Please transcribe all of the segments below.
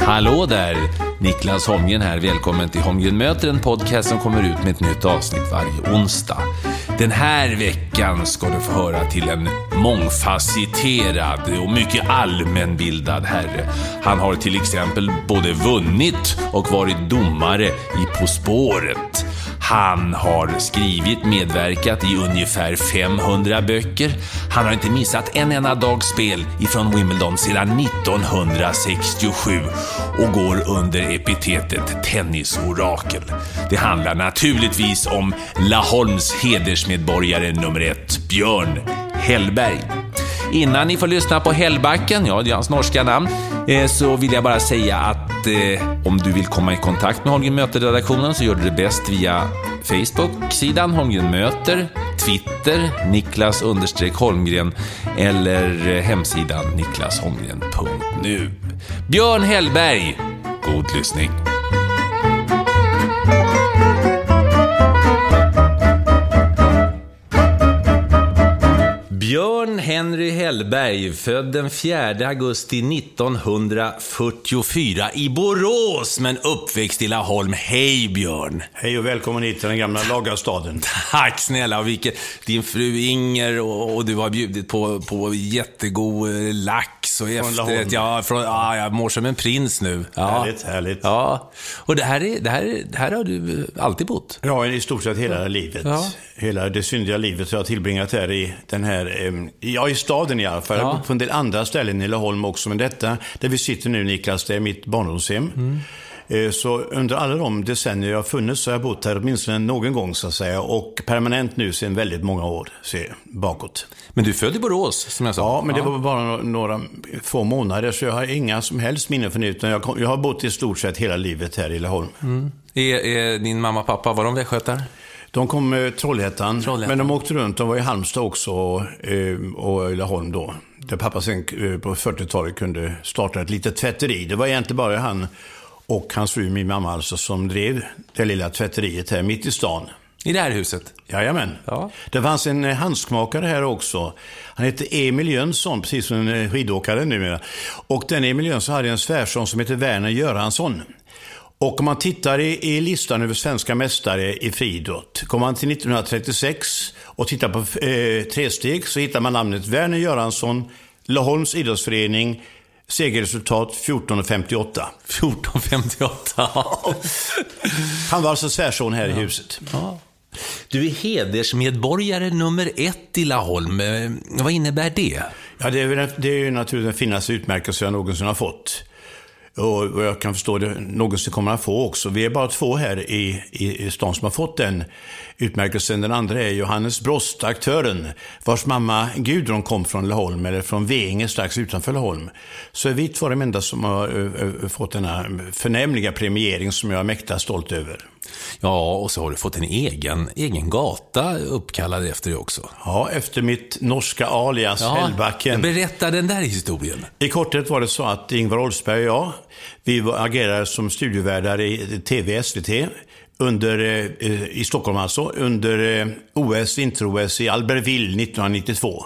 Hallå där! Niklas Holmgren här. Välkommen till Holmgren möter, en podcast som kommer ut med ett nytt avsnitt varje onsdag. Den här veckan ska du få höra till en mångfacetterad och mycket allmänbildad herre. Han har till exempel både vunnit och varit domare i På spåret. Han har skrivit, medverkat i ungefär 500 böcker. Han har inte missat en enda dags spel ifrån Wimbledon sedan 1967 och går under epitetet tennisorakel. Det handlar naturligtvis om Laholms hedersmedborgare nummer ett, Björn Hellberg. Innan ni får lyssna på Hellbacken, ja det är hans norska namn, eh, så vill jag bara säga att eh, om du vill komma i kontakt med Holmgren Möter-redaktionen så gör du det bäst via Facebook-sidan Holmgren Möter, Twitter, niklas-holmgren eller eh, hemsidan niklasholmgren.nu. Björn Hellberg, god lyssning. Björn Henry Hellberg, född den 4 augusti 1944 i Borås, men uppväxt i Laholm. Hej Björn! Hej och välkommen hit till den gamla lagarstaden. Tack snälla! Och vilket, din fru Inger och, och, du har bjudit på, på jättegod eh, lax och efterrätt. Ja, från, ja, jag mår som en prins nu. Ja. Härligt, härligt. Ja. Och det här, är, det, här, det här har du alltid bott? Ja, i stort sett hela livet. Ja. Hela det syndiga livet har jag tillbringat här i den här, eh, ja i staden i alla fall. Jag har Ja. bott på en del andra ställen i Laholm också, men detta, där vi sitter nu Niklas, det är mitt barndomshem. Mm. Eh, Så under alla de decennier jag har funnits så har jag bott här åtminstone någon gång så att säga. Och permanent nu sedan väldigt många år se, bakåt. Men du är född i Borås, som jag sa. Ja, men det var bara några, några få månader så jag har inga som helst minnen från det. Utan jag, kom, jag har bott i stort sett hela livet här i Laholm. Är, är din mamma och pappa, var de västgötar? De kom eh, Trollhättan, Trollhättan. men de åkte runt. De var i Halmstad också och, eh, och Laholm då. Där pappa sen eh, på 40-talet kunde starta ett litet tvätteri. Det var egentligen bara han och hans fru, min mamma alltså, som drev det lilla tvätteriet här mitt i stan. I det här huset? Jajamän. Ja. Det fanns en eh, handskmakare här också. Han hette Emil Jönsson, precis som en skidåkare numera. Och den Emil Jönsson hade en svärson som hette Verner Göransson. Och om man tittar i, i listan över svenska mästare i friidrott, kommer man till 1936 och tittar på eh, tresteg så hittar man namnet Verner Göransson, Laholms idrottsförening, segerresultat 14.58. 1458. Han var alltså svärson här i huset. Du är hedersmedborgare nummer ett i Laholm. Eh, Vad innebär det? Ja, det är, det är ju naturligtvis den finaste utmärkelse jag någonsin har fått. Och vad jag kan förstå det någonsin kommer att få också. Vi är bara två här i, i, i stan som har fått den utmärkelsen. Den andra är Johannes Brost, aktören, vars mamma Gudrun kom från Laholm, eller från Veinge strax utanför Laholm. Så är vi två de enda som har ö, ö, fått denna förnämliga premiering som jag är mäkta stolt över. Ja, och så har du fått en egen, egen gata uppkallad efter dig också. Ja, efter mitt norska alias Hällbacken. Berätta den där historien. I korthet var det så att Ingvar Oldsberg och jag, vi agerade som studiovärdar i TV SVT under, eh, i Stockholm alltså, under eh, OS, vinter-OS i Albertville 1992.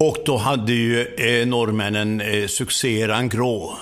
Och då hade ju eh, norrmännen eh, succé Grå.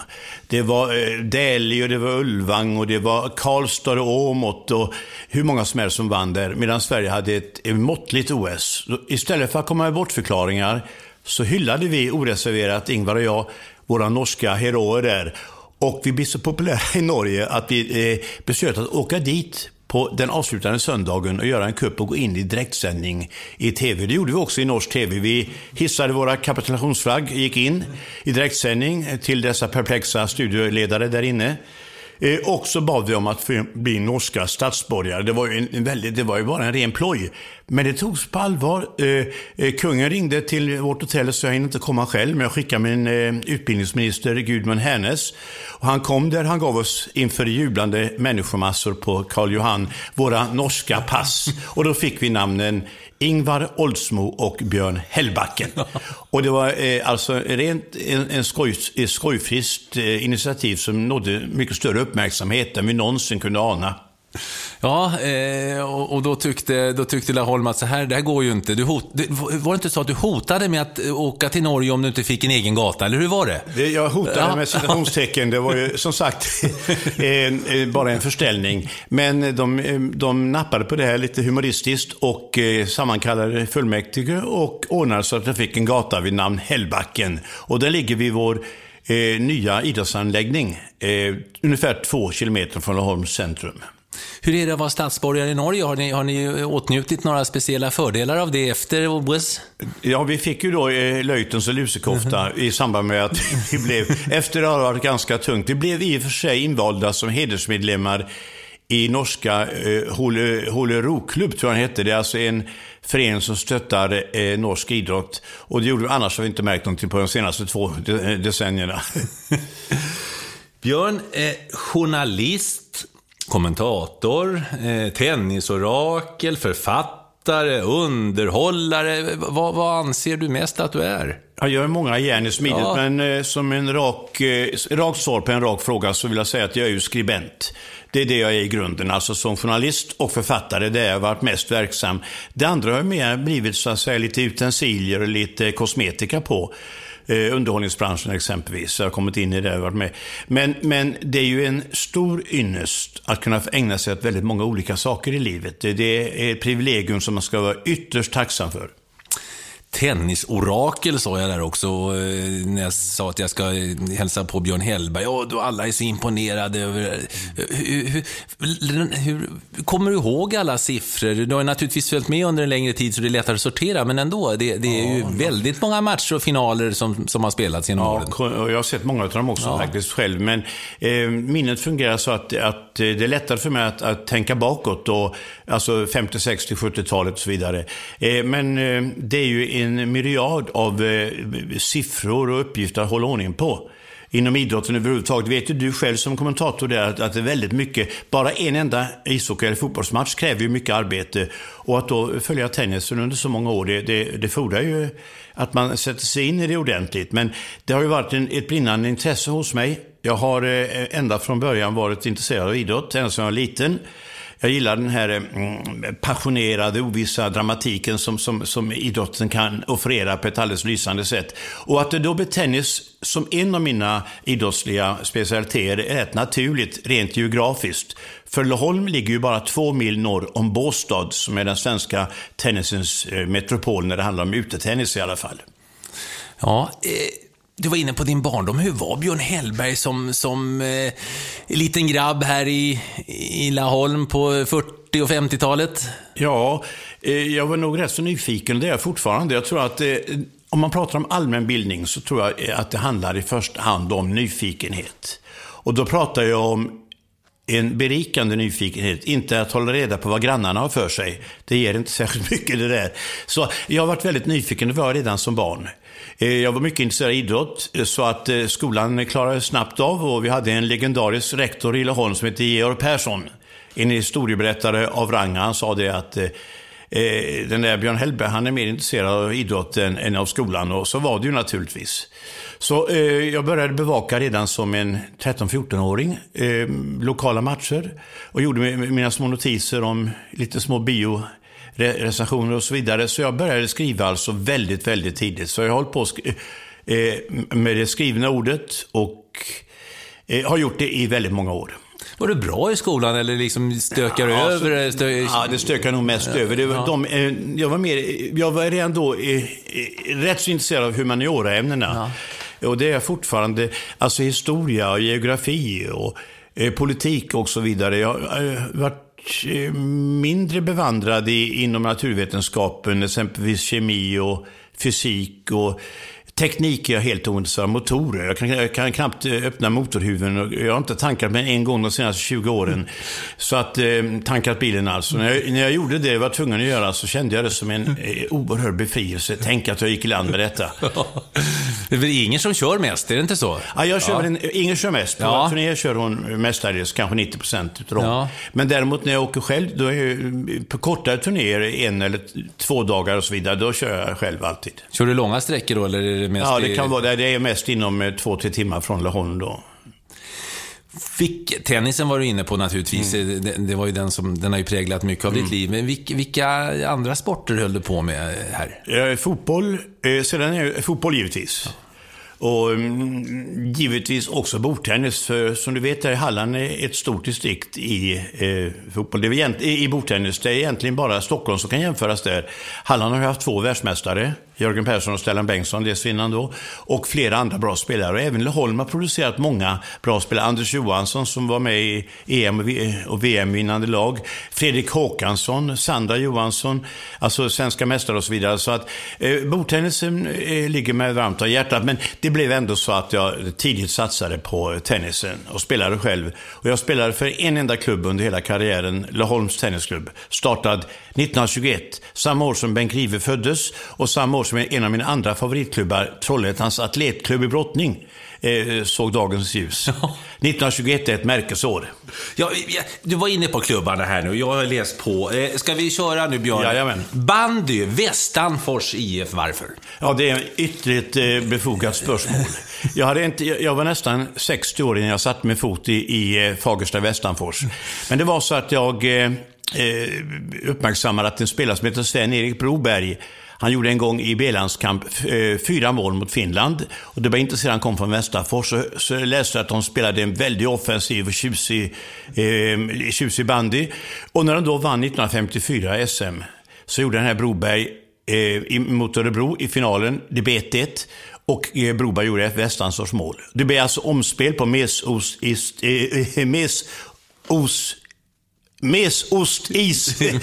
Det var eh, och det var Ulvang och det var Karlstad och Åmot och hur många som helst som vann där. Medan Sverige hade ett, ett måttligt OS. Istället för att komma med bortförklaringar så hyllade vi oreserverat, Ingvar och jag, våra norska heroer där. Och vi blev så populära i Norge att vi eh, beslöt att åka dit på den avslutande söndagen och göra en kupp och gå in i direktsändning i tv. Det gjorde vi också i norsk tv. Vi hissade våra kapitulationsflagg, gick in i direktsändning till dessa perplexa studioledare där inne. Eh, och så bad vi om att bli norska statsborgare. Det var ju, en, väldigt, det var ju bara en ren ploj. Men det togs på allvar. Eh, eh, kungen ringde till vårt hotell så jag hinner inte komma själv. Men jag skickade min eh, utbildningsminister Gudmund Härnes. Och han kom där, han gav oss inför jublande människomassor på Karl Johan våra norska pass. Och då fick vi namnen Ingvar Oldsmo och Björn Hellbacken. Och det var eh, alltså rent en, en skoj, skojfriskt eh, initiativ som nådde mycket större uppmärksamhet än vi någonsin kunde ana. Ja, eh, och då tyckte, då tyckte Laholm att så här, det här går ju inte. Du hot, var det inte så att du hotade med att åka till Norge om du inte fick en egen gata, eller hur var det? det jag hotade ja. med citationstecken. Det var ju som sagt bara en förställning. Men de, de nappade på det här lite humoristiskt och eh, sammankallade fullmäktige och ordnade så att jag fick en gata vid namn Hällbacken. Och där ligger vi vår eh, nya idrottsanläggning, eh, ungefär två kilometer från Laholms centrum. Hur är det att vara statsborgare i Norge? Har ni, har ni åtnjutit några speciella fördelar av det efter OS? Ja, vi fick ju då eh, löjtens och lusekofta mm i samband med att vi blev, efter att ha varit ganska tungt, vi blev i och för sig invalda som hedersmedlemmar i norska eh, Hole Ro-klubb, tror jag den hette. Det är alltså en förening som stöttar eh, norsk idrott. Och det gjorde vi, annars har vi inte märkt någonting på de senaste två decennierna. Björn, eh, journalist, kommentator, eh, tennisorakel, författare, underhållare. Vad, vad, anser du mest att du är? Jag gör många järn i smidet, ja. men eh, som en rak, eh, rakt svar på en rak fråga så vill jag säga att jag är ju skribent. Det är det jag är i grunden, alltså som journalist och författare, det har jag varit mest verksam. Det andra har mer blivit så att säga lite utensilier och lite kosmetika på. Eh, underhållningsbranschen exempelvis. Jag har kommit in i det och varit med. Men, men det är ju en stor ynnest att kunna ägna sig åt väldigt många olika saker i livet. Det, det är ett privilegium som man ska vara ytterst tacksam för tennisorakel sa jag där också, eh, när jag sa att jag ska hälsa på Björn Hellberg. Ja, då alla är så imponerade över... Hur, hur, hur, kommer du ihåg alla siffror? Du har naturligtvis följt med under en längre tid så det är lättare att sortera, men ändå. Det, det är ju väldigt många matcher och finaler som, som har spelats genom ja, åren. Jag har sett många av dem också ja. faktiskt själv, men eh, minnet fungerar så att, att det är lättare för mig att, att tänka bakåt, och, alltså 50, 60, 70-talet och så vidare. Eh, men eh, det är ju en myriad av eh, siffror och uppgifter att hålla ordning på inom idrotten överhuvudtaget. Vet ju du själv som kommentator där att, att det är väldigt mycket, bara en enda ishockey eller fotbollsmatch kräver ju mycket arbete. Och att då följa tennisen under så många år, det, det, det fordrar ju att man sätter sig in i det ordentligt. Men det har ju varit en, ett brinnande intresse hos mig. Jag har ända från början varit intresserad av idrott, ända sedan jag var liten. Jag gillar den här eh, mm, passionerade, ovissa dramatiken som, som, som idrotten kan offerera på ett alldeles lysande sätt. Och att det då blir tennis som en av mina idrottsliga specialiteter är rätt naturligt, rent geografiskt. För Laholm ligger ju bara två mil norr om Båstad, som är den svenska tennisens eh, metropol när det handlar om utetennis i alla fall. Ja, eh du var inne på din barndom. Hur var Björn Hellberg som, som eh, liten grabb här i, i Laholm på 40 och 50-talet? Ja, eh, jag var nog rätt så nyfiken. Det är jag fortfarande. Jag tror att eh, om man pratar om allmänbildning så tror jag eh, att det handlar i första hand om nyfikenhet. Och då pratar jag om en berikande nyfikenhet, inte att hålla reda på vad grannarna har för sig. Det ger inte särskilt mycket det där. Så jag har varit väldigt nyfiken, det var jag redan som barn. Eh, jag var mycket intresserad av idrott, eh, så att eh, skolan klarade snabbt av och vi hade en legendarisk rektor i Laholm som hette Georg Persson. En historieberättare av rang. Han sa det att den där Björn Hellberg, han är mer intresserad av idrotten än av skolan och så var det ju naturligtvis. Så eh, jag började bevaka redan som en 13-14-åring eh, lokala matcher och gjorde mina små notiser om lite små bio recensioner och så vidare. Så jag började skriva alltså väldigt, väldigt tidigt. Så jag har hållit på eh, med det skrivna ordet och har gjort det i väldigt många år. Var du bra i skolan eller liksom stökar ja, över? Alltså, stö... Ja, det stökar nog mest över. Det, ja. de, jag, var mer, jag var redan då eh, rätt så intresserad av humanioraämnena. Ja. Och det är jag fortfarande. Alltså historia och geografi och eh, politik och så vidare. Jag har varit eh, Eh, mindre bevandrad i, inom naturvetenskapen, exempelvis kemi och fysik och Teknik är jag helt ointresserad av. Motorer. Jag kan, jag kan knappt eh, öppna motorhuven. Jag har inte tankat mig en gång de senaste 20 åren. Så att, eh, tankat bilen alltså. När jag, när jag gjorde det jag var tvungen att göra så kände jag det som en eh, oerhörd befrielse. Tänk att jag gick i land med detta. det är väl ingen som kör mest, är det inte så? Ja, jag kör ja. en, ingen kör mest. På ja. turné kör hon mestadels, kanske 90 procent utav dem. Ja. Men däremot när jag åker själv, då är jag, på kortare turnéer, en eller två dagar och så vidare, då kör jag själv alltid. Kör du långa sträckor då, eller är det mest Ja, det kan vara det. Det är mest inom eh, två, tre timmar från Laholm då. Fick, tennisen var du inne på naturligtvis. Mm. Det, det, var ju den som, den har ju präglat mycket av mm. ditt liv. Men vilka, vilka, andra sporter höll du på med här? Ja, fotboll, eh, sedan är fotboll givetvis. Ja. Och mm, givetvis också bordtennis, för som du vet är Halland ett stort distrikt i eh, fotboll. Det är, I bordtennis, det är egentligen bara Stockholm som kan jämföras där. Halland har haft två världsmästare, Jörgen Persson och Stellan Bengtsson dessförinnan då, och flera andra bra spelare. Och även Laholm har producerat många bra spelare. Anders Johansson som var med i EM och VM-vinnande lag, Fredrik Håkansson, Sandra Johansson, alltså svenska mästare och så vidare. Så att eh, bordtennisen eh, ligger mig varmt om hjärtat, men det blev ändå så att jag tidigt satsade på tennisen och spelade själv. Och jag spelade för en enda klubb under hela karriären, Laholms Tennisklubb, startad 1921, samma år som Bengt Grive föddes och samma år som en av mina andra favoritklubbar, Trollhättans atletklubb i brottning, eh, såg dagens ljus. 1921 är ett märkesår. Ja, du var inne på klubbarna här nu. Jag har läst på. Eh, ska vi köra nu, Björn? Jajamän. Bandy, Västanfors IF. Varför? Ja, det är ett ytterligt eh, befogat spörsmål. Jag, hade inte, jag var nästan 60 år innan jag satte min fot i, i Fagersta Västanfors. Men det var så att jag eh, eh uppmärksammade att en spelare som heter Sven-Erik Broberg han gjorde en gång i B-landskamp eh, fyra mål mot Finland. Och det var inte sedan han kom från Västerfors. Så, så läste jag att de spelade en väldigt offensiv och tjusig, eh, tjusig bandy. Och när de då vann 1954 SM så gjorde den här Broberg eh, mot Örebro i finalen. Det blev 1-1. Och eh, Broberg gjorde ett västansårs mål. Det blev alltså omspel på Mesos, ist, eh, eh, Mesost, is i,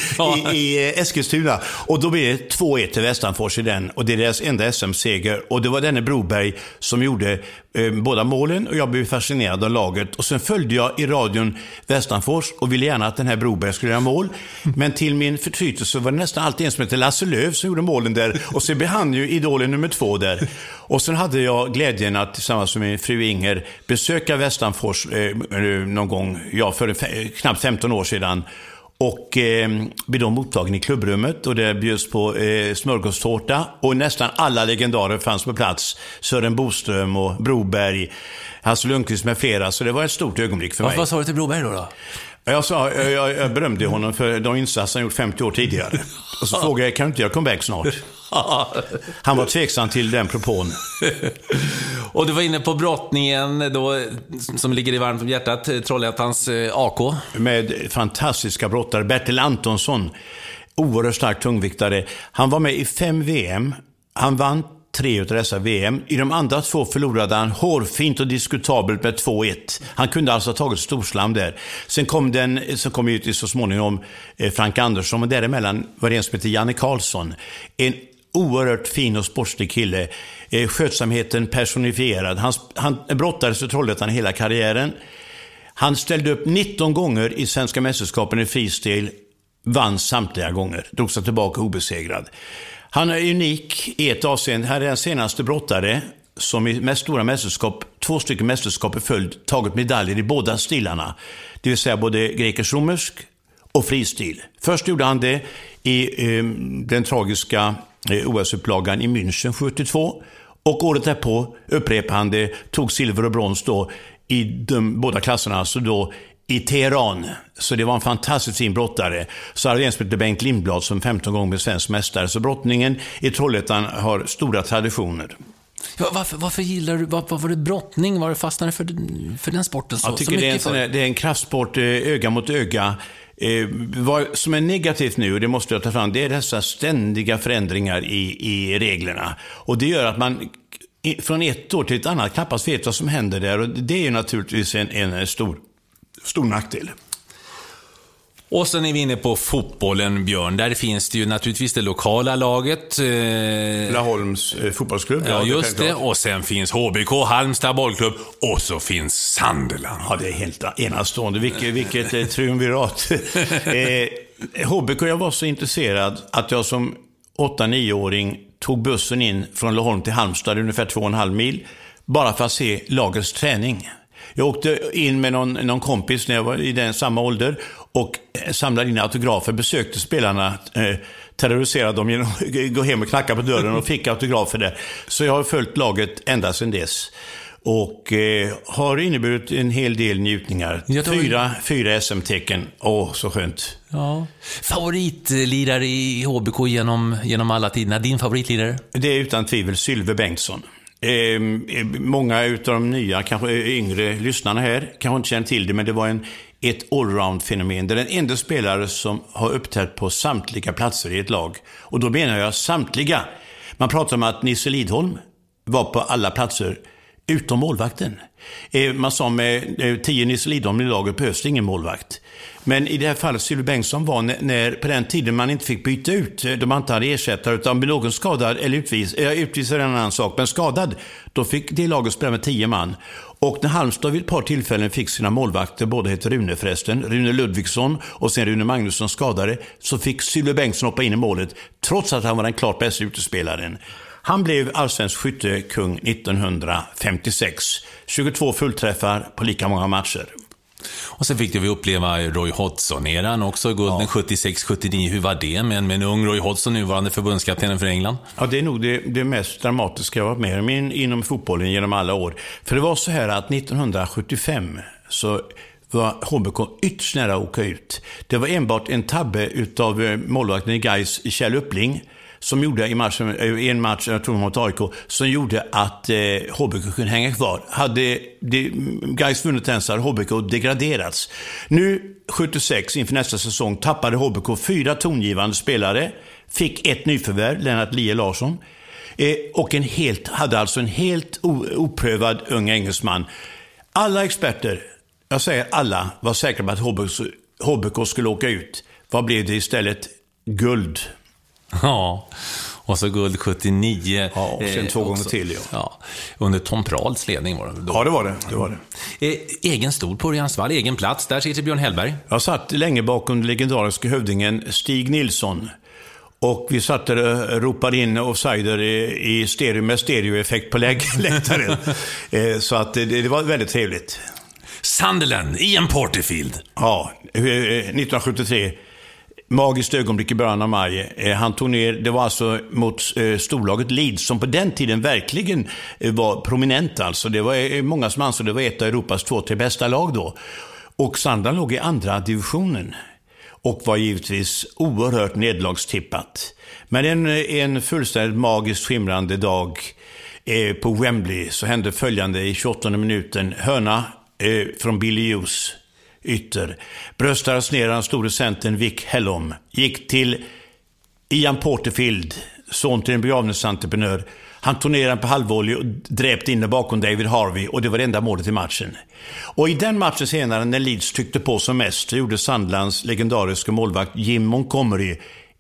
i Eskilstuna. Och då blir det 2-1 till Västanfors i den. Och det är deras enda SM-seger. Och det var denne Broberg som gjorde eh, båda målen och jag blev fascinerad av laget. Och sen följde jag i radion Västanfors och ville gärna att den här Broberg skulle göra mål. Men till min förtrytelse var det nästan alltid en som hette Lasse Löv som gjorde målen där. Och så blev han ju idolen nummer två där. Och sen hade jag glädjen att tillsammans med min fru Inger besöka Västanfors eh, någon gång, ja, för knappt 15 år sedan. Och eh, blev då mottagen i klubbrummet och det bjöds på eh, smörgåstårta. Och nästan alla legendarer fanns på plats. Sören Boström och Broberg, Hasse Lundqvist med flera. Så det var ett stort ögonblick för mig. Vad sa du till Broberg då? då? Jag, sa, jag, jag berömde honom för de insatser han gjort 50 år tidigare. Och så frågade jag, kan du inte göra comeback snart? Han var tveksam till den propån. Och du var inne på brottningen då, som ligger i varmt om hjärtat, Trollhättans eh, AK. Med fantastiska brottare. Bertil Antonsson, oerhört stark tungviktare. Han var med i fem VM. Han vann tre av dessa VM. I de andra två förlorade han hårfint och diskutabelt med 2-1. Han kunde alltså ha tagit storslam där. Sen kom den, sen kom ju så småningom eh, Frank Andersson, och däremellan var det en som hette Janne Karlsson. En oerhört fin och sportslig kille. Eh, skötsamheten personifierad. Han, han brottades i Trollhättan hela karriären. Han ställde upp 19 gånger i Svenska mästerskapen i freestyle, vann samtliga gånger, drog sig tillbaka obesegrad. Han är unik i ett avseende. Han är den senaste brottare som i mest stora mästerskap, två stycken mästerskap i följd, tagit medaljer i båda stilarna. Det vill säga både grekisk-romersk och fristil. Först gjorde han det i eh, den tragiska OS-upplagan i München 72. Och året därpå upprepade han det, tog silver och brons då i de båda klasserna, alltså då i Teheran. Så det var en fantastiskt fin brottare. Så hade vi hette Bengt Lindblad som 15 gånger blev svensk mästare. Så brottningen i Trollhättan har stora traditioner. Ja, varför, varför gillar du, var, var, det brottning? Var det fastnade för, för den sporten så, Jag tycker så det är, en, mycket sån det är en kraftsport, eh, öga mot öga. Eh, vad som är negativt nu, och det måste jag ta fram, det är dessa ständiga förändringar i, i reglerna. Och det gör att man från ett år till ett annat knappast vet vad som händer där. Och det är ju naturligtvis en, en stor, stor nackdel. Och sen är vi inne på fotbollen, Björn. Där finns det ju naturligtvis det lokala laget. Eh, Laholms eh, fotbollsklubb. ja, just det. Och sen finns HBK, Halmstad bollklubb. Och så finns Sunderland. Ja, det är helt enastående. Vilket, vilket eh, triumvirat. eh, HBK, jag var så intresserad att jag som 8-9-åring tog bussen in från Laholm till Halmstad, ungefär 2,5 mil, bara för att se lagets träning. Jag åkte in med någon, någon kompis när jag var i den samma ålder och eh, samlade in autografer, besökte spelarna, eh, terroriserade dem genom att gå hem och knacka på dörren och fick autografer där. Så jag har följt laget ända sedan dess. Och eh, har inneburit en hel del njutningar. Fyra, fyra SM-tecken. Åh, så skönt. Ja. Favoritlirare i HBK genom, genom alla tiderna? Din favoritlirare? Det är utan tvivel Sylve Bengtsson. Ehm, eh, många av de nya, kanske eh, yngre lyssnarna här, kanske inte känner till det, men det var en, ett allround-fenomen. Det är den enda spelare som har uppträtt på samtliga platser i ett lag. Och då menar jag samtliga. Man pratar om att Nisse Lidholm var på alla platser utom målvakten. Eh, man sa med eh, tio Nisse Lidholm i laget behövs det ingen målvakt. Men i det här fallet, Sylve Bengtsson var när, när, på den tiden man inte fick byta ut, eh, de man inte hade ersättare, utan blev någon skadad eller utvis, eh, utvisad är en annan sak, men skadad, då fick det laget spela med tio man. Och när Halmstad vid ett par tillfällen fick sina målvakter, båda heter Rune förresten, Rune Ludvigsson och sen Rune Magnusson skadade, så fick Sylve Bengtsson hoppa in i målet, trots att han var den klart bästa utespelaren. Han blev allsvensk skyttekung 1956. 22 fullträffar på lika många matcher. Och sen fick vi uppleva Roy Hodgson-eran också, gulden 76-79. Hur var det med en, med en ung Roy Hodgson, nuvarande förbundskaptenen för England? Ja, det är nog det, det mest dramatiska jag varit med om in, inom fotbollen genom alla år. För det var så här att 1975 så var HBK ytterst nära att åka ut. Det var enbart en tabbe utav eh, målvakten i Gais Kjell Uppling, som gjorde i, matchen, eh, i en match, jag tror mot AIK, som gjorde att eh, HBK kunde hänga kvar. Hade det, Gais vunnit den så hade HBK degraderats. Nu, 76, inför nästa säsong, tappade HBK fyra tongivande spelare, fick ett nyförvärv, Lennart Lie Larsson, eh, och en helt, hade alltså en helt oprövad ung engelsman. Alla experter, jag säger alla, var säkra på att HBK, HBK skulle åka ut. Vad blev det istället? Guld. Ja, och så guld 79. Ja, och sen två gånger till, ja. ja. Under Tom Prahls ledning var det då. Ja, det var det. det, var det. Eh, egen stol på Örjansvall, egen plats. Där sitter Björn Hellberg. Jag satt länge bakom den legendariska hövdingen Stig Nilsson. Och vi satt där och ropade in offsider i, i stereo, med stereoeffekt på läg, läktaren. Eh, Så att det, det var väldigt trevligt. Sunderland, Ian Porterfield. Ja, eh, 1973. Magiskt ögonblick i början av maj. Eh, Han tog ner, det var alltså mot eh, storlaget Leeds som på den tiden verkligen eh, var prominent alltså. Det var eh, många som ansåg det var ett av Europas två, tre bästa lag då. Och Sandland låg i andra divisionen. Och var givetvis oerhört nedlagstippat. Men en, eh, en fullständigt magiskt skimrande dag eh, på Wembley så hände följande i 28 minuten. Hörna eh, från Billy Hughes ytter. Bröstades ner av den store centern Vic Hellom. Gick till Ian Porterfield, son till en begravningsentreprenör. Han tog ner den på halvvolley och dräpte in den bakom David Harvey och det var det enda målet i matchen. Och i den matchen senare, när Leeds tryckte på som mest, så gjorde Sandlands legendariska målvakt Jim Montgomery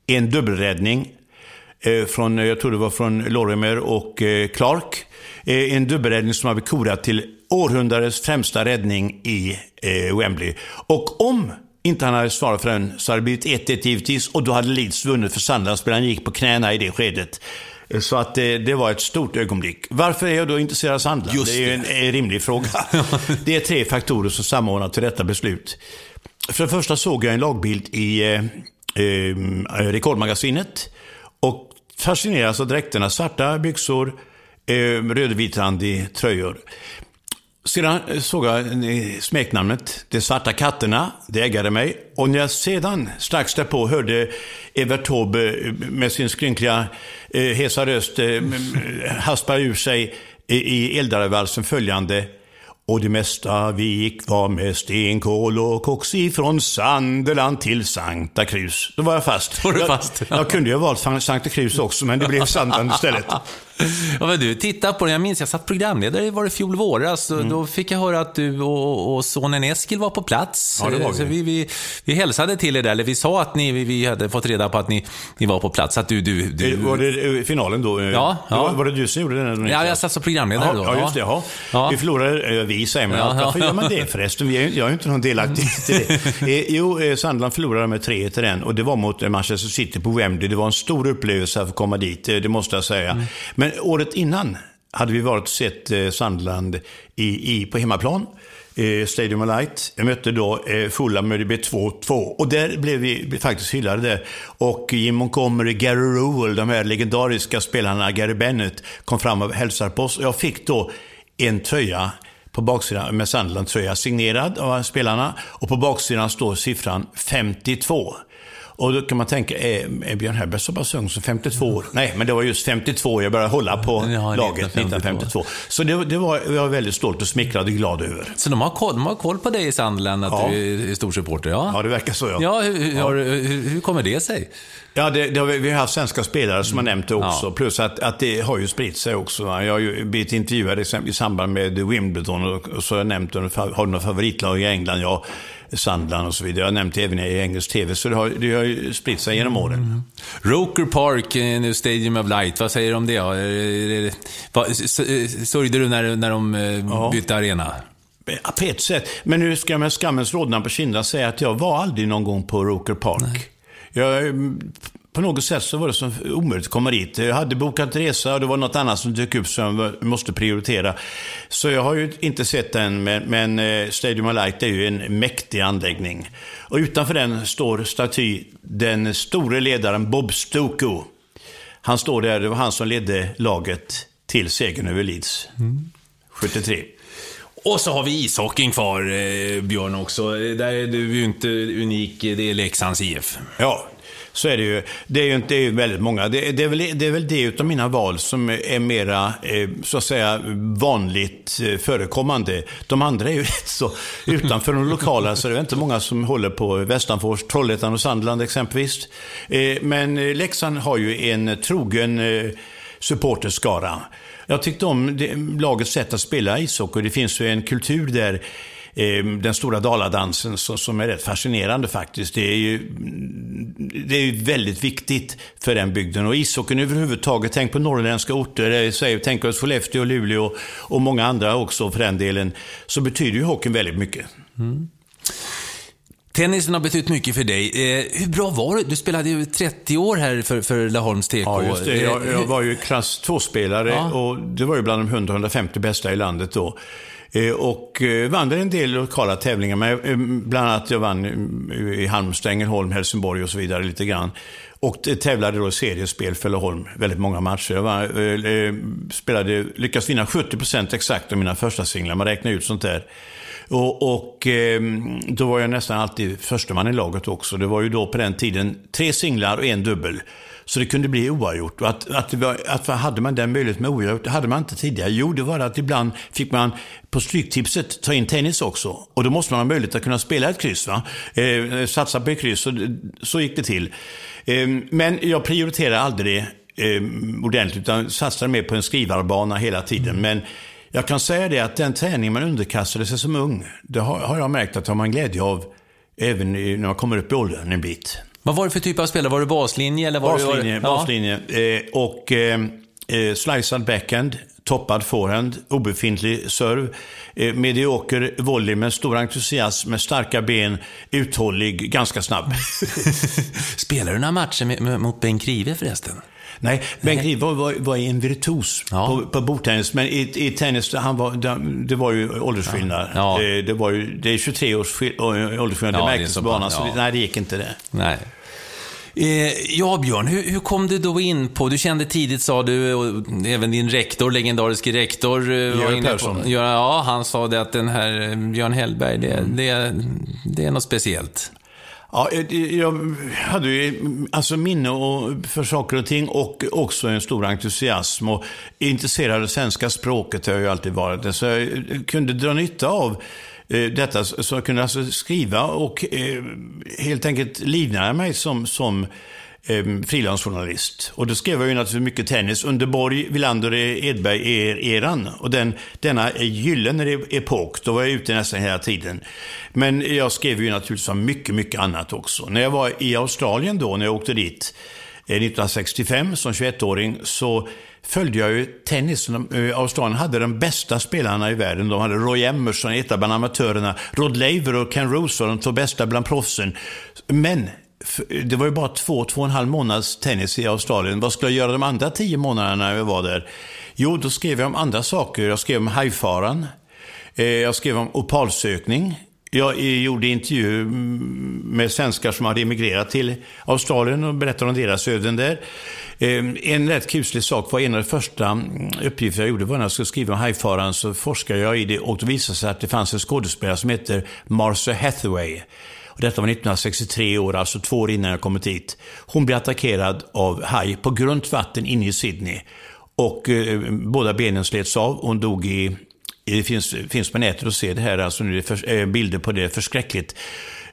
en dubbelräddning eh, från, jag tror det var från Lorimer och eh, Clark. Eh, en dubbelräddning som har korad till århundradets främsta räddning i eh, Wembley. Och om inte han hade svarat för den så hade det blivit 1-1 givetvis och då hade Leeds vunnit för Sunderland. Spelaren gick på knäna i det skedet. Eh, Så att det, det var ett stort ögonblick. Varför är jag då intresserad av Sunderland? Just det är en, en rimlig fråga. det är tre faktorer som samordnar till detta beslut. För det första såg jag en lagbild i eh, eh, Rekordmagasinet och fascinerades av dräkterna. Svarta byxor, rödvitrandig tröjor. Sedan såg jag eh, smeknamnet De svarta katterna. Det äggade mig. Och när jag sedan strax därpå hörde Evert Taube med sin skrynkliga, eh, hesa röst eh, haspa ur sig i, i Eldarvalsen följande och det mesta vi gick var med stenkol och koks ifrån Sandeland till Sankta Cruz. Då var jag fast. Var du fast? Jag, jag kunde ju ha valt Sankta Cruz också, men det blev Sandeland istället. Ja, men du, titta på det. Jag minns, jag satt programledare var det fjol våras. Mm. Då fick jag höra att du och, och sonen Eskil var på plats. Ja, det var vi. Så vi, vi, vi hälsade till er där, eller vi sa att ni, vi hade fått reda på att ni, ni var på plats. Att du, du, du... Var det finalen då? Ja. ja. Var, var det du som gjorde den? Ja, jag satt som programledare ja, då. Ja, just det. Ja. ja. Vi förlorade, vi säger man. Ja, Varför gör man det förresten? Vi är, jag är ju inte någon delaktig i det. Eh, jo, eh, Sandland förlorade med 3 till den och det var mot Manchester City på Wembley. Det var en stor upplevelse att få komma dit, eh, det måste jag säga. Mm. Men året innan hade vi varit och sett eh, Sandland i, i, på hemmaplan. Eh, Stadium of Light. Jag mötte då eh, Fulham med det blev 2-2. Och där blev vi faktiskt hyllade där. Och Jim Montgomery, Gary Rowell, de här legendariska spelarna, Gary Bennett, kom fram och hälsade på oss. Och jag fick då en tröja på baksidan med Sandland-tröja signerad av spelarna. Och på baksidan står siffran 52. Och då kan man tänka, är, är Björn Hellberg så pass ung som 52 år? Nej, men det var just 52 jag började hålla på ja, laget 1952. Så det, det var jag var väldigt stolt och smickrad och glad över. Så de har koll, de har koll på dig i Sandland, att ja. du är stor supporter? Ja. ja, det verkar så ja. Ja, hur, ja. hur, hur kommer det sig? Ja, det, det har vi, vi, har haft svenska spelare som har nämnt det också. Ja. Plus att, att det har ju spritt sig också. Jag har ju blivit intervjuad i samband med Wimbledon och, och så har jag nämnt, har du några favoritlag i England? Ja, Sandland och så vidare. Jag har nämnt det även i engelsk tv, så det har, det har ju spritt sig genom åren. Mm. Roker Park, eh, nu Stadium of Light, vad säger du om det? Sörjde du när, när de eh, ja. bytte arena? På ett sätt. Men nu ska jag med skammens rodnad på kinderna säga att jag var aldrig någon gång på Roker Park. Nej. Jag på något sätt så var det så omöjligt att komma dit. Jag hade bokat resa och det var något annat som dök upp som jag måste prioritera. Så jag har ju inte sett den, men, eh, Stadium of Light är ju en mäktig anläggning. Och utanför den står staty den store ledaren Bob Stoko. Han står där, det var han som ledde laget till segern över Leeds. Mm. 73. Och så har vi ishockeyn kvar, eh, Björn, också. Där är du ju inte unik, det är Leksands IF. Ja, så är det ju. Det är ju inte, det är ju väldigt många. Det, det, är väl, det är väl det utav mina val som är mera, eh, så att säga, vanligt eh, förekommande. De andra är ju rätt så utanför de lokala, så det är inte många som håller på Västanfors, Trollhättan och Sandland exempelvis. Eh, men Leksand har ju en trogen supporterskara. Jag tyckte om det, lagets sätt att spela ishockey. Det finns ju en kultur där den stora daladansen som är rätt fascinerande faktiskt. Det är ju det är väldigt viktigt för den bygden. Och ishockeyn överhuvudtaget, tänk på norrländska orter, tänk på Skellefteå, Luleå och många andra också för den delen, så betyder ju hockeyn väldigt mycket. Mm. Tennisen har betytt mycket för dig. Eh, hur bra var du? Du spelade ju 30 år här för, för Laholms TK. Ja, just det. Jag, jag var ju klass 2-spelare ja. och det var ju bland de 100-150 bästa i landet då. Eh, och eh, vann en del lokala tävlingar, men eh, bland annat jag vann i Halmstad, Ängelholm, Helsingborg och så vidare lite grann. Och tävlade då i seriespel för Laholm väldigt många matcher. Jag var, spelade, lyckades vinna 70% exakt av mina första singlar. Man räknar ut sånt där. Och, och då var jag nästan alltid försteman i laget också. Det var ju då på den tiden tre singlar och en dubbel. Så det kunde bli oavgjort. Och att, att, var, att hade man den möjligheten med oavgjort, det hade man inte tidigare. Jo, det var att ibland fick man på Stryktipset ta in tennis också. Och då måste man ha möjlighet att kunna spela ett kryss. Va? Eh, eh satsa på ett kryss, så, så gick det till. Eh, men jag prioriterar aldrig eh, ordentligt, utan satsade mer på en skrivarbana hela tiden. Mm. Men jag kan säga det att den träning man underkastade sig som ung, det har, har jag märkt att har man glädje av även när man kommer upp i åldern en bit. Vad var det för typ av spelare? Var det baslinje? Eller var baslinje, det, baslinje. Ja. Eh, och eh, eh, slicead backhand, toppad forehand, obefintlig serve, eh, medioker volley med stor entusiasm, med starka ben, uthållig, ganska snabb. Spelar du några matcher med, med, mot Bengt Grive förresten? Nej, Bengt Grive var, var, en virtuos ja. på, på bordtennis. Men i, i tennis, han var, det, var ju åldersskillnad. Ja. Det, det, var ju, det är 23 års åldersskillnad, det märktes på banan. Så det, nej, det gick inte det. Nej. Eh, ja, Björn, hur, hur, kom du då in på, du kände tidigt sa du, och även din rektor, legendariske rektor, eh, Göran Persson. På, ja, han sa det att den här eh, Björn Hellberg, det, mm. det, det är något speciellt. Ja, eh, jag hade ju alltså minne för saker och ting och också en stor entusiasm. Och intresserad av svenska språket har jag ju alltid varit. Så jag eh, kunde dra nytta av eh, detta. Så jag kunde alltså skriva och helt enkelt livnära mig som, som eh, frilansjournalist. Och då skrev jag ju naturligtvis mycket tennis under Borg, Wilander, Edberg-eran. Och den, denna gyllene epok, då var jag ute nästan hela tiden. Men jag skrev ju naturligtvis om mycket, mycket annat också. När jag var i Australien då, när jag åkte dit, eh, 1965 som 21-åring, så följde jag ju tennis. Eh, Australien hade de bästa spelarna i världen. De hade Roy Emerson, ett bland amatörerna. Rod Laver och Ken Rose var de två bästa bland proffsen. Men det var ju bara två, två och en halv månads tennis i Australien. Vad skulle jag göra de andra tio månaderna när jag var där? Jo, då skrev jag om andra saker. Jag skrev om hajfaran. Eh, jag skrev om opalsökning. Jag eh, gjorde intervju mm, med svenskar som hade emigrerat till Australien och berättade om deras öden där. Eh, en rätt kuslig sak var en av de första mm, uppgifter jag gjorde var när jag skulle skriva om hajfaran så forskade jag i det och det visade sig att det fanns en skådespelare som heter Marcia Hathaway. Och detta var 1963 år, alltså två år innan jag kommit hit. Hon blev attackerad av haj på grunt vatten inne i Sydney. Och eh, båda benen slets av. Hon dog i det finns, finns på nätet att se det här, alltså nu är för, eh, bilder på det, förskräckligt.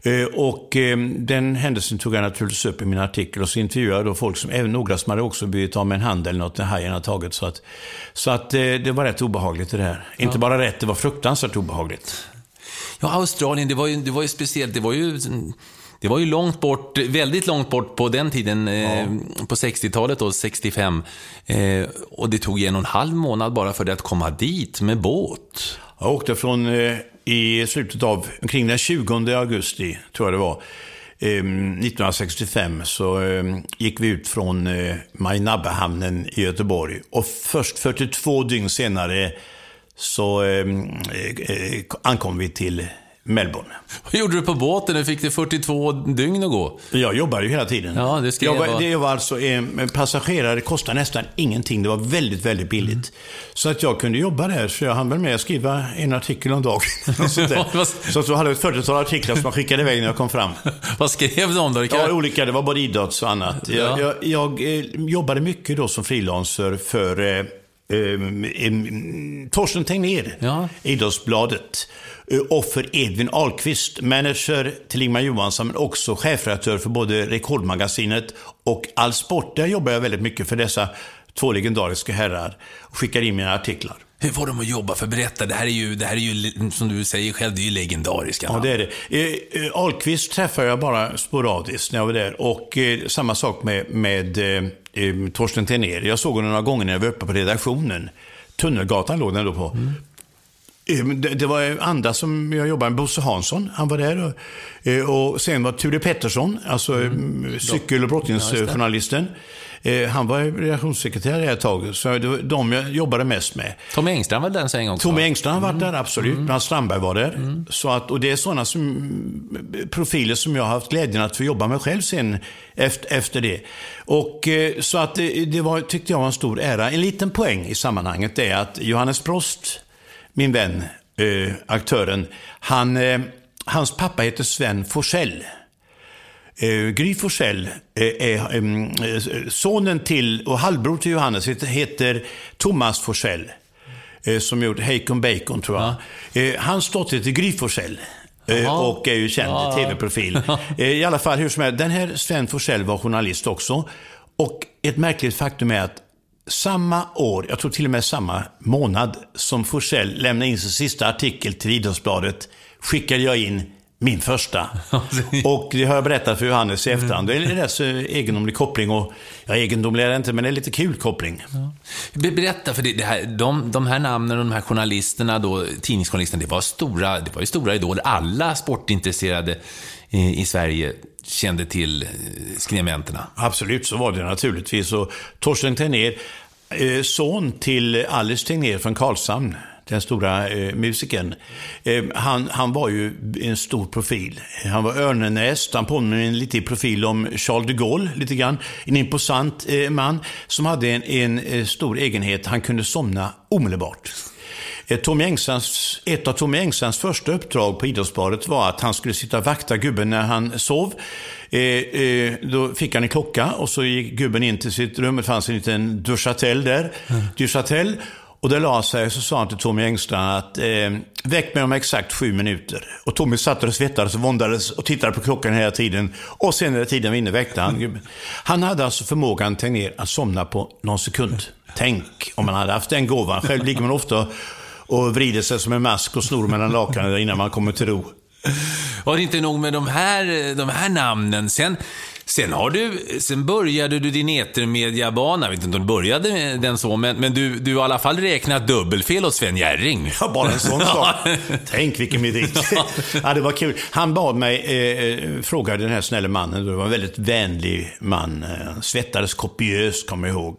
Eh, och eh, den händelsen tog jag naturligtvis upp i min artikel och så intervjuade jag då folk som, även några som hade också blivit av med en hand eller något när hajen hade tagit. Så att, så att det var rätt obehagligt det där. Ja. Inte bara rätt, det var fruktansvärt obehagligt. Ja, Australien, det var ju, det var ju speciellt. Det var ju, det var ju långt bort, väldigt långt bort på den tiden, ja. eh, på 60-talet då, 65. Eh, och det tog en och en halv månad bara för det att komma dit med båt. Jag åkte från, eh, i slutet av, omkring den 20 augusti, tror jag det var, 1965 så gick vi ut från Majnabbehamnen i Göteborg. Och först 42 dygn senare så eh, eh, ankom vi till Melbourne. Vad gjorde du på båten? Du fick det 42 dygn att gå. Jag jobbade ju hela tiden. Ja, det ska jag, var, det var alltså, eh, passagerare kostade nästan ingenting. Det var väldigt, väldigt billigt. Mm. Så att jag kunde jobba där, så jag hann väl med att skriva en artikel om dagen. så att jag hade ett 40-tal artiklar som jag skickade iväg när jag kom fram. Vad skrev du om då? Ja, olika. Det var både idrotts och annat. Ja. Jag, jag, jag eh, jobbade mycket då som frilanser för eh, eh, Torsten Tegnér, ja. Idrottsbladet. Eh, och för Edvin Ahlqvist, manager till Ingmar Johansson, men också chefredaktör för både Rekordmagasinet och All Sport. Där jobbar jag väldigt mycket för dessa två legendariska herrar och skickar in mina artiklar. Hur var de att jobba för? Berätta, det här är ju, det här är ju som du säger själv, det är ju legendariska Ja, det är det. Eh, eh, Ahlqvist träffade jag bara sporadiskt när jag var där. Och eh, samma sak med, med eh, eh, Torsten Tenér. Jag såg honom några gånger när jag var uppe på redaktionen. Tunnelgatan låg den då på. Mm. Det, var andra som jag jobbade med. Bosse Hansson, han var där. Och, och sen var Ture Pettersson, alltså mm. cykel och brottningsjournalisten. Ja, Eh, han var redaktionssekreterare ett tag, så det var de jag jobbade mest med. Tommy Engström var så en gång Tommy Engström har varit mm. där, absolut. Mm. Hans Strandberg var där. Mm. Så att, och det är sådana som, profiler som jag har haft glädjen att få jobba med själv sen efter, efter det. Och, eh, så att det, det var, tyckte jag var en stor ära. En liten poäng i sammanhanget är att Johannes Prost, min vän, eh, aktören, han, eh, hans pappa heter Sven Forsell. Eh, Gry Forssell eh, är eh, sonen till och halvbror till Johannes heter Thomas Forsell. Eh, som gjort Heikon Bacon, tror jag. Ja. hans dotter heter Gry Forssell. Och är ju känd ja. tv-profil. I alla fall, hur som helst. Den här Sven Forsell var journalist också. Och ett märkligt faktum är att samma år, jag tror till och med samma månad, som Forsell lämnade in sin sista artikel till Idrottsbladet, skickade jag in min första. och det har jag berättat för Johannes i efterhand. Det är en rätt egendomlig koppling. Och, ja, egendomlig är det inte, men det är lite kul koppling. Ja. Berätta, för det, här, de, de här namnen och de här journalisterna, då, tidningsjournalisterna, det var stora, det var ju stora idoler. Alla sportintresserade i, i Sverige kände till eh, skribenterna. Absolut, så var det naturligtvis. Och Torsten Tegnér, eh, son till Alice Tegnér från Karlshamn, den stora eh, musikern. Eh, han, han var ju en stor profil. Han var örnenäst, han påminner lite i profil om Charles de Gaulle, lite grann. En imposant eh, man som hade en, en eh, stor egenhet, han kunde somna omedelbart. Eh, Tommy Engstrands, ett av Tommy Engstrands första uppdrag på Idrottsbladet var att han skulle sitta och vakta gubben när han sov. Eh, eh, då fick han en klocka och så gick gubben in till sitt rum. Det fanns en liten duschatell där. Mm. Duschatell. Och det la sig så sa han till Tommy Engstrand att eh, väck mig om exakt sju minuter. Och Tommy satt och svettades och våndades och tittade på klockan hela tiden. Och sen när tiden var inne väckte han. Han hade alltså förmågan att somna på någon sekund. Tänk om man hade haft den gåvan. Själv ligger man ofta och vrider sig som en mask och snor mellan lakanen innan man kommer till ro. Var det inte nog med de här, de här namnen? Sen, sen, har du, sen började du din etermediabana. Jag vet inte om du började med den så, men, men du, du har i alla fall räknat dubbelfel åt Sven Jerring. Ja, bara en sån sak. Tänk vilken merit. ja, det var kul. Han bad mig, eh, eh, frågade den här snälla mannen, det var en väldigt vänlig man. Han eh, svettades kopiöst, kommer jag ihåg.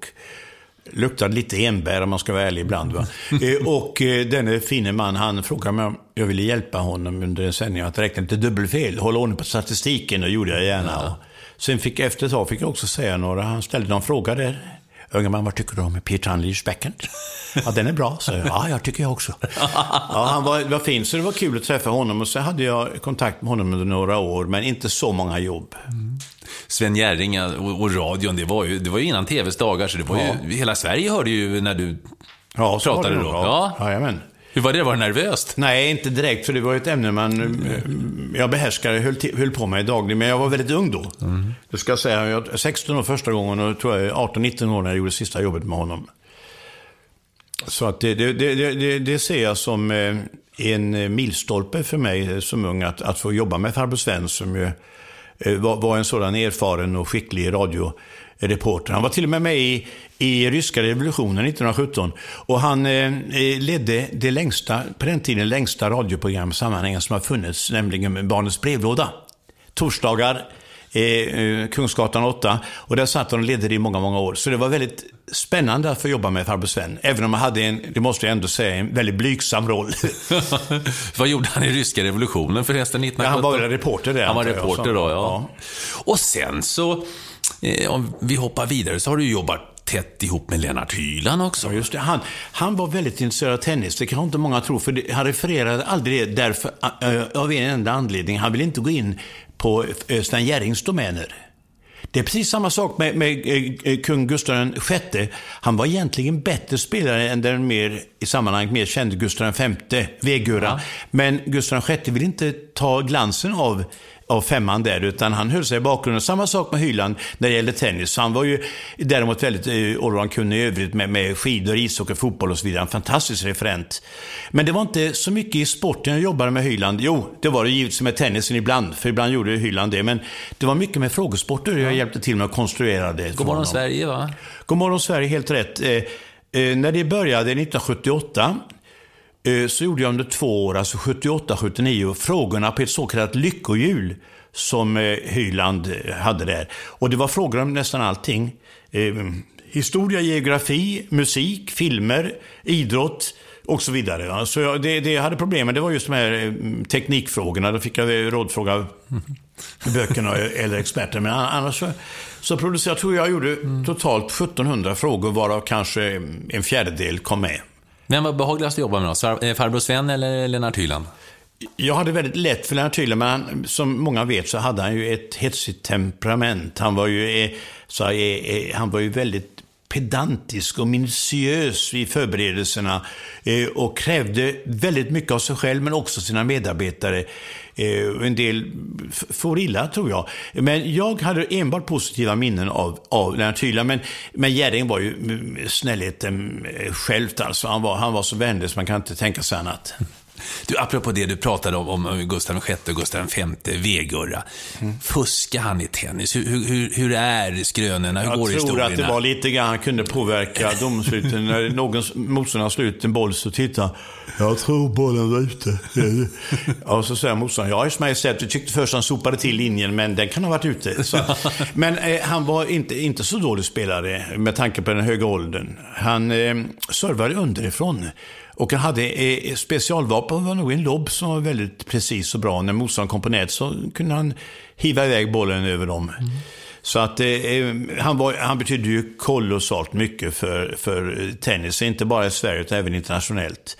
Luktade lite enbär om man ska vara ärlig ibland. Va? Eh, och eh, denne fine man, han frågade mig om jag ville hjälpa honom under en sändning att räkna lite dubbelfel, hålla ordning på statistiken, och gjorde jag gärna. Ja. Sen fick, efter ett tag fick jag också säga några, han ställde någon fråga där. Unga man, vad tycker du om Peter Andlius backhand? Ja, den är bra, så Ja, jag tycker jag också. Ja, han var, var fin, så det var kul att träffa honom. Och så hade jag kontakt med honom under några år, men inte så många jobb. Mm. Sven Jerring och, och radion, det var ju, det var ju innan tvs dagar, så det var ja. ju, hela Sverige hörde ju när du ja, pratade då. Ja, Jajamän. Hur var det? Var det nervöst? Nej, inte direkt, för det var ett ämne man, eh, jag behärskade, höll, höll på med dagligen, men jag var väldigt ung då. Mm. Det ska jag säga, jag var 16 år första gången och tror jag 18-19 år när jag gjorde sista jobbet med honom. Så att det, det, det, det, ser jag som eh, en milstolpe för mig som ung, att, att få jobba med farbror Sven, som ju Eh, var, en sådan erfaren och skicklig radioreporter. Han var till och med med i, i ryska revolutionen 1917 och han eh, eh, ledde det längsta, på den tiden längsta radioprogram sammanhangen som har funnits, nämligen Barnens brevlåda. Torsdagar eh, Kungsgatan 8. Och där satt han och ledde det i många, många år. Så det var väldigt spännande att få jobba med farbror Sven. Även om han hade en, det måste jag ändå säga, en väldigt blygsam roll. Vad gjorde han i ryska revolutionen förresten 1917? Ja, han var väl reporter där. Han var reporter då, ja. ja. Och sen så, eh, om vi hoppar vidare, så har du jobbat tätt ihop med Lennart Hyland också. Ja, just det. Han, han var väldigt intresserad av tennis. Det kanske inte många tror, för det, han refererade aldrig det därför, uh, av en enda anledning. Han ville inte gå in på eh, Sven Jerrings domäner. Det är precis samma sak med, med eh, kung Gustav VI. Han var egentligen bättre spelare än den mer, i sammanhanget mer kände Gustav V, Vegurra. Ja. Men Gustav VI vill inte ta glansen av av femman där, utan han höll sig i bakgrunden. Samma sak med Hyland när det gällde tennis. Han var ju däremot väldigt eh, allround-kunnig i övrigt med, med skidor, ishockey, fotboll och så vidare. En fantastisk referent. Men det var inte så mycket i sporten jag jobbade med Hyland. Jo, det var det givetvis med tennisen ibland, för ibland gjorde Hyland det. Men det var mycket med frågesporter jag hjälpte till med att konstruera det. Godmorgon Sverige, va? Godmorgon Sverige, helt rätt. Eh, eh, när det började 1978 Eh, Eh, så gjorde jag under två år, alltså 78-79, frågorna på ett så kallat lyckohjul som eh, Hyland eh, hade där. Och det var frågor om nästan allting. Historia, geografi, musik, filmer, idrott och så vidare. Så jag, det, det jag hade problem med det var just de här teknikfrågorna. Då fick jag rådfråga böckerna eller experter. Men annars så, så producerade jag, tror jag gjorde totalt 1700 frågor varav kanske en fjärdedel kom med. Vem var behagligast att jobba med då? Eh, farbror Sven eller Lennart Hyland? Jag hade väldigt lätt för Lennart Hyland, men han, som många vet så hade han ju ett hetsigt temperament. Han var ju, eh, så, eh, han var ju väldigt pedantisk och minutiös i förberedelserna eh, och krävde väldigt mycket av sig själv men också sina medarbetare. Eh, en del får illa, tror jag. Men jag hade enbart positiva minnen av, av Lennart Hyland. Men, men Jerring var ju mm, snällheten själv självt. Alltså. Han, var, han var så vänlig så man kan inte tänka sig annat. Du, apropå det du pratade om, om Gustav VI och Gustav V, Vegurra. Mm. Fuskar han i tennis? Hur, hur, hur är skrönorna? Hur jag går historierna? Jag tror att det var lite grann han kunde påverka domsluten. När någon motståndare slog ut en boll så tittade Jag tror bollen var ute. och så säger motståndaren, ja, Ers Majestät, vi tyckte först han sopade till linjen, men den kan ha varit ute. Så, men eh, han var inte, inte så dålig spelare med tanke på den höga åldern. Han eh, servade underifrån. Och han hade eh, specialvapen, var nog en lobb som var väldigt precis och bra. När motståndaren kom på nät så kunde han hiva iväg bollen över dem. Mm. Så att eh, eh, han, var, han betydde ju kolossalt mycket för, för tennis, inte bara i Sverige utan även internationellt.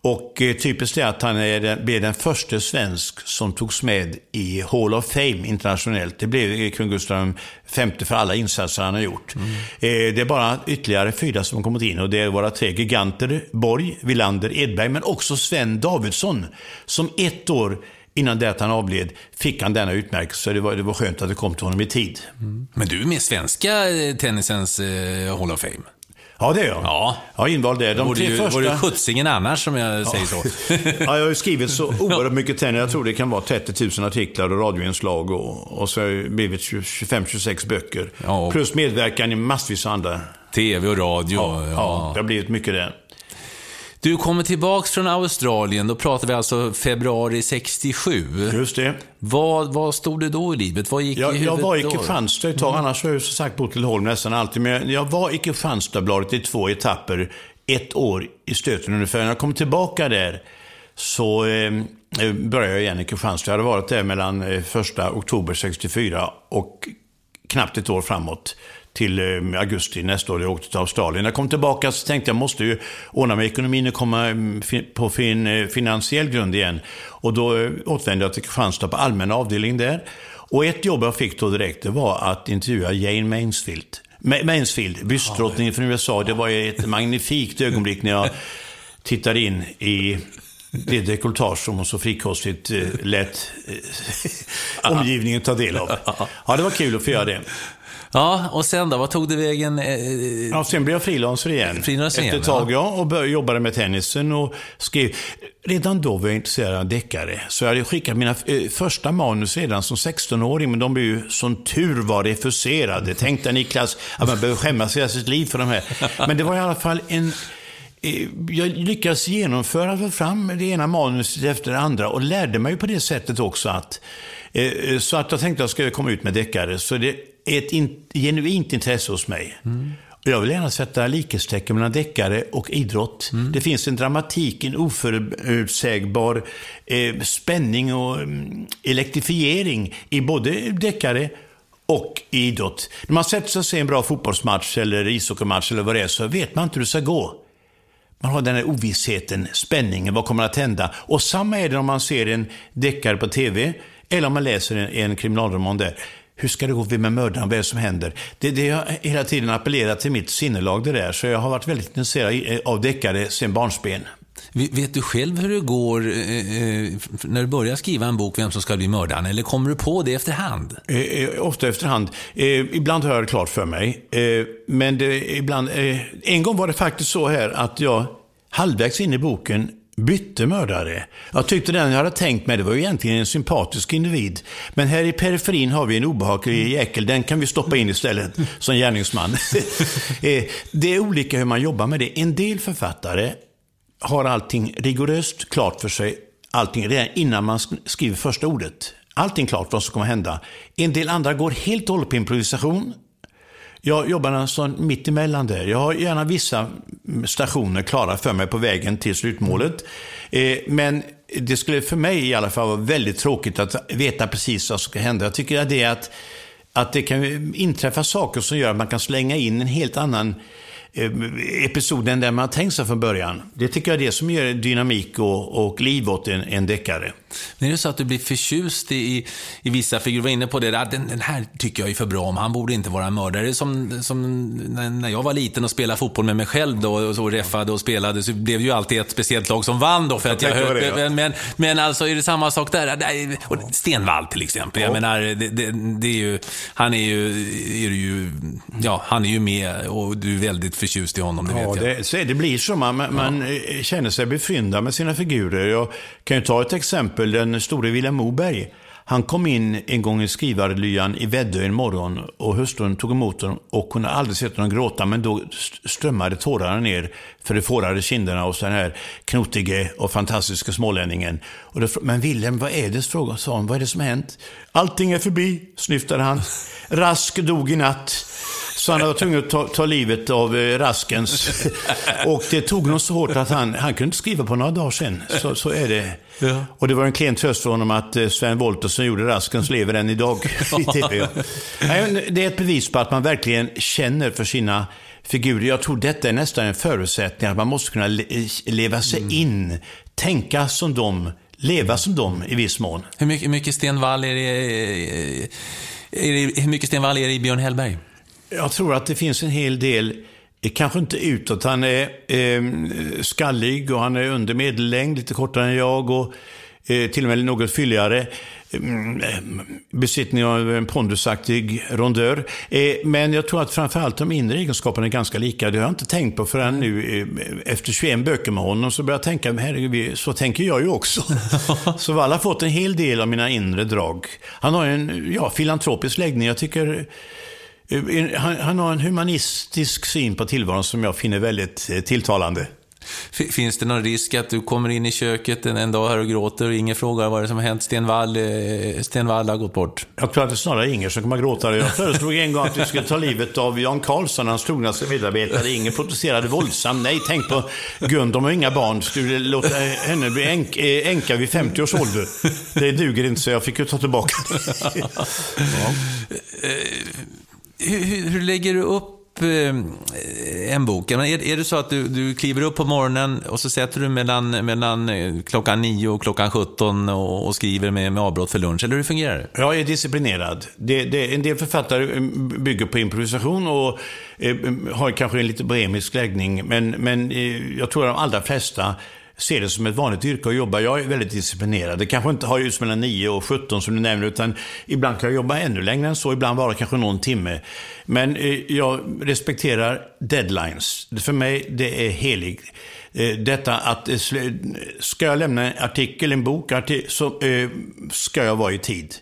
Och eh, typiskt är att han är den, blev den första svensk som togs med i Hall of Fame internationellt. Det blev kung Gustav V för alla insatser han har gjort. Mm. Eh, det är bara ytterligare fyra som har kommit in och det är våra tre giganter, Borg, Villander, Edberg, men också Sven Davidsson, som ett år innan det att han avled fick han denna utmärkelse. Det var, det var skönt att det kom till honom i tid. Mm. Men du är med svenska eh, tennisens eh, Hall of Fame? Ja, det är jag. Ja. Jag är invald där. De tre ju, första... Vore skjutsingen annars, som jag ja. säger så. ja, jag har skrivit så oerhört mycket tennis. Jag tror det kan vara 30 000 artiklar och radioinslag och, och så har det blivit 25-26 böcker. Ja, och... Plus medverkan i massvis av andra. TV och radio. Ja, ja. ja, det har blivit mycket det. Du kommer tillbaks från Australien, då pratar vi alltså februari 67. Just det. Vad, vad stod det då i livet? Vad gick jag, i huvudet Jag var i Kristianstad ett tag, mm. annars har jag som sagt bott i Holm nästan alltid. Men jag var i Kristianstadsbladet i två etapper, ett år i stöten ungefär. När jag kom tillbaka där så eh, började jag igen i Kristianstad. Jag hade varit där mellan eh, första oktober 64 och knappt ett år framåt till eh, augusti nästa år. Jag åkte till Australien. När jag kom tillbaka så tänkte jag måste ju ordna med ekonomin och komma mm, på fin, eh, finansiell grund igen. Och då eh, återvände jag till Kristianstad på allmänna avdelning där. Och ett jobb jag fick då direkt, det var att intervjua Jane Mansfield. Mansfield, bystdrottningen från USA. Det var ett magnifikt ögonblick när jag tittade in i det dekolletage som hon så frikostigt lät omgivningen ta del av. Ja, det var kul att få göra det. Ja, och sen då? Vad tog det vägen? Eh, ja, sen blev jag frilansare igen. Freelancer Efter ett tag, ja. Och började, jobbade med tennisen och skrev. Redan då var jag intresserad av deckare. Så jag hade skickat mina eh, första manus redan som 16-åring, men de blev ju som tur var refuserade. Tänkte Niklas att man behöver skämmas hela sitt liv för de här. Men det var i alla fall en eh, jag lyckades genomföra för fram det ena manuset efter det andra och lärde mig på det sättet också att så att jag tänkte att jag skulle komma ut med deckare. Så det ett in, genuint intresse hos mig. Mm. Jag vill gärna sätta likhetstecken mellan deckare och idrott. Mm. Det finns en dramatik, en oförutsägbar eh, spänning och mm, elektrifiering i både deckare och i idrott. När man sätter sig och ser en bra fotbollsmatch eller ishockeymatch eller vad det är så vet man inte hur det ska gå. Man har den här ovissheten, spänningen, vad kommer att hända? Och samma är det om man ser en deckare på TV eller om man läser en, en kriminalroman där. Hur ska det gå med mördaren? Vad är det som händer? Det, det har hela tiden appellerat till mitt sinnelag det där. Så jag har varit väldigt intresserad av deckare sen barnsben. Vet du själv hur det går eh, eh, när du börjar skriva en bok, vem som ska bli mördaren? Eller kommer du på det efterhand? Eh, eh ofta efterhand. Eh, ibland har jag det klart för mig. Eh, men det, ibland, en gång var det faktiskt så här att jag halvvägs in i boken bytte mördare. Jag tyckte den jag hade tänkt mig, det var ju egentligen en sympatisk individ. Men här i periferin har vi en obehaglig jäkel, den kan vi stoppa in istället som gärningsman. Eh, det är olika hur man jobbar med det. En del författare har allting rigoröst klart för sig, allting redan innan man skriver första ordet. Allting klart vad som kommer hända. En del andra går helt och hållet på improvisation. Jag jobbar alltså mitt emellan där. Jag har gärna vissa stationer klara för mig på vägen till slutmålet. Eh, men det skulle för mig i alla fall vara väldigt tråkigt att veta precis vad som ska hända. Jag tycker att det är att, att det kan inträffa saker som gör att man kan slänga in en helt annan eh, episod än den man har tänkt sig från början. Det tycker jag är det som ger dynamik och, och liv åt en, en deckare. Men är det så att du blir förtjust i, i vissa figurer? Du var inne på det där, den, den, här tycker jag är för bra om, han borde inte vara mördare. Som, som när jag var liten och spelade fotboll med mig själv då, och så reffade och spelade, så blev det ju alltid ett speciellt lag som vann då. För att jag, jag det, ja. men, men alltså, är det samma sak där? Och Stenvall till exempel. Jag menar, det, det, det, är ju, han är ju, är ju, ja, han är ju med och du är väldigt förtjust i honom, det ja, vet jag. Det, så det blir så. Man, man ja. känner sig befryndad med sina figurer. Jag kan ju ta ett exempel, den store Vilhelm Moberg. Han kom in en gång i skrivarlyan i Väddö en morgon och hustrun tog emot honom och hon hade aldrig sett honom gråta men då strömmade tårarna ner för de fårade kinderna hos den här knotige och fantastiska smålänningen. Och då, men Wilhelm, vad är det? Frågade, sa hon. Vad är det som har hänt? Allting är förbi, snyftade han. Rask dog i natt. Så han var tvungen att ta, ta livet av eh, Raskens. och det tog honom så hårt att han, han kunde inte skriva på några dagar sen. Så, så är det. Ja. Och det var en klen tröst för honom att eh, Sven Wollter som gjorde Raskens lever än idag TV. Det är ett bevis på att man verkligen känner för sina figurer. Jag tror detta är nästan en förutsättning, att man måste kunna leva sig mm. in, tänka som dem, leva som dem i viss mån. Hur mycket, mycket Sten Wall är det, är det, hur mycket Sten Wall är det i Björn Hellberg? Jag tror att det finns en hel del, kanske inte utåt. Han är eh, skallig och han är under medellängd, lite kortare än jag och eh, till och med något fylligare. Mm, besittning av en pondusaktig rondör. Eh, men jag tror att framförallt de inre egenskaperna är ganska lika. Det har jag inte tänkt på förrän nu eh, efter 21 böcker med honom. Så börjar jag tänka, herregud, så tänker jag ju också. så Wall har fått en hel del av mina inre drag. Han har en ja, filantropisk läggning. Jag tycker eh, han, han har en humanistisk syn på tillvaron som jag finner väldigt tilltalande. Finns det någon risk att du kommer in i köket en, en dag här och gråter och ingen frågar vad det som har hänt? Sten Wall, eh, Sten Wall har gått bort. Jag tror att det är snarare Inger som kommer att gråta. Jag föreslog en gång att vi skulle ta livet av Jan Karlsson, hans trognaste medarbetare. Inger protesterade våldsamt. Nej, tänk på Gun, de har inga barn. Skulle du låta henne bli änk, eh, änka vid 50 års ålder? Det duger inte, så jag fick ju ta tillbaka det. ja. Hur, hur, hur lägger du upp eh, en bok? Är, är det så att du, du kliver upp på morgonen och så sätter du mellan, mellan eh, klockan 9 och klockan 17 och, och skriver med, med avbrott för lunch, eller hur fungerar det? Jag är disciplinerad. Det, det, en del författare eh, bygger på improvisation och eh, har kanske en lite bohemisk läggning, men, men eh, jag tror att de allra flesta ser det som ett vanligt yrke att jobba. Jag är väldigt disciplinerad. Det kanske inte har just mellan 9 och 17 som du nämner, utan ibland kan jag jobba ännu längre än så, ibland bara kanske någon timme. Men eh, jag respekterar deadlines. För mig, det är heligt. Eh, detta att, eh, ska jag lämna en artikel, en bok, så ska jag vara i tid.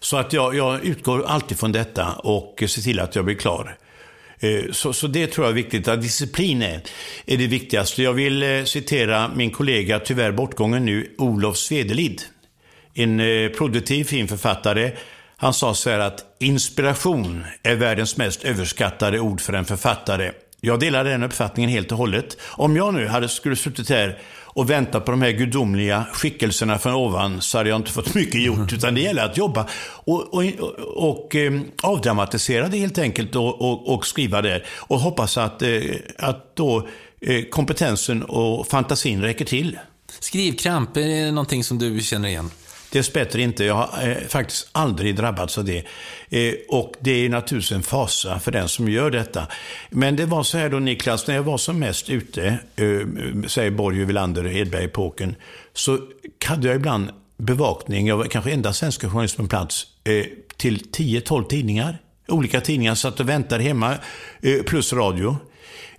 Så att jag, jag utgår alltid från detta och ser till att jag blir klar. Eh, så, så det tror jag är viktigt, att disciplin är, är det viktigaste. Jag vill eh, citera min kollega, tyvärr bortgången nu, Olof Svedelid. En eh, produktiv, fin författare. Han sa så här att inspiration är världens mest överskattade ord för en författare. Jag delar den uppfattningen helt och hållet. Om jag nu hade skulle suttit här och väntat på de här gudomliga skickelserna från ovan så hade jag inte fått mycket gjort. Utan det gäller att jobba och, och, och, och eh, avdramatisera det helt enkelt och, och, skriva det. Och hoppas att, eh, att då eh, kompetensen och fantasin räcker till. Skrivkramp, är det någonting som du känner igen? Dessbättre inte. Jag har eh, faktiskt aldrig drabbats av det. Eh, och det är naturligtvis en fasa för den som gör detta. Men det var så här då Niklas, när jag var som mest ute, eh, säger Borg, Wilander, Edberg-epoken, så hade jag ibland bevakning, jag var kanske enda svenska journalist på plats, eh, till 10-12 tidningar. Olika tidningar satt och väntade hemma, eh, plus radio.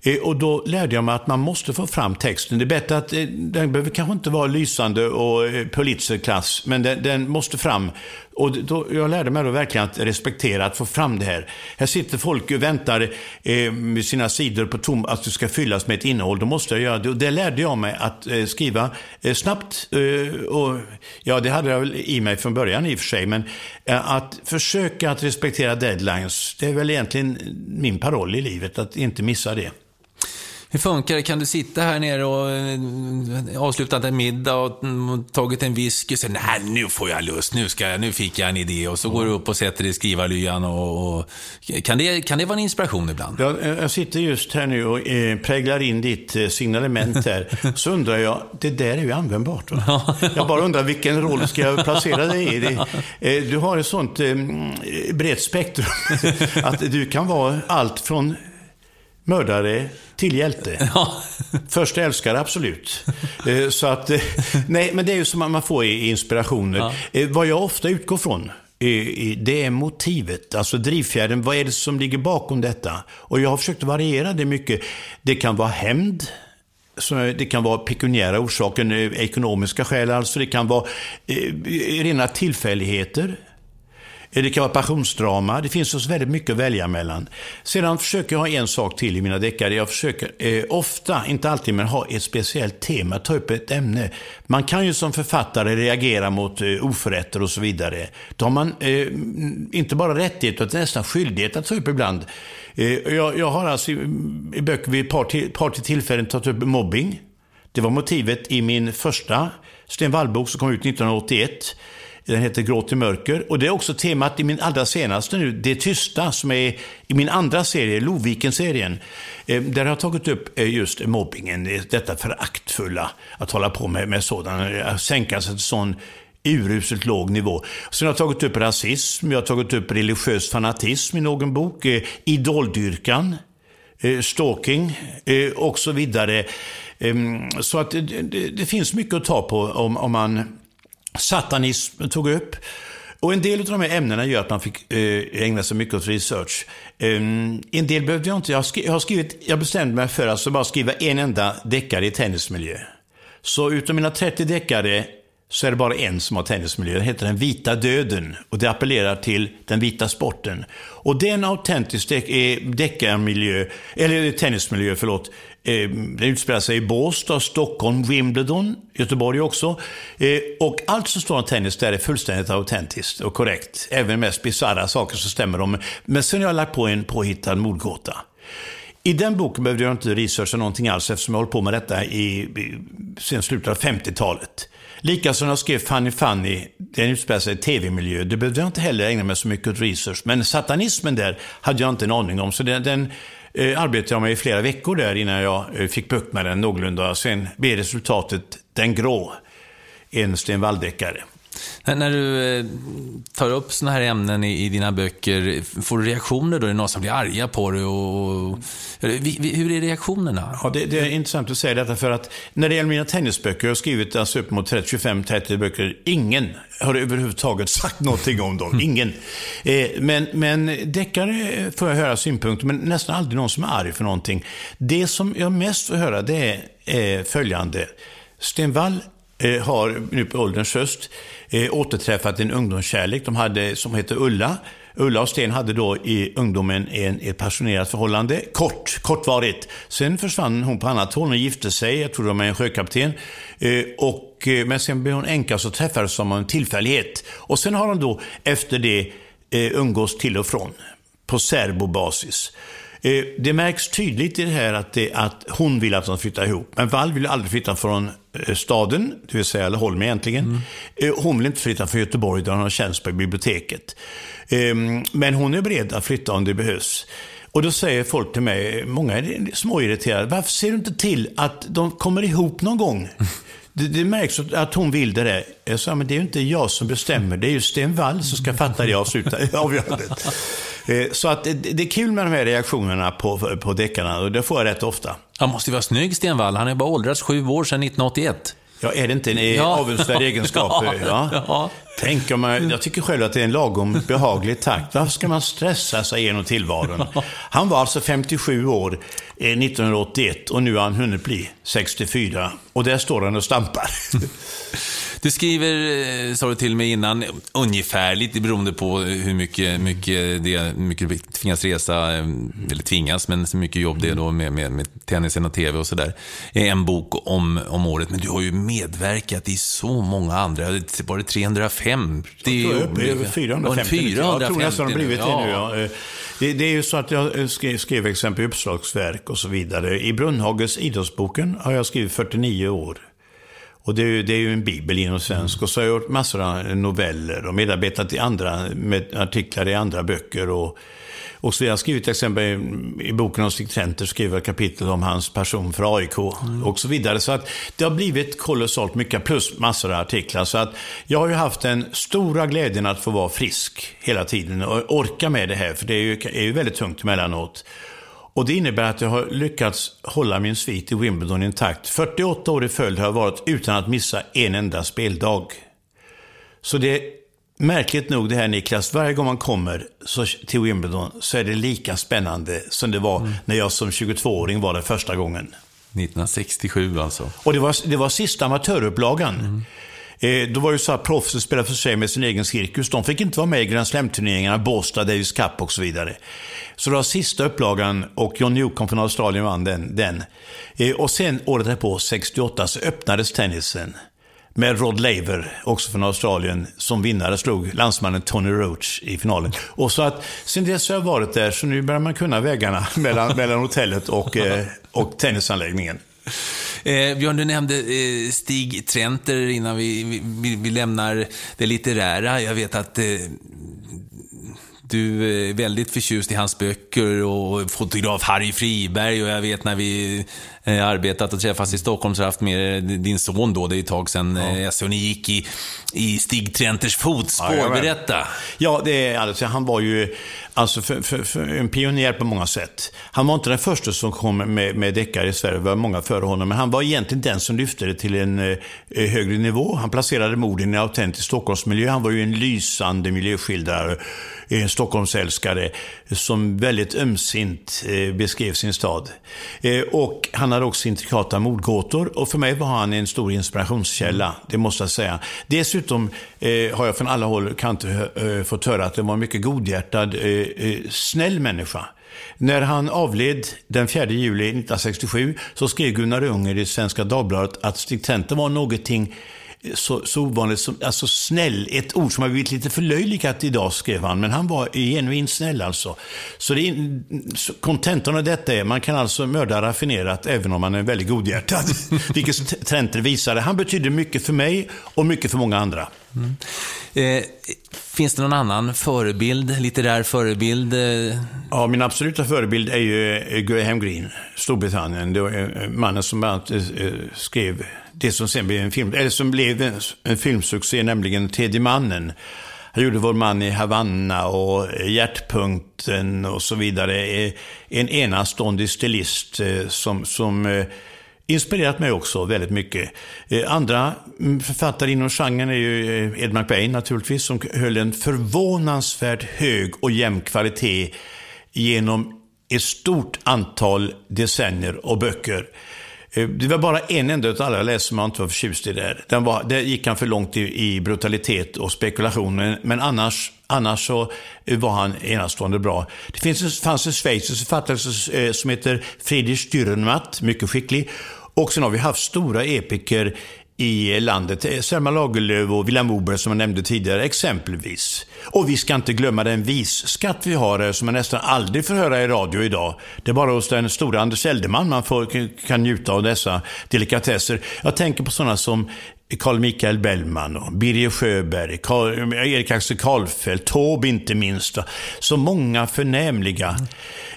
Eh, och då lärde jag mig att man måste få fram texten. Det är bättre att eh, den behöver kanske inte vara lysande och eh, Pulitzerklass, men den, den, måste fram. Och då, jag lärde mig då verkligen att respektera, att få fram det här. Här sitter folk och väntar eh, med sina sidor på tom, att det ska fyllas med ett innehåll. Då måste jag göra det. Och det lärde jag mig att eh, skriva eh, snabbt. och, ja, det hade jag väl i mig från början i och för sig. Men att försöka att respektera deadlines, det är väl egentligen min paroll i livet, att inte missa det. Hur funkar det? Kan du sitta här nere och eh, avslutat en middag och tagit en whisky och säga nej, nu får jag lust, nu, ska jag, nu fick jag en idé och så går du upp och sätter dig i skrivarlyan och, och, kan, det, kan det vara en inspiration ibland? Jag, jag sitter just här nu och eh, präglar in ditt eh, signalement här. Så undrar jag, det där är ju användbart. Va? Jag bara undrar vilken roll ska jag placera dig i? Det, eh, du har ett sånt eh, brett spektrum att du kan vara allt från mördare till hjälte. Ja. Första älskare, absolut. Eh, så att, eh, nej, men det är ju som man får i inspirationer. Ja. Eh, vad jag ofta utgår från, det är motivet, alltså drivfjärden. Vad är det som ligger bakom detta? Och jag har försökt variera det mycket. Det kan vara hämnd. Det kan vara pekuniära orsaker, ekonomiska skäl alltså. Det kan vara rena tillfälligheter. Det kan vara passionsdrama. Det finns så väldigt mycket att välja mellan. Sedan försöker jag ha en sak till i mina deckare. Jag försöker eh, ofta, inte alltid, men ha ett speciellt tema, ta upp ett ämne. Man kan ju som författare reagera mot eh, oförrätter och så vidare. Då har man eh, inte bara rättighet utan nästan skyldighet att ta upp ibland. Eh, jag, jag, har alltså i, i böcker vid ett par, till, par till tillfällen tagit upp mobbing. Det var motivet i min första Sten Wall-bok som kom ut 1981. Den heter Gråt i mörker. Och det är också temat i min allra senaste nu, Det tysta, som är i min andra serie, Loviken-serien. Eh, där har jag tagit upp eh, just mobbingen, detta föraktfulla, att hålla på med, med sådan, att sänka sig till sån uruselt låg nivå. Sen har jag tagit upp rasism, jag har tagit upp religiös fanatism i någon bok, eh, idoldyrkan, eh, stalking eh, och så vidare. Ehm, så att det, det, det, finns mycket att ta på om, om man satanism tog upp. Och en del av de här ämnena gör att man fick eh, ägna sig mycket åt research. Um, en del behövde jag inte. Jag, skri, jag, har skrivit, jag bestämde mig för att alltså bara skriva en enda deckare i tennismiljö. Så utav mina 30 deckare så är det bara en som har tennismiljö. Den heter Den vita döden och det appellerar till den vita sporten. Och det är en autentisk eh, deckarmiljö, eller tennismiljö, förlåt. Eh, den utspelar sig i Båstad, Stockholm, Wimbledon, Göteborg också. Eh, och allt som står om tennis där är fullständigt autentiskt och korrekt. Även mest bisarra saker så stämmer de. Men sen har jag lagt på en påhittad mordgåta. I den boken behövde jag inte researcha någonting alls eftersom jag hållit på med detta i, i, sen slutet av 50-talet. Likaså när jag skrev Funny Funny, den utspelar sig i tv-miljö, det behövde jag inte heller ägna mig så mycket åt research. Men satanismen där hade jag inte en aning om, så den, den eh, arbetade jag med i flera veckor där innan jag eh, fick bukt med den någorlunda. Sen blev resultatet Den grå, en Sten Wall-deckare. När du eh, tar upp sådana här ämnen i, dina böcker, får du reaktioner då? Är det någon som blir arga på det? Och, hur är reaktionerna? Ja, det, det, är intressant att säga detta för att när det gäller mina tennisböcker, jag har skrivit alltså upp mot 25-30 böcker, ingen har överhuvudtaget sagt någonting om dem. Mm. Ingen. Eh, men, men deckare får jag höra synpunkter, men nästan aldrig någon som är arg för någonting. Det som jag mest får höra, det är eh, följande. Sten Wall eh, har nu på ålderns höst eh, återträffat en ungdomskärlek de hade, som heter Ulla. Ulla och Sten hade då i ungdomen en, ett passionerat förhållande. Kort, kortvarigt. Sen försvann hon på annat håll och gifte sig. Jag tror de är en sjökapten. Eh, och, eh, men sen blev hon änka så träffades de av en tillfällighet. Och sen har de då efter det eh, umgås till och från. På serbobasis. Eh, det märks tydligt i det här att, det, att hon vill att de flyttar ihop. Men Wall vill aldrig flytta från eh, staden, det vill säga Laholm egentligen. Mm. Eh, hon vill inte flytta från Göteborg där hon har tjänst på biblioteket. Ehm, men hon är beredd att flytta om det behövs. Och då säger folk till mig, många är småirriterade, varför ser du inte till att de kommer ihop någon gång? Det, det, märks att hon vill det där. Jag sa, men det är ju inte jag som bestämmer, det är ju Sten Wall som ska fatta det avgörandet. Eh, så att det, är kul med de här reaktionerna på, på deckarna och det får jag rätt ofta. Han måste ju vara snygg, Sten Wall. Han är bara åldrats sju år sedan 1981. Ja, är det inte en ja. avundsvärd egenskap? ja. ja. Tänk om man, jag tycker själv att det är en lagom behaglig takt. Varför ska man stressa sig igenom tillvaron? Han var alltså 57 år 1981 eh, och nu har han hunnit bli 64. Och där står han och stampar. Du skriver, eh, sa du till mig innan, ungefärligt beroende på hur mycket, mycket, det, mycket tvingas resa, eh, eller tvingas, men så mycket jobb det är då med, med, med tennisen och tv och sådär. En bok om, om året, men du har ju medverkat i så många andra, var det 350? Jag tror över 450. 450. Jag tror nästan det har blivit det nu, ja. Det, det, är ju så att jag eh, skrev, skrev exempel uppslagsverk och så vidare. I Brunnhages idrottsboken har jag skrivit 49 år. Och det är, ju, det är ju en bibel inom svensk. Och så har jag gjort massor av noveller och medarbetat i andra, med artiklar i andra böcker. Och, och så jag har skrivit till exempel i boken om Stig Trenter skriver kapitel om hans passion för AIK mm. och så vidare. Så att det har blivit kolossalt mycket plus massor av artiklar. Så att jag har ju haft den stora glädjen att få vara frisk hela tiden och orka med det här. För det är ju, är ju väldigt tungt emellanåt. Och det innebär att jag har lyckats hålla min svit i Wimbledon intakt. 48 år i följd har jag varit utan att missa en enda speldag. Så det är märkligt nog det här Niklas, varje gång man kommer så, till Wimbledon så är det lika spännande som det var mm. när jag som 22-åring var där första gången. 1967 alltså. Och det var, det var sista amatörupplagan. Mm. Eh, då var det så att proffsen spelade för sig med sin egen cirkus. De fick inte vara med i Grand Slam-turneringarna, Båstad, Davis Cup och så vidare. Så det var sista upplagan och John Newcomb från Australien vann den. den. Eh, och sen året därpå, 68, så öppnades tennisen med Rod Laver, också från Australien, som vinnare slog landsmannen Tony Roach i finalen. Och så att sen dess har jag varit där, så nu börjar man kunna vägarna mellan, mellan hotellet och, eh, och tennisanläggningen. Eh, Björn, du nämnde eh, Stig Trenter innan vi, vi, vi, lämnar det litterära. Jag vet att eh, du är väldigt förtjust i hans böcker och fotograf Harry Friberg och jag vet när vi arbetat och träffats i Stockholm så har jag haft med din son då, det är ett tag sedan, ja. Eh, så ni gick i, i Stig Trenters fotspår. Ja, Berätta! Ja, det är alltså, han var ju alltså för, för, för en pionjär på många sätt. Han var inte den första som kom med, med deckare i Sverige, det var många före honom, men han var egentligen den som lyfte det till en eh, högre nivå. Han placerade morden i en autentisk Stockholmsmiljö. Han var ju en lysande miljöskildrare en Stockholmsälskare som väldigt ömsint eh, beskrev sin stad. Eh, och han hade också intrikata mordgåtor och för mig var han en stor inspirationskälla, det måste jag säga. Dessutom eh, har jag från alla håll kanter eh, fått höra att det var en mycket godhjärtad, eh, eh, snäll människa. När han avled den 4 juli 1967 så skrev Gunnar Unger i Svenska Dagbladet att Stig Tenter var någonting så, så ovanligt som, alltså snäll, ett ord som har blivit lite förlöjligat idag, skrev han, men han var genuint snäll alltså. Så kontentan av detta är, man kan alltså mörda raffinerat även om man är väldigt godhjärtad. Vilket Trenter visade. Han betydde mycket för mig och mycket för många andra. Mm. Eh, finns det någon annan förebild, litterär förebild? Ja, min absoluta förebild är ju eh, Graham Greene, Storbritannien. Det var eh, mannen som bland annat eh, skrev det som sen blev en film, eller som blev en, en filmsuccé, nämligen Tredje mannen. Han gjorde Vår man i Havanna och Hjärtpunkten och så vidare. Eh, en enastående stilist eh, som, som eh, inspirerat mig också väldigt mycket. Andra mm, författare inom genren är ju Ed McBain naturligtvis, som höll en förvånansvärt hög och jämn kvalitet genom ett stort antal decennier och böcker. Eh, det var bara en enda av alla läsare som jag inte var förtjust i där. Den var, där gick han för långt i, i brutalitet och spekulation, men, men annars, annars så eh, var han enastående bra. Det finns, fanns en schweizisk författare eh, som heter Friedrich Dürrenmatt, mycket skicklig. Och sen har vi haft stora epiker i landet. Selma Lagerlöf och Vilhelm Moberg som jag nämnde tidigare, exempelvis. Och vi ska inte glömma den visskatt vi har här som man nästan aldrig får höra i radio idag. Det är bara hos den stora Anders Eldeman man får, kan njuta av dessa delikatesser. Jag tänker på sådana som Carl Michael Bellman, och Birger Sjöberg, Carl, Erik Axel Karlfeldt, Taube inte minst. Så många förnämliga.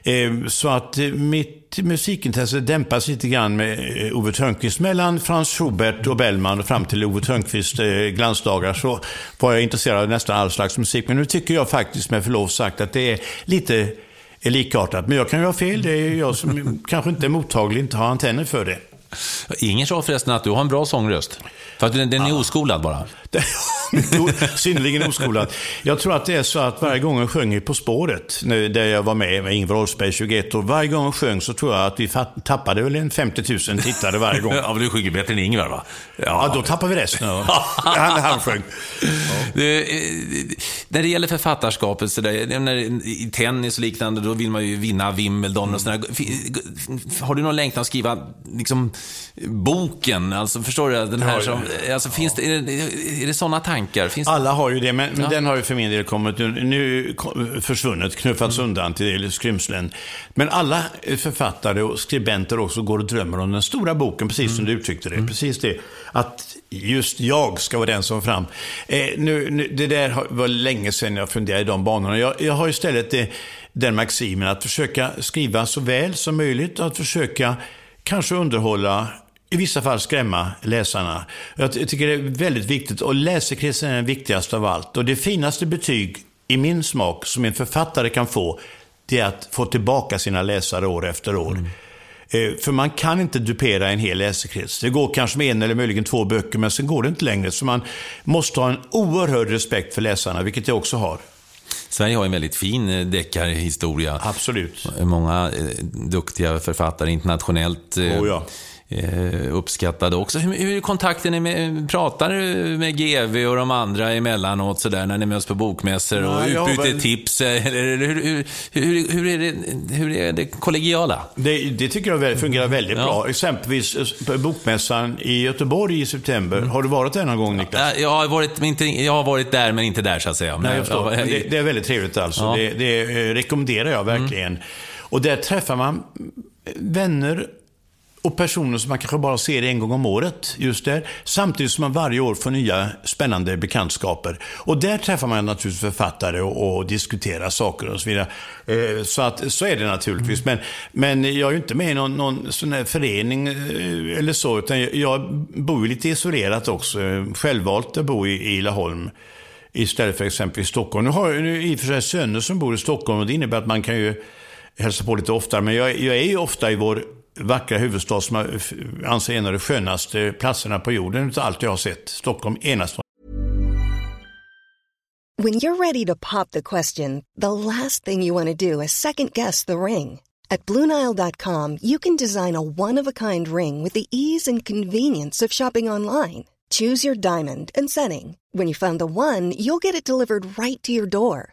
Eh, så att eh, mitt musikintresse dämpas lite grann med eh, Ove Thörnqvist. Mellan Frans Schubert och Bellman och fram till Ove Thörnqvists eh, glansdagar så var jag intresserad av nästan all slags musik. Men nu tycker jag faktiskt med förlov sagt att det är lite likartat. Men jag kan ju ha fel. Det är jag som kanske inte är mottaglig, inte har antenner för det. Ingen sa förresten att du har en bra sångröst. För att den, den är ja. oskolad bara. Synnerligen oskolad. Jag tror att det är så att varje gång jag sjöng På spåret, där jag var med med Ingvar Oldsberg, 21 år, varje gång jag sjöng så tror jag att vi tappade väl en 50 000 tittare varje gång. ja, men du sjunger bättre än Ingvar va? Ja, ja då tappar vi resten. Han, han sjöng. Ja. Det, eh, när det gäller författarskapet, så där, när, i tennis och liknande, då vill man ju vinna Wimbledon och sådär. Har du någon längtan att skriva liksom, boken? Alltså, förstår du? Den här som, alltså, finns det, är det, är det sådana tankar? Finns Alla har ju det, men, men den har ju för min del kommit nu försvunnit, knuffats mm. undan till skrymslen. Men alla författare och skribenter också går och drömmer om den stora boken, precis mm. som du uttryckte det. Mm. Precis det. Att just jag ska vara den som fram. Eh, nu, nu, det där var länge sedan jag funderade i de banorna. Jag, jag har istället det, den maximen att försöka skriva så väl som möjligt att försöka kanske underhålla i vissa fall skrämma läsarna. Jag tycker det är väldigt viktigt och läsekretsen är den viktigaste av allt. Och det finaste betyg i min smak som en författare kan få, det är att få tillbaka sina läsare år efter år. Mm. Eh, för man kan inte dupera en hel läsekrets. Det går kanske med en eller möjligen två böcker, men sen går det inte längre. Så man måste ha en oerhörd respekt för läsarna, vilket jag också har. Sverige har en väldigt fin eh, deckarhistoria. Absolut. Många eh, duktiga författare internationellt. Oh ja eh, uppskattade också. Hur, hur är kontakten med, pratar du med GV och de andra emellanåt sådär när ni möts på bokmässor och Ja, jag utbyter väl- tips? Eller hur, hur, hur, hur, är det, hur är det kollegiala? Det, det tycker jag fungerar väldigt Ja. bra. Exempelvis eh, Bokmässan i Göteborg i september. Har du varit där någon gång Niklas? Jag har, varit, inte, jag har varit där, men inte där så att säga. Nej, jag förstår. Men det, det är väldigt trevligt alltså. Ja. Det, det eh, rekommenderar jag verkligen. Och där träffar man vänner och personer som man kanske bara ser en gång om året. Just där. Samtidigt som man varje år får nya spännande bekantskaper. Och där träffar man naturligtvis författare och, och diskuterar saker och så vidare. Eh, så, att, så är det naturligtvis. Men, men jag är ju inte med i någon, någon sån här förening eh, eller så. Utan jag, jag bor lite isolerat också. Självvalt att bo i, i Laholm istället för exempelvis Stockholm. Nu har jag i och för sig söner som bor i Stockholm och det innebär att man kan ju hälsa på lite oftare. Men jag, jag är ju ofta i vår vackra huvudstad som jag f- anser en av de skönaste platserna på jorden utav allt jag har sett. Stockholm enastående. When you're ready to pop the question, the last thing you want to do is second guess the ring. At Bluenile.com, you can design a one of a kind ring with the ease and convenience of shopping online. Choose your diamond and setting. When you find the one, you'll get it delivered right to your door.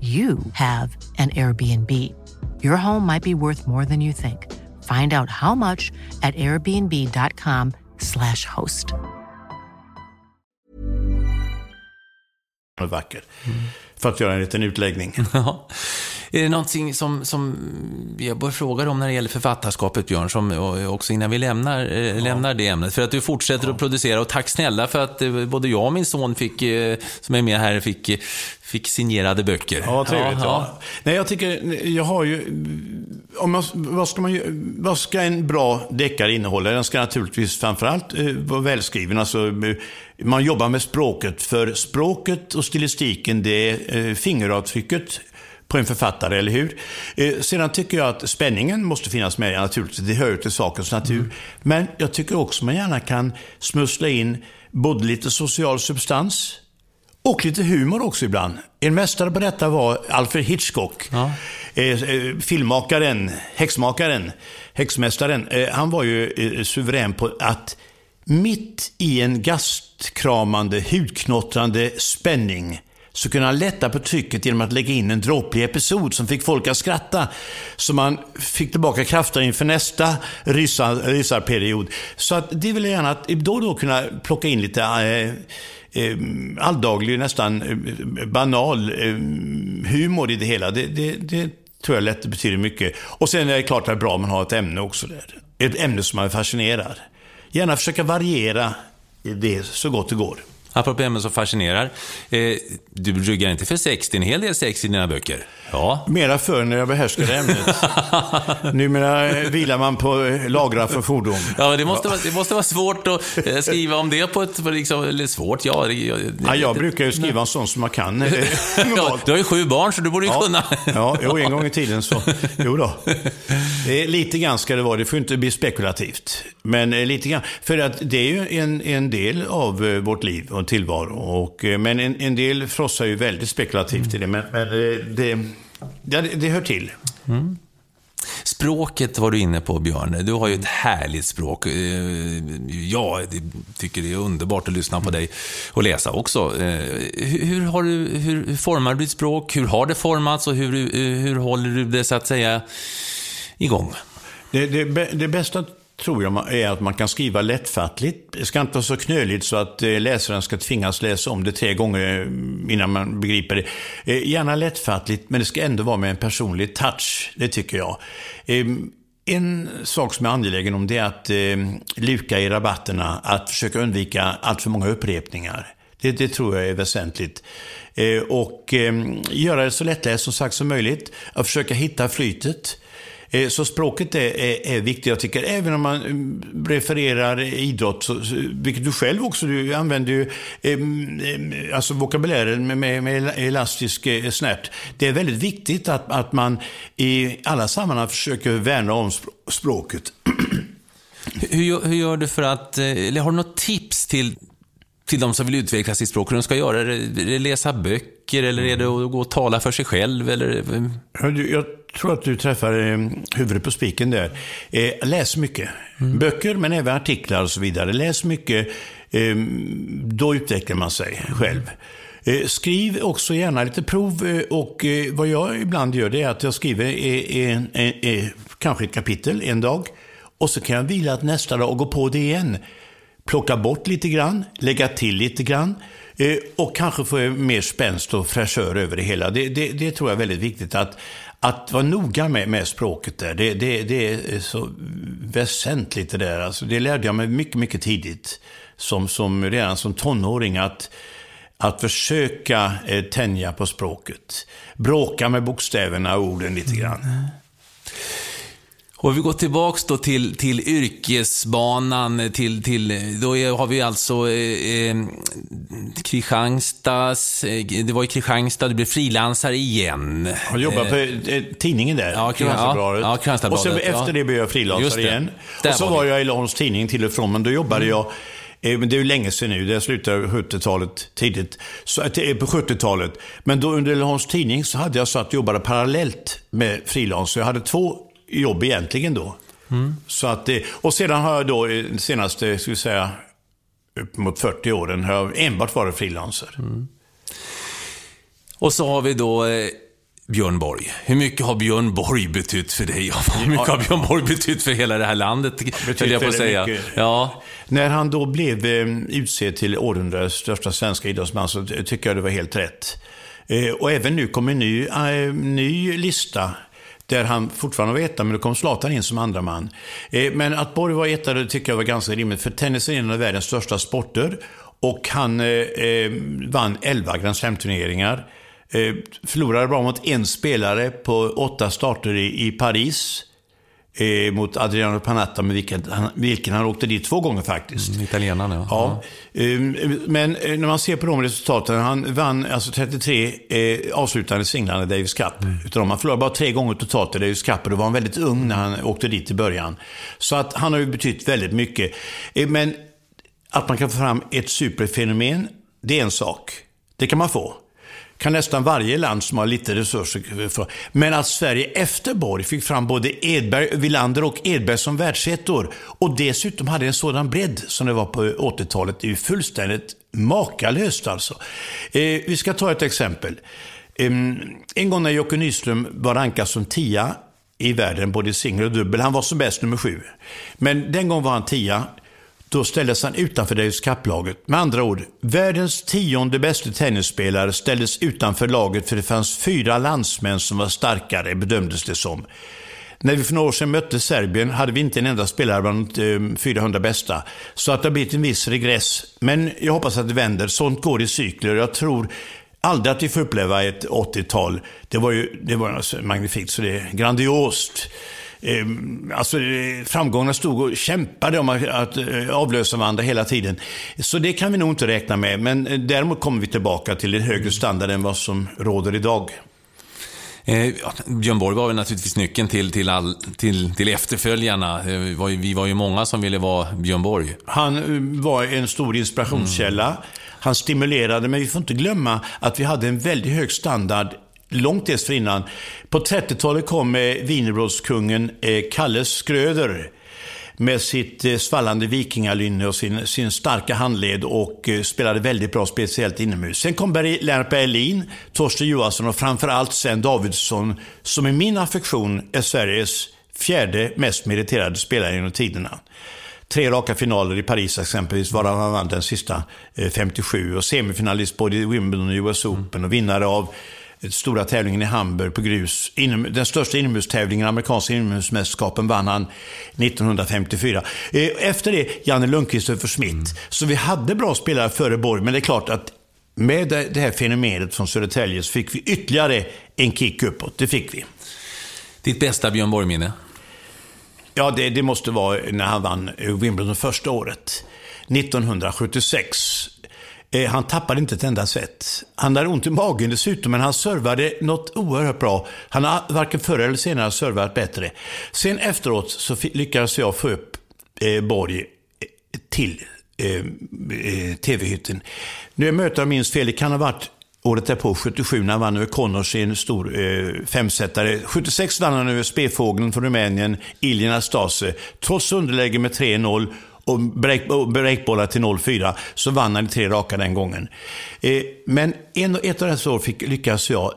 you have an Airbnb. Your home might be worth more than you think. Find out how much at airbnb.com/slash host. vacker. För att göra en liten utläggning. Ja. Är det någonting som, som jag bör fråga dig om när det gäller författarskapet, Björn, som, också innan vi lämnar, eh, lämnar det ämnet? För att du fortsätter att producera och tack snälla för att eh, både jag och min son fick, eh, som är med här fick, fick signerade böcker. Ja, trevligt. Ja, Nej, jag tycker, jag har ju... Om man, vad, ska man, vad ska en bra deckare innehålla? Den ska naturligtvis framförallt eh, vara välskriven. Alltså, eh, man jobbar med språket, för språket och stilistiken, det är eh, fingeravtrycket på en författare, eller hur? Eh, sedan tycker jag att spänningen måste finnas med, naturligtvis. Det hör ju till sakens natur. Men jag tycker också man gärna kan smussla in både lite social substans, och lite humor också ibland. En mästare på detta var Alfred Hitchcock. Eh, eh, filmmakaren, häxmakaren, häxmästaren. Eh, han var ju eh, suverän på att mitt i en gastkramande, hudknottrande spänning så kunde han lätta på trycket genom att lägga in en dråplig episod som fick folk att skratta. Så man fick tillbaka krafter inför nästa rysar, rysarperiod. Så att det vill jag gärna att då och då kunna plocka in lite eh, Eh, alldaglig, nästan eh, banal eh, humor i det hela. Det, det, det tror jag lätt betyder mycket. Och sen är det klart att det är bra om man har ett ämne också där. Ett ämne som man fascinerar. Gärna försöka variera det så gott det går. Apropå ämnen som fascinerar. Eh, du ryggar inte för sex, det är en hel del sex i dina böcker. Ja. Mera förr när jag behärskade ämnet. Numera vilar man på lagrar för fordon. Ja, det måste, vara, det måste vara svårt att eh, skriva om det på ett, liksom, eller svårt, ja. Det, jag, Ja, jag brukar ju skriva en sån som man kan. eh, ja, du har ju sju barn, så du borde ju Ja, kunna. ja jo, en gång i tiden så. Jo då. Det är lite grann ska det vara, det får inte bli spekulativt. Men eh, lite grann, för att det är ju en, en del av eh, vårt liv och tillvaro. Och, eh, men en, en del frossar ju väldigt spekulativt i det, men, men eh, det, det, det hör till. Språket var du inne på, Björn. Du har ju ett härligt språk. Eh, jag tycker det är underbart att lyssna på dig och läsa också. Eh, hur, har du, hur formar du ditt språk? Hur har det formats och hur, hur håller du det, så att säga, igång? Det, det, det bästa tror jag är att man kan skriva lättfattligt. Det ska inte vara så knöligt så att eh, läsaren ska tvingas läsa om det tre gånger mm, innan man begriper det. Eh, gärna lättfattligt, men det ska ändå vara med en personlig touch. Det tycker jag. Ehm, en sak som jag är angelägen om det är att ehm, luka i rabatterna, att försöka undvika allt för många upprepningar. Det, det, tror jag är väsentligt. Eh, och ehm, göra det så lättläst som sagt som möjligt. Att försöka hitta flytet. Eh, så språket är, är, är, viktigt. Jag tycker även om man mm, refererar idrott, så, vilket du själv också, du använder ju eh, alltså vokabulären med, med, med elastisk eh, snärt. Det är väldigt viktigt att, att man i alla sammanhang försöker värna om språket. Hur, hur gör du för att, eh, eller har du något tips till till de som vill utveckla sitt språk, hur de ska göra? Är det läsa böcker eller är det att gå och tala för sig själv? Eller? Jag tror att du träffar eh, huvudet på spiken där. Eh, läs mycket. Mm. Böcker, men även artiklar och så vidare. Läs mycket. Eh, då utvecklar man sig själv. Skriv också gärna lite prov och vad jag ibland gör det är att jag skriver en, en, en, kanske ett kapitel en dag och så kan jag vila nästa dag och gå på det igen. Plocka bort lite grann, lägga till lite grann eh, och kanske få mer spänst och fräschör över det hela. Det, det, det tror jag är väldigt viktigt att, att vara noga med, med språket där, det, det, det är så väsentligt det där. Alltså, det lärde jag mig mycket, mycket tidigt. Som, som redan som tonåring att, att försöka eh, tänja på språket. Bråka med bokstäverna och orden lite grann. Mm. Och vi går tillbaks då till, till yrkesbanan, till, till, då har vi alltså eh, eh Kristianstads, eh, det var i Kristianstad, du blev frilansare igen. Jag jobbar på eh, tidningen där, ja, Kristianstadsbladet. Ja, ja, och sen efter det blev jag frilansare igen. och så var, var jag i Laholms Tidning till och från, men då jobbade mm. jag men det är ju länge sedan nu, det slutade 70-talet tidigt. Så, på 70-talet. Men då under Laholms Tidning så hade jag så att jobbade parallellt med frilans. Så jag hade två jobb egentligen då. Mm. Så att, och sedan har jag då de senaste, ska vi säga, upp mot 40 åren har jag enbart varit frilansare. Mm. Och så har vi då eh, Björn Borg. Hur mycket har Björn Borg betytt för dig? Hur mycket har Björn Borg betytt för hela det här landet? Betytt jag på säga. Ja. När han då blev eh, utsedd till århundradets största svenska idrottsman så tycker jag det var helt rätt. Eh, och även nu kommer en ny, äh, ny lista där han fortfarande var etta, men då kom Zlatan in som andra man. Eh, men att Borg var etta, det tycker jag var ganska rimligt, för tennis är en av världens största sporter. Och han eh, eh vann 11 Grand Slam-turneringar. Eh, förlorade bra mot en spelare på åtta starter i, i Paris eh, mot Adriano Panatta, med vilken han, vilken han åkte dit två gånger faktiskt. Mm, italienaren, ja. ja. Eh, men eh, när man ser på de resultaten, han vann alltså 33 eh, avslutande singlarna i Davis Cup. Mm. Utan han förlorade bara tre gånger totalt i Davis Cup och då var han väldigt ung när han åkte dit i början. Så att han har ju betytt väldigt mycket. Eh, men att man kan få fram ett superfenomen, det är en sak. Det kan man få kan nästan varje land som har lite resurser få. Men att Sverige efter Borg fick fram både Edberg, Villander och Edberg som världsettor och dessutom hade en sådan bredd som det var på 80-talet, det är ju fullständigt makalöst alltså. Eh, vi ska ta ett exempel. Eh, en gång när Jocke Nyström var rankad som tia i världen, både singel och dubbel. Han var som bäst nummer sju. Men den gången var han tia. Då ställdes han utanför Davis Cup-laget. Med andra ord, världens tionde bästa tennisspelare ställdes utanför laget för det fanns fyra landsmän som var starkare, bedömdes det som. När vi för några år sedan mötte Serbien hade vi inte en enda spelare bland de eh, 400 bästa. Så att det har blivit en viss regress. Men jag hoppas att det vänder. Sånt går i cykler. Jag tror aldrig att vi får uppleva ett 80-tal. Det var ju det var alltså magnifikt, så det är grandiost. Ehm, alltså, framgångarna stod och kämpade om att, att eh, avlösa varandra hela tiden. Så det kan vi nog inte räkna med. Men eh, däremot kommer vi tillbaka till en högre standard än vad som råder idag. Eh, Björn Borg var väl naturligtvis nyckeln till, till, all, till, till efterföljarna. Eh, vi var, ju, vi var ju många som ville vara Björn Borg. Han var en stor inspirationskälla. Mm. Han stimulerade, men vi får inte glömma att vi hade en väldigt hög standard långt dessförinnan. På 30-talet kom eh, wienerbrottskungen eh, Kalle Skröder med sitt eh, svallande vikingalynne och sin, sin starka handled och spelade väldigt bra, speciellt inomhus. Sen kom Lennart Berlin, Torsten Johansson och framförallt Sven Davidsson, som i min affektion är Sveriges fjärde mest meriterade spelare genom tiderna. Tre raka finaler i Paris exempelvis, varav han vann den sista 57 och semifinalist både i Wimbledon och US Open och vinnare av stora tävlingen i Hamburg på grus. Inom, den största inomhustävlingen, amerikanska inomhusmästerskapen, vann han 1954. Eh, efter det Janne Lundqvist och Smith. Mm. Så vi hade bra spelare före Borg, men det är klart att med det här fenomenet från Södertälje så fick vi ytterligare en kick uppåt. Det fick vi. Ditt bästa Björn Borg-minne? Ja, det, det, måste vara när han vann Wimbledon första året. 1976. Eh, han tappade inte ett enda svett. Han hade ont i magen dessutom, men han servade något oerhört bra. Han har varken förr eller senare servat bättre. Sen efteråt så lyckades jag få upp eh, Borg eh, till eh, eh, TV-hytten. Nu är mötet jag minst fel, det kan ha varit året därpå, 77, när han vann över Connors i en stor eh, femsetare. 76 vann han över spefågeln från Rumänien, Iljen Astase. Trots underläge med 3-0 och breakbollar till 0-4 så vann han i tre raka den gången. Eh, men en, ett av dessa år fick, lyckades jag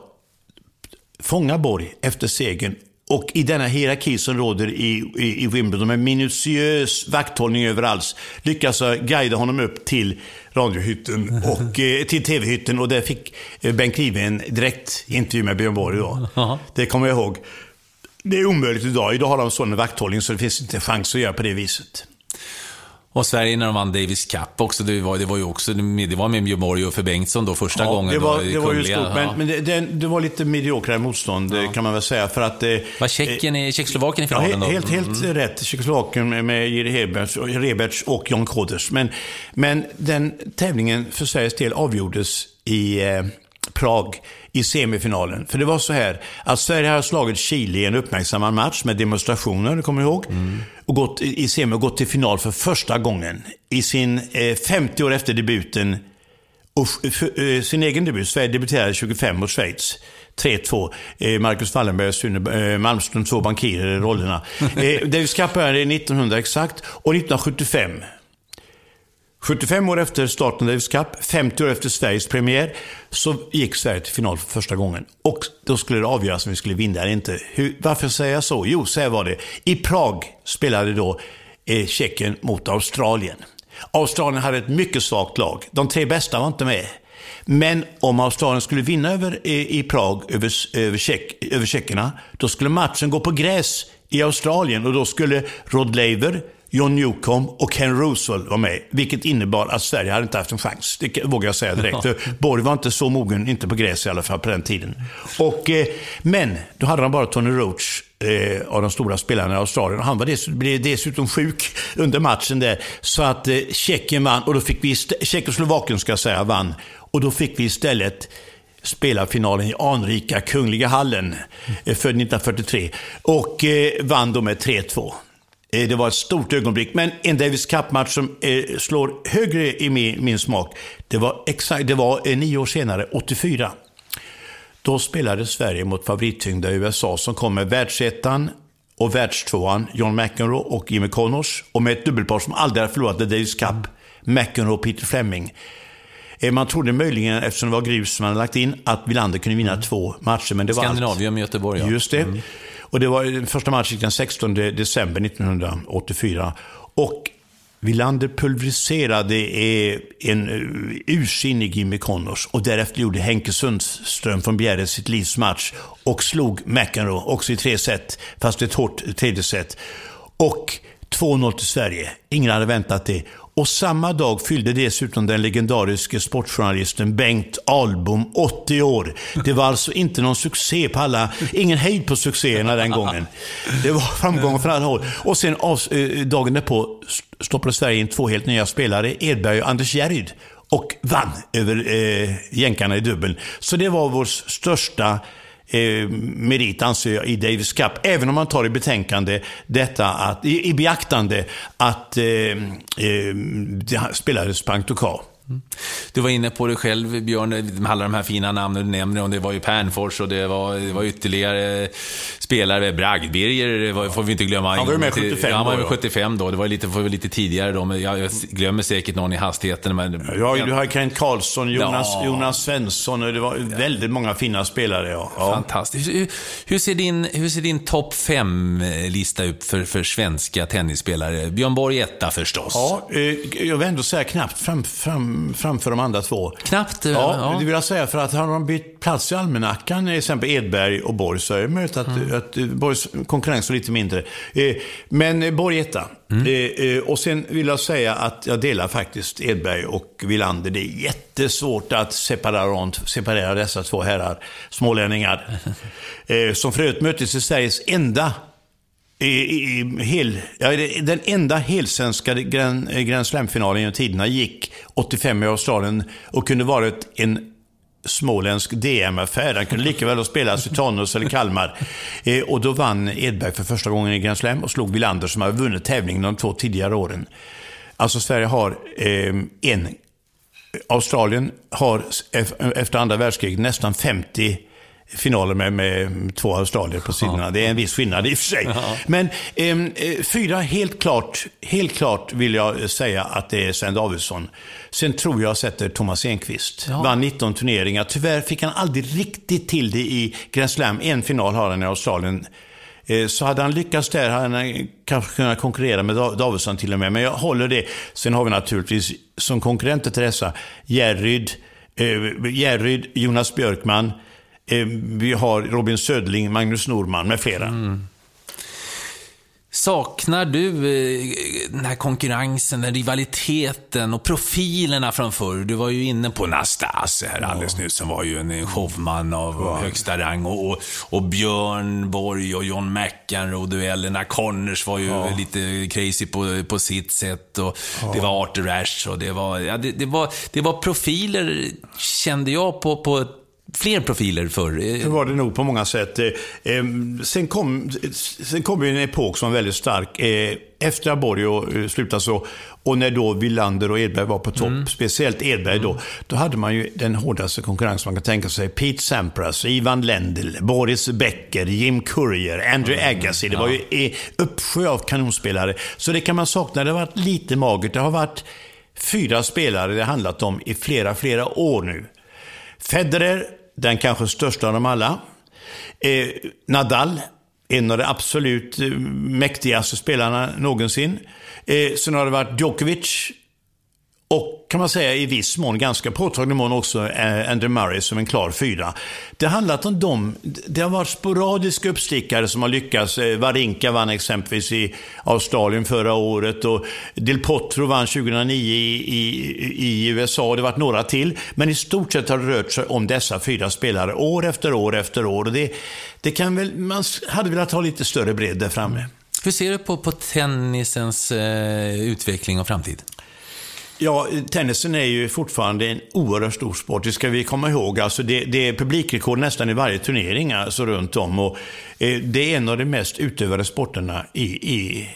fånga Borg efter segern och i denna hierarki som råder i, i, i Wimbledon med minutiös vakthållning överallt lyckas jag guida honom upp till radiohytten och eh, till tv-hytten och där fick eh, Bengt Klive en direkt intervju med Björn Borg då. Det kommer jag ihåg. Det är omöjligt idag. Idag har de sån vakthållning så det finns inte chans att göra på det viset. Och Sverige när de vann Davis Cup också, det var, det var ju också, det var med Björn och för Bengtsson då första ja, gången. Det var, då, det var ju stort, men, men det, det, det, var lite mediokrare motstånd ja. kan man väl säga. För att, eh, var Tjeckien, eh, Tjeckoslovakien i finalen ja, då? Helt, helt mm. rätt. Tjeckoslovakien med Jiri Reberts och John Koders. Men, men den tävlingen för Sveriges del avgjordes i eh, Prag i semifinalen. För det var så här att Sverige har slagit Chile i en uppmärksammad match med demonstrationer, kommer du ihåg? Mm. Och gått i semi och gått till final för första gången i sin eh, 50 år efter debuten och eh, sin egen debut. Sverige debuterade 25 mot Schweiz. 3-2. Eh, Marcus Wallenberg och Sune eh, Malmström, två bankirer i rollerna. Det ska börja 1900 exakt och 1975 75 år efter starten av Davis Cup, 50 år efter Sveriges premiär, så gick Sverige till final för första gången. Och då skulle det avgöras om vi skulle vinna eller inte. Hur, varför säger jag så? Jo, så här var det. I Prag spelade då eh, Tjeckien mot Australien. Australien hade ett mycket svagt lag. De tre bästa var inte med. Men om Australien skulle vinna över, i, eh, i Prag över, över, tjeck, över tjeckerna, då skulle matchen gå på gräs i Australien och då skulle Rod Laver, John Newcomb och Ken Roosevelt var med. Vilket innebar att Sverige hade inte haft en chans. Det vågar jag säga direkt. För Borg var inte så mogen, inte på gräs i alla fall på den tiden. Och, eh, men då hade de bara Tony Roach eh, av de stora spelarna i Australien. Han var dess, blev dessutom sjuk under matchen där. Så att eh, Tjeckien vann och då fick vi, Tjeckoslovakien ska jag säga, vann. Och då fick vi istället spela finalen i anrika Kungliga hallen, född 1943. Och eh, vann då med 3-2. Eh, det var ett stort ögonblick. Men en Davis Cup-match som eh, slår högre i min, smak, det var, exakt, det var eh, nio år senare, 84. Då spelade Sverige mot favorittyngda USA som kom med världsettan och världstvåan John McEnroe och Jimmy Connors. Och med ett dubbelpar som aldrig hade förlorat Davis Cup, McEnroe och Peter Fleming. Man trodde möjligen, eftersom det var grus som man hade lagt in, att Wilander kunde vinna två matcher. Men det var Skandinavium, Göteborg, ja. Just det. Mm. Och det var första matchen den 16 december 1984. Och Villander pulveriserade en eh, ursinnig Jimmy Connors och därefter gjorde Henke Sundström från Bjärred sitt livs match och slog McEnroe också i tre set, fast ett hårt tredje set. Och 2-0 till Sverige. Ingen hade väntat det. Och samma dag fyllde dessutom den legendariske sportjournalisten Bengt Albom 80 år. Det var alltså inte någon succé på alla, ingen hejd på succéerna den gången. Det var framgångar från alla håll. Och sen av, eh, dagen därpå stoppade Sverige in två helt nya spelare, Edberg och Anders Järryd. Och vann över eh, jänkarna i dubbeln. Så det var vår största eh, merit anser jag i Davis Cup. Även om man tar i betänkande detta att, i, i beaktande att eh, eh, det spelades på Antokar. Du var inne på det själv, Björn, alla de här fina namnen du nämner. Och det var ju Pernfors och det var, det var ytterligare spelare. Bragdbirger var, får vi inte glömma. Han var ju med 75 ja, han var då, med 75 då. Det var lite, var lite tidigare då, men jag, jag glömmer säkert någon i hastigheten. Men, Ja, du har Kent Karlsson, Jonas, Ja. Jonas Svensson och det var väldigt många fina spelare. Ja. Ja. Fantastiskt. Hur, hur ser din, hur ser din topp fem-lista ut för, för svenska tennisspelare? Björn Borg etta förstås. Ja, eh, jag vill ändå säga knappt fram, fram, framför de andra två. Knappt? eh, Ja, det vill jag säga för att har de bytt plats i almanackan, till exempel Edberg och Borg, så är det möjligt att, Mm. att eh, Borgs konkurrens är lite mindre. Eh, Men eh, Borg etta. Mm. Eh, Och sen vill jag säga att jag delar faktiskt Edberg och Villander. Det är jättesvårt att separera, separera dessa två herrar, smålänningar. Som för övrigt möttes i Sveriges enda hel, ja, den enda helsvenska Grand, Grand Slam-finalen genom tiderna gick 85 i Australien och kunde varit en småländsk DM-affär. Den kunde lika väl ha spelats i Tranås eller Kalmar. Eh, och då vann Edberg för första gången i Grand Slam och slog Wilander som hade vunnit tävlingen de två tidigare åren. Alltså Sverige har eh, en Australien har efter andra världskriget nästan 50 finaler med, med två australier på sidorna. Det är en viss skillnad i och för sig. Men ehm, eh, fyra, helt klart, helt klart vill jag säga att det är Sven Davidsson. Sen tror jag sätter Thomas Enqvist. Vann 19 turneringar. Tyvärr fick han aldrig riktigt till det i Grand Slam. En final har han i Australien. Eh, Så hade han lyckats där hade han kanske kunnat konkurrera med Da- Davidsson till och med. Men jag håller det. Sen har vi naturligtvis som konkurrenter till dessa Järryd, eh, Jonas Björkman, eh, vi har Robin Södling, Magnus Norman med flera. Saknar du eh, den här konkurrensen, den rivaliteten och profilerna från förr? Du var ju inne på Nastase här alldeles nyss, som var ju en showman av högsta rang. Och, och, och Björn Borg och John McEnroe-duellerna. Connors var ju lite crazy på, på sitt sätt. Och Det var Arthur Ashe och det var, ja, det, det, var, det var profiler, kände jag, på, på fler profiler förr. Det var det nog på många sätt. Eh, eh, Sen kom, sen kom en epok som var väldigt stark. Eh, Efter att Borg och, eh, slutade så, och när då Villander och Edberg var på topp, speciellt Edberg då, då hade man ju den hårdaste konkurrens man kan tänka sig. Pete Sampras, Ivan Lendl, Boris Becker, Jim Courier, Andrew Agassi. Det var ju en uppsjö av kanonspelare. Så det kan man sakna. Det har varit lite magert. Det har varit fyra spelare det handlat om i flera, flera år nu. Federer, den kanske största av dem alla. Eh, Nadal, en av de absolut eh, mäktigaste spelarna någonsin. Eh, sen har det varit Djokovic och kan man säga i viss mån, ganska påtaglig mån också, Andy Andrew Murray som en klar fyra. Det har handlat om dem. Det har varit sporadiska uppstickare som har lyckats. Eh, Varinka vann exempelvis i Australien förra året och Del Potro vann 2009 i, i, i USA. Det har varit några till. Men i stort sett har det rört sig om dessa fyra spelare år efter år efter år. Och det, det kan väl, man hade velat ha lite större bredd där framme. Hur ser du på, på tennisens eh, utveckling och framtid? Ja, tennisen är ju fortfarande en oerhört stor sport. Det ska vi komma ihåg. Alltså det, det är publikrekord nästan i varje turnering alltså runt om. Och, eh, det är en av de mest utövade sporterna i, i,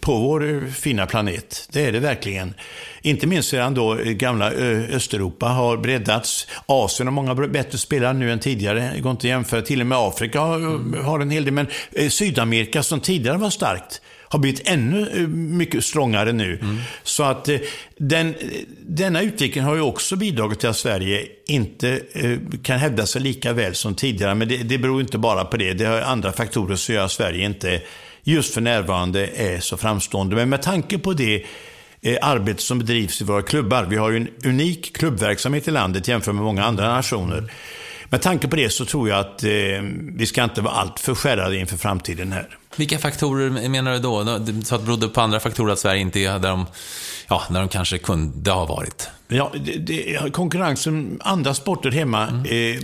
på vår fina planet. Det är det verkligen. Inte minst sedan då eh, gamla eh, Östeuropa har breddats. Asien har många bättre spelare nu än tidigare. Det går inte att jämföra. Till och med Afrika har, har en hel del. Men eh, Sydamerika som tidigare var starkt har blivit ännu eh, mycket strongare nu. Så att eh, den, denna utveckling har ju också bidragit till att Sverige inte eh, kan hävda sig lika väl som tidigare. Men det, det beror inte bara på det. Det har andra faktorer som gör att Sverige inte just för närvarande är så framstående. Men med tanke på det eh, arbete som bedrivs i våra klubbar. Vi har ju en unik klubbverksamhet i landet jämfört med många andra nationer. Med tanke på det så tror jag att eh, vi ska inte vara alltför skärrade inför framtiden här. Vilka faktorer menar du då? Så att det berodde på andra faktorer att Sverige inte är där de, ja, där de kanske kunde ha varit? Ja, det, det, konkurrensen, andra sporter hemma eh,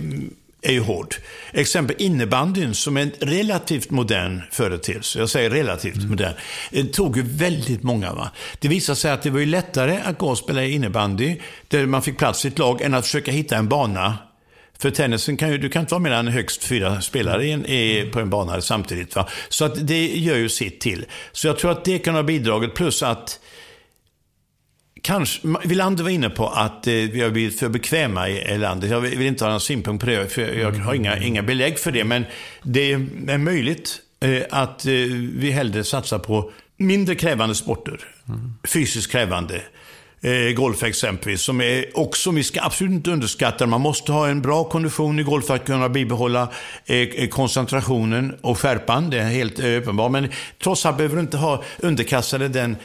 är ju hård. Exempel innebandyn som är en relativt modern företeelse, jag säger relativt modern, eh, tog ju väldigt många. Va? Det visade sig att det var ju lättare att gå och spela innebandy, där man fick plats i ett lag, än att försöka hitta en bana för tennisen kan ju, du kan inte vara mer än högst fyra spelare i i, på en bana samtidigt. Va? Så att det gör ju sitt till. Så jag tror att det kan ha bidragit, plus att kanske, Wilander var inne på att eh, vi har blivit för bekväma i, i landet. Jag vill, vill inte ha någon synpunkt på det, för jag har inga, inga belägg för det. Men det är möjligt eh, att eh, vi hellre satsar på mindre krävande sporter. Mm. Fysiskt krävande. Eh, golf exempelvis, som är också, vi ska absolut inte underskatta Man måste ha en bra kondition i golf för att kunna bibehålla eh, koncentrationen och skärpan. Det är helt eh, uppenbart. Men trots allt behöver du inte ha underkastade den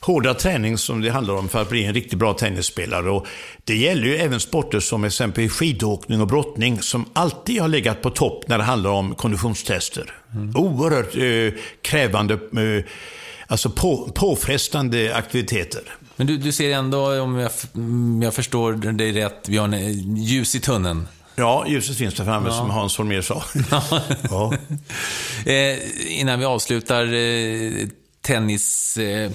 hårda träning som det handlar om för att bli en riktigt bra tennisspelare. Och det gäller ju även sporter som exempelvis skidåkning och brottning som alltid har legat på topp när det handlar om konditionstester. Mm. Oerhört eh, krävande, eh, alltså på, påfrestande aktiviteter. Men du, du ser ändå, om jag, om jag förstår dig rätt, vi har en ljus i tunneln. Ja, ljuset finns där framme, ja. som Hans Holmér sa. ja. eh, innan vi avslutar eh, tennis... Eh,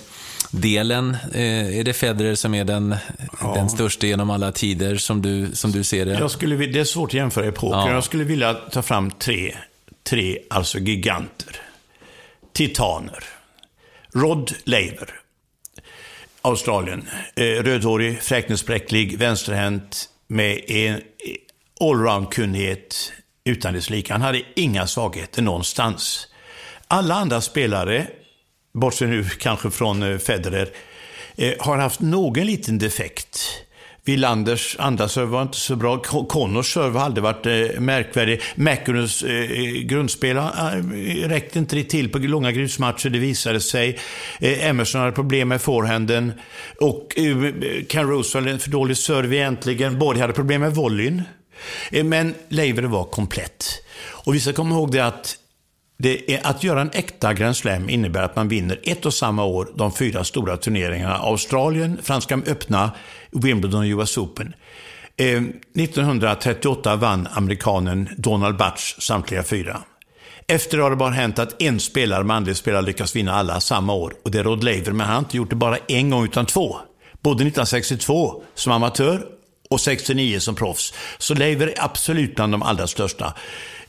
delen. Eh, är det Federer som är den, ja. den största genom alla tider, som du, som du ser det? Jag skulle, det är svårt att jämföra epoker. Ja. Jag skulle vilja ta fram tre, tre alltså giganter. Titaner. Rod Laver. Australien. Eh, rödhårig, fräknespräcklig, vänsterhänt med en allround-kunnighet utan dess like. Han hade inga svagheter någonstans. Alla andra spelare bortsett nu kanske från eh, Federer, eh, har haft någon liten defekt. Willanders andra serve var inte så bra. Connors serve har aldrig varit eh, märkvärdig. McEnroes eh, grundspel eh, räckte inte riktigt till på långa grusmatcher, det visade sig. Eh, Emerson hade problem med forehanden. Och eh, Ken Rose hade en för dålig serve egentligen. Borg hade problem med volleyn. Eh, men Laver var komplett. Och vi ska komma ihåg det att är, att göra en äkta Grand Slam innebär att man vinner ett och samma år de fyra stora turneringarna. Australien, Franska öppna, Wimbledon och US Open. Eh, 1938 vann amerikanen Donald Butch samtliga fyra. Efter har det bara hänt att en spelare, manlig spelare, lyckas vinna alla samma år. Och det är Rod Laver, men han har inte gjort det bara en gång utan två. Både 1962 som amatör och 69 som proffs. Så Laver är absolut bland de allra största.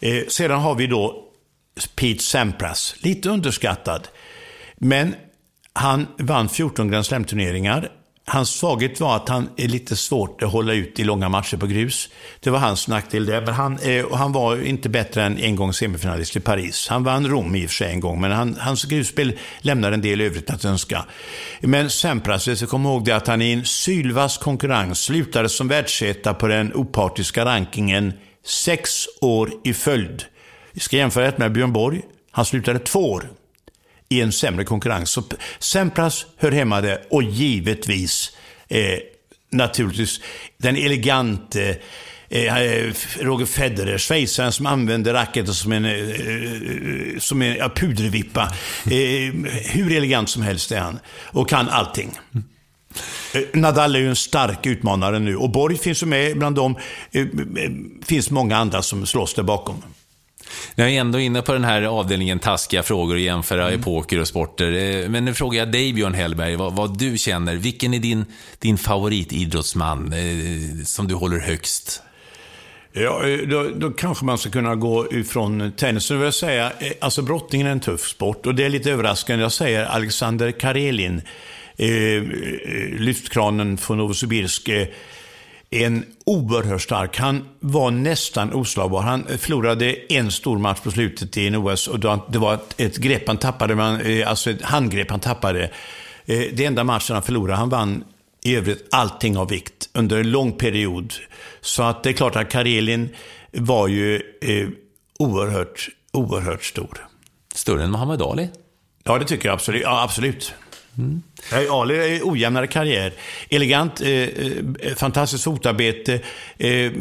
Eh, sedan har vi då Pete Sampras. Lite underskattad. Men han vann 14 Grand Slam-turneringar. Hans svaghet var att han är lite svårt att hålla ut i långa matcher på grus. Det var hans nackdel det. Men han, eh, han var inte bättre än en gång semifinalist i Paris. Han vann Rom i och för sig en gång, men han, hans grusspel lämnar en del övrigt att önska. Men Sampras, vi ska komma ihåg det att han i en sylvass konkurrens slutade som världsetta på den opartiska rankingen sex år i följd. Vi ska jämföra det med Björn Borg. Han slutade två år i en sämre konkurrens. Så Sempras hör hemma där och givetvis eh, naturligtvis den elegante eh, eh Roger Federer, schweizaren som använder racketen som en, eh, eh, som en ja, pudervippa. Eh, hur elegant som helst är han och kan allting. Eh, Nadal är ju en stark utmanare nu och Borg finns ju med bland dem. Det finns många andra som slåss där bakom. Jag är ändå inne på den här avdelningen taskiga frågor och jämföra mm. epoker och sporter. Eh, men nu frågar jag dig, Björn Hellberg, vad, vad du känner. Vilken är din, din favoritidrottsman eh, som du håller högst? Ja, eh, då, då, kanske man ska kunna gå ifrån tennisen. vill jag säga, eh, alltså brottningen är en tuff sport och det är lite överraskande. Jag säger Alexander Karelin, eh, lyftkranen från Novosibirsk. Eh, en oerhört stark. Han var nästan oslagbar. Han förlorade en stor match på slutet i en OS och det var ett, grepp han tappade, eh, alltså ett handgrepp han tappade. Eh, det enda matchen han förlorade. Han vann i övrigt allting av vikt under en lång period. Så att det är klart att Karelin var ju eh, oerhört, oerhört stor. Större än Muhammad Ali? Ja, det tycker jag absolut. Ja, absolut. Mm. Ali är ojämnare karriär. Elegant, eh, eh fantastiskt fotarbete, eh, eh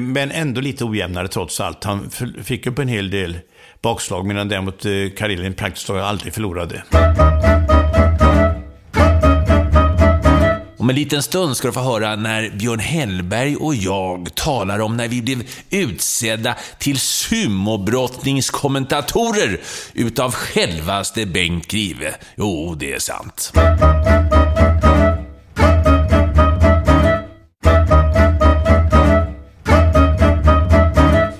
men ändå lite ojämnare trots allt. Han fick upp en hel del bakslag, medan däremot eh, Karelin praktiskt taget aldrig förlorade. Om en liten stund ska du få höra när Björn Hellberg och jag talar om när vi blev utsedda till sumobrottningskommentatorer utav självaste Bengt Grive. Jo, det är sant.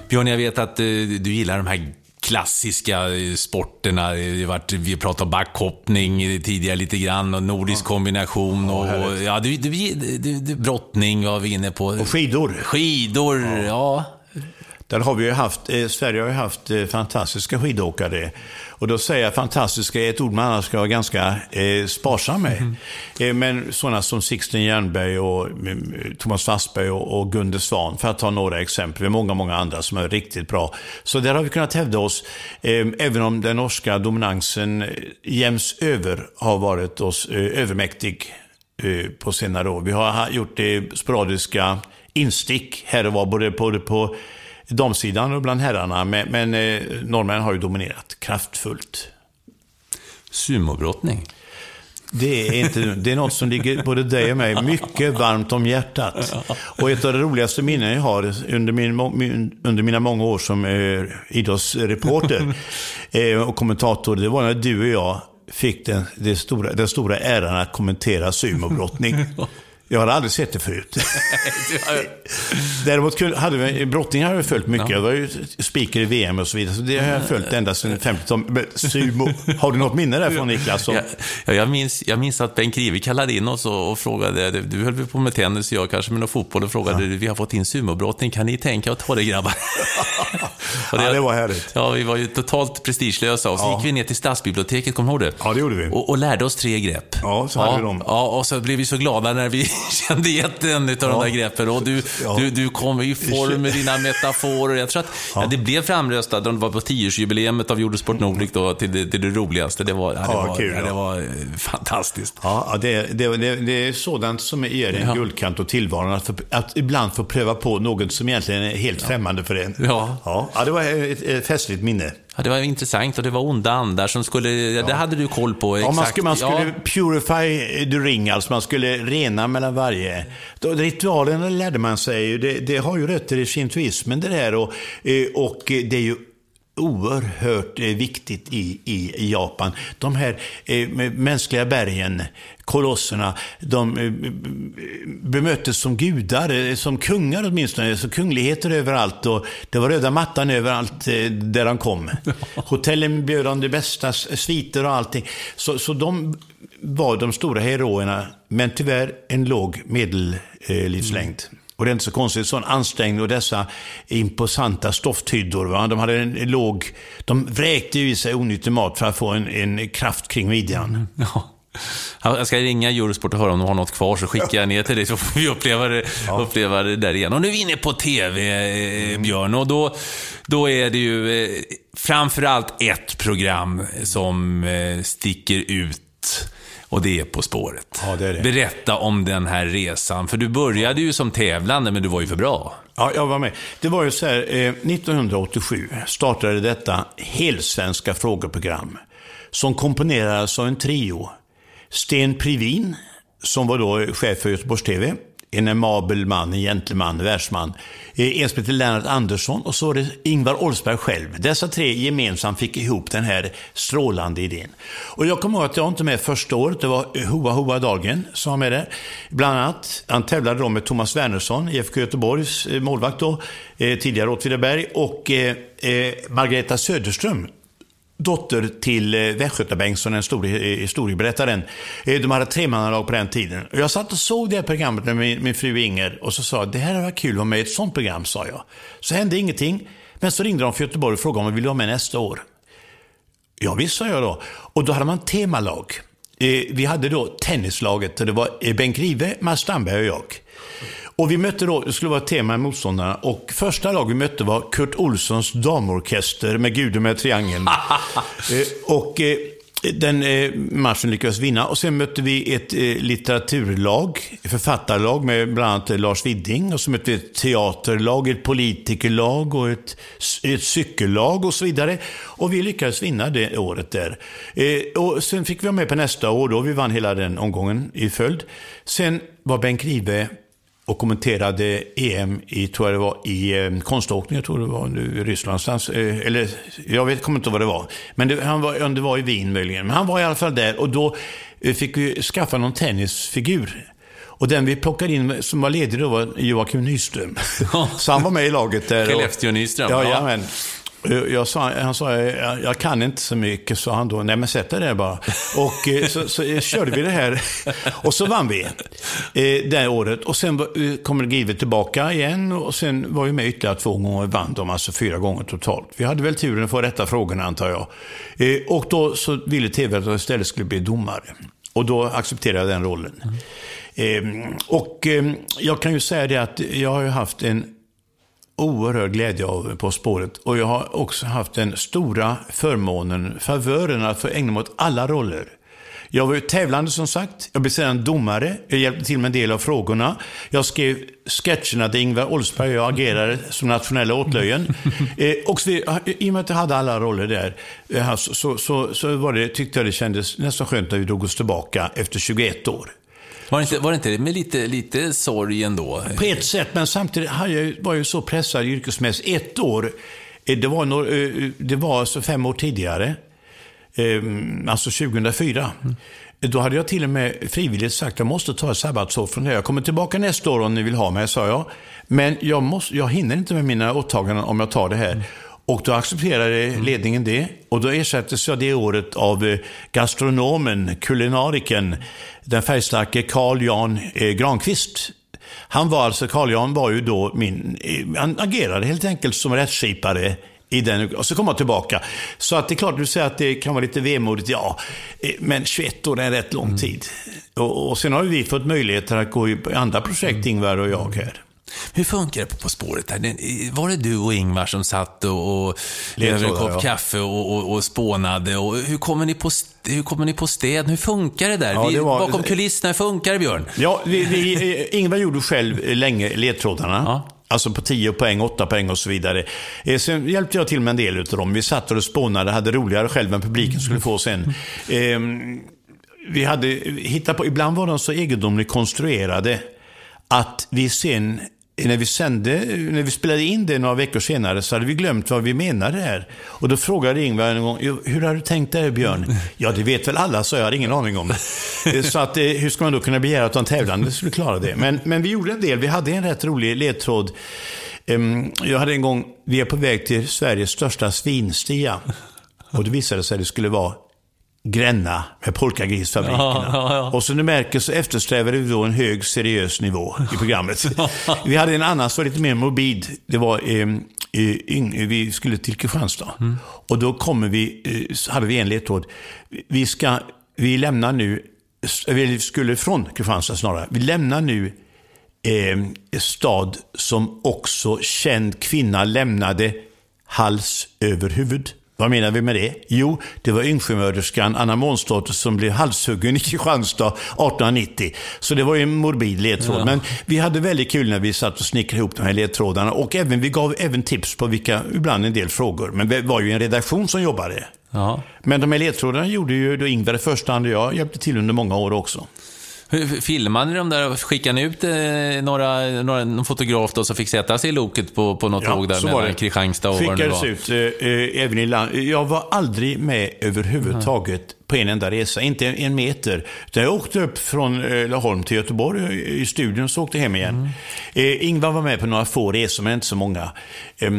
Björn, jag vet att eh, du gillar de här klassiska eh, sporterna. Varit, vi pratade om backhoppning tidigare lite grann och nordisk kombination och ja, det, det, det, det, brottning var vi inne på. Och skidor. Skidor, ja. Där har vi ju haft, eh, Sverige har ju haft eh, fantastiska skidåkare. Och då säger jag fantastiska är ett ord man annars ska vara ganska eh, sparsam med. Mm. Men sådana som Sixten Jernberg och eh, Thomas Wassberg och, och Gunde Svan, för att ta några exempel. Många, många andra som är riktigt bra. Så där har vi kunnat hävda oss, eh, även om den norska dominansen eh, jäms över har varit oss övermäktig på senare år. Vi har gjort det sporadiska instick här och var, både på, på damsidan och bland herrarna. Men, men eh, norrmännen har ju dominerat kraftfullt. Sumobrottning. Det är, inte, det är något som ligger både dig och mig mycket varmt om hjärtat. Och ett av de roligaste minnen jag har under, min, under mina många år som eh, idrottsreporter eh, och kommentator, det var när du och jag fick den, den, stora, den stora äran att kommentera sumobrottning. Jag har aldrig sett det förut. Däremot hade vi, brottning har jag följt mycket. Ja. Jag var ju speaker i VM och så vidare. Så det har jag följt ända sedan 50-talet. Men sumo, har du något minne därifrån Niklas? Ja, ja, jag, minns, jag minns att Bengt Grive kallade in oss och, och frågade, du höll på med tennis och jag kanske med någon fotboll och frågade, ja. vi har fått in sumobrottning, kan ni tänka att ta det grabbar? det, ja, det var härligt. Ja, vi var ju totalt prestigelösa och så ja. gick vi ner till stadsbiblioteket, kommer du ihåg det? Ja, det gjorde vi. Och, och lärde oss tre grepp. Ja, så hade vi dem. Ja, och så blev vi så glada när vi kände igen en av ja. de där greppen. Och du, ja. du, du kom i form med dina metaforer. Jag tror att ja. det blev framröstat, det var på tioårsjubileet av Jordesport Nordic då, till det, till det roligaste. Det var, ja, det var, kul, det var eh, fantastiskt. Ja, det, det, det, det är sådant som ger en guldkant och tillvaron. Att, för, att ibland få pröva på något som egentligen är helt främmande för en. Ja. Ja, det var ett, ett festligt minne. Ja, det var intressant och det var onda andar som skulle, ja. det hade du koll på. Exakt. Ja, man skulle, man skulle ja. purify the ring, alltså man skulle rena mellan varje. Ritualen lärde man sig, det, det har ju rötter i shintoismen det där och, eh, och det är ju oerhört eh, viktigt i, i Japan. De här eh, mänskliga bergen, kolosserna, de eh, bemöttes som gudar, eh, som kungar åtminstone, så kungligheter överallt och det var röda mattan överallt eh, där de kom. Hotellen bjöd om de bästa sviter och allting. Så, så de var de stora heroerna, men tyvärr en låg medellivslängd. Mm. Och det är inte så konstigt, sån ansträngning och dessa imposanta stofthyddor. Va? De hade en låg, de vräkte i sig onyttig mat för att få en, en kraft kring midjan. Mm. Ja. Jag ska ringa Eurosport och höra om de har något kvar, så skickar jag ner till dig så får vi uppleva det, ja. uppleva det där igen. Och nu är vi inne på TV, eh, Björn, och då, då är det ju eh, framförallt ett program som eh, sticker ut. Och det är På spåret. Ja, det är det. Berätta om den här resan. För du började ju som tävlande, men du var ju för bra. Ja, jag var med. Det var ju så här, eh, 1987 startade detta helsvenska frågeprogram. Som komponerades av en trio. Sten Privin, som var då chef för Göteborgs TV en amabel man, en gentleman, världsman. Eh, en som Lennart Andersson och så var det Ingvar Oldsberg själv. Dessa tre gemensamt fick ihop den här strålande idén. Och jag kommer ihåg att jag inte med första året. Det var Hoa Hoa Dahlgren som var med där. Bland annat, han tävlade då med Thomas Wernersson, IFK Göteborgs eh, målvakt då, eh, tidigare Åtvidaberg, och eh, Margareta Söderström dotter till eh, Västgöta Bengtsson, den store eh, historieberättaren. Eh, de hade tremannalag på den tiden. Jag satt och såg det här programmet med min, min fru Inger och så sa det här var kul att vara med i ett sånt program, sa jag. Så hände ingenting. Men så ringde de från Göteborg och frågade om jag ville vara med nästa år. Ja, visst, sa jag då. Och då hade man temalag. Vi hade då tennislaget och det var Bengt Grive, Mats Strandberg och jag. Och vi mötte då, det skulle vara ett tema i motståndarna, och första lag vi mötte var Kurt Olssons damorkester med Guden med triangeln. eh, och eh, den eh, matchen lyckades vinna. Och sen mötte vi ett litteraturlag, författarlag med bland annat Lars Widding. Och så mötte vi ett teaterlag, ett politikerlag och ett, ett cykellag och så vidare. Och vi lyckades vinna det året där. Och sen fick vi vara med på nästa år då. Vi vann hela den omgången i följd. Sen var Bengt Grive och kommenterade EM i, tror jag det var, i eh, konståkning, jag tror det var nu i Ryssland eh, eller jag vet, kommer inte vad det var. Men det, han var, det var i Wien möjligen. Men han var i alla fall där och då eh, fick vi skaffa någon tennisfigur. Och den vi plockade in som var ledig då var Joakim Nyström. Så han var med i laget där. Skellefteå Nyström. Ja, ja. Men, Jag sa, han sa, jag, jag kan inte så mycket, sa han då. Nej, men sätt dig där bara. Och eh, så, så körde vi det här. Och så vann vi eh, det året. Och sen kommer Give tillbaka igen. Och sen var vi med ytterligare två gånger och vann de, alltså fyra gånger totalt. Vi hade väl turen att få rätta frågorna, antar jag. Och då så ville tv att jag istället skulle bli domare. Och då accepterade jag den rollen. Mm. Och jag kan ju säga det att jag har ju haft en oerhörd glädje av På spåret. Och jag har också haft den stora förmånen, favören att få ägna mig åt alla roller. Jag var ju tävlande som sagt. Jag blev sedan domare. Jag hjälpte till med en del av frågorna. Jag skrev sketcherna där Ingvar Oldsberg och jag agerade som nationella åtlöjen. eh, och så, I och med att jag hade alla roller där eh, så, så, så, så var det, tyckte jag det kändes nästan skönt när vi drog oss tillbaka efter 21 år. Var det inte, var det inte med lite, lite sorg ändå? På ett sätt, men samtidigt jag, var jag ju så pressad yrkesmässigt. Ett år, eh, det var, några, eh, eh, det var alltså fem år tidigare, ehm, alltså 2004. Mm. Då hade jag till och med frivilligt sagt att jag måste ta ett sabbatsår från det. Jag kommer tillbaka nästa år om ni vill ha mig, sa jag. Men jag, måste, jag hinner inte med mina åtaganden om jag tar det här. Mm. Och då accepterade mm. ledningen det. Och då ersattes jag det året av eh, gastronomen, kulinariken, den färgstarke Carl Jan eh, Granqvist. Han var alltså, Carl Jan var ju då min, eh, han agerade helt enkelt som rättsskipare i den, och så kom han tillbaka. Så att det är klart, du säger att det kan vara lite vemodigt, ja. Men 21 år är en rätt lång mm. tid. Och, och sen har vi fått möjligheter att gå i andra projekt, mm. Ingvar och jag här. Hur funkar det på På spåret? Var det du och Ingvar som satt och, och över en kopp ja. kaffe och, och, och spånade? Och hur, kommer ni på, hur kommer ni på städ? Hur funkar det där? Ja, det var... Bakom kulisserna, hur funkar det Björn? Ja, vi, vi, eh, Ingvar gjorde själv länge ledtrådarna. Ja. Alltså på 10 poäng, 8 poäng och så vidare. Eh, sen hjälpte jag till med en del av dem. Vi satt och spånade, hade roligare själv än publiken skulle få sen. Ehm, vi hade hittat på, ibland var de så egendomligt konstruerade att vi sen när vi sände, när vi spelade in det några veckor senare så hade vi glömt vad vi menade här. Och då frågade Ingvar en gång, hur har du tänkt där Björn? Ja, det vet väl alla, så jag hade ingen aning om. så att, eh, hur ska man då kunna begära att de tävlande skulle klara det? Men, men vi gjorde en del, vi hade en rätt rolig ledtråd. Jag hade en gång, vi är på väg till Sveriges största svinstia. Och det visade sig att det skulle vara Gränna med polkagrisfabrikerna. Ja, ja, ja. Och som du märker så eftersträvade vi då en hög seriös nivå i programmet. vi hade en annan som var lite mer morbid. Det var, eh, eh, vi skulle till Kristianstad. Mm. Och då kommer vi, eh, hade vi en ledtråd. Vi, ska, vi lämnar nu, vi skulle från Kristianstad snarare, vi lämnar nu eh, stad som också känd kvinna lämnade hals över huvud. Vad menar vi med det? Jo, det var Yngsjömörderskan Anna Månsdotter som blev halshuggen i Kristianstad 1890. Så det var ju en morbid ledtråd. Ja. Men vi hade väldigt kul när vi satt och snickrade ihop de här ledtrådarna. Och även, vi gav även tips på vilka, ibland en del frågor. Men det var ju en redaktion som jobbade. Ja. Men de här ledtrådarna gjorde ju då Ingvar i första hand och jag hjälpte till under många år också. Filmade ni de där? Skickade ni ut eh, några, några, någon fotograf då som fick sätta sig i loket på, på något ja, tåg där mellan Kristianstad och Skickades var ut eh, eh, även i land. Jag var aldrig med överhuvudtaget på en enda resa, inte en meter. Utan jag åkte upp från eh, Laholm till Göteborg eh, i studion och så åkte hem igen. Mm. Eh, Ingvar var med på några få resor, men inte så många. Eh,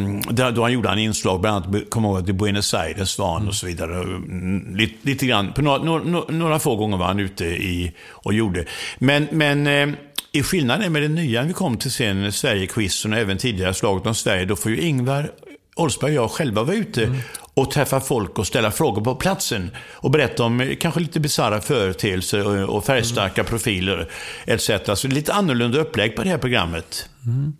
då han gjorde han inslag, bland annat, kommer ihåg, till Buenos Aires var han och så vidare. Mm, lite, lite grann, på några, några, några, få gånger var han ute i, och gjorde. Men, men eh, i skillnaden med det nya vi kom till sen, Sverigequizen och även tidigare slaget om Sverige, då får ju Ingvar Oldsberg och jag själva vara ute mm och träffa folk och ställa frågor på platsen. Och berätta om eh, kanske lite bisarra företeelser och färgstarka mm. profiler etc. Så lite annorlunda upplägg på det här programmet. Mm.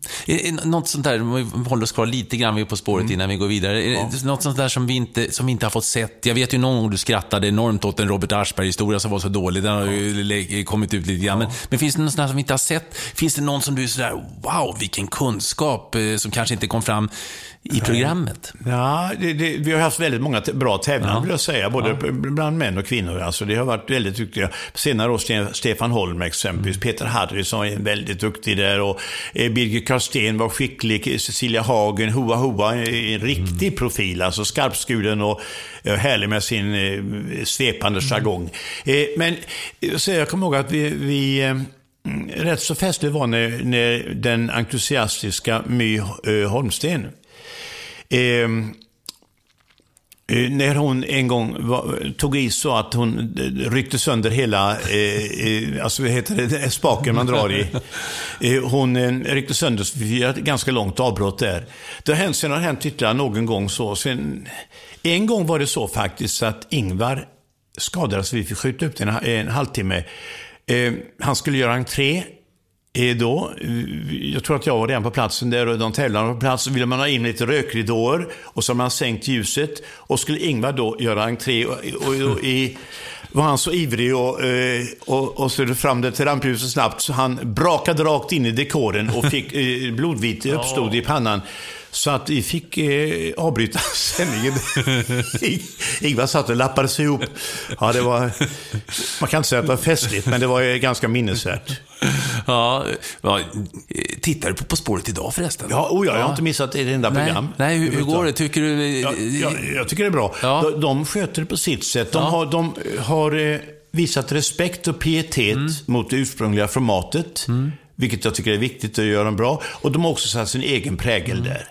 Något sånt där, om vi håller oss kvar lite grann på spåret mm. innan vi går vidare. Ja. Något sånt där som vi, inte, som vi inte har fått sett. Jag vet ju någon gång du skrattade enormt åt en Robert Aschberg-historia som var så dålig. Den har ju kommit ut lite grann. Ja. Men, men, finns det något sånt där som vi inte har sett? Finns det någon som du är sådär, wow, vilken kunskap, eh, som kanske inte kom fram i programmet? Ja, det, det, vi har haft väldigt många bra tävlande, ja. vill jag säga. Både ja. bland män och kvinnor. Alltså, det har varit väldigt duktiga. Senare år Stefan Holm exempelvis. Mm. Peter Harrison är väldigt duktig där. Och eh, Birger Karsten var skicklig. Cecilia Hagen, Hoa Hoa, en riktig mm. profil. Alltså skarpskuren och eh, härlig med sin eh, svepande mm. jargong. Eh, men så jag kommer ihåg att vi, vi eh, rätt så festligt var när, när den entusiastiska My Holmsten Eh, Eh, Ehm, eh, när hon en gång var, tog i så att hon ryckte sönder hela, eh, eh, alltså vad heter det, spaken man drar i. Eh, hon eh, ryckte sönder, så vi fick ett ganska långt avbrott där. Det har hänt, sen har det hänt ytterligare någon gång så. Sen, en gång var det så faktiskt att Ingvar skadades, vi fick skjuta upp det en, en halvtimme. Eh, han skulle göra entré Eh, då, jag tror att jag var redan på platsen där och de tävlande på plats. Så ville man ha in lite rökridåer och så har man sänkt ljuset. Och skulle Ingvar då göra entré och, och, och i, var han så ivrig och, eh, och, och så fram det till rampljuset snabbt så han brakade rakt in i dekoren och fick eh, blodvite uppstod i pannan. Så att vi fick eh, avbryta sändningen. Ingvar satt och lappade sig ihop. Ja, det var, man kan inte säga att det var festligt, men det var ganska minnesvärt. Ja, ja, tittar du på På spåret idag förresten? Ja, oh ja, jag har inte missat ett enda nej, program. Nej, hur, hur går det? Tycker du... Ja, ja, jag tycker det är bra. Ja. De, de sköter det på sitt sätt. De har, de har eh, visat respekt och pietet mm. mot det ursprungliga formatet. Mm. Vilket jag tycker är viktigt att göra bra. Och de har också satt sin egen prägel mm. där.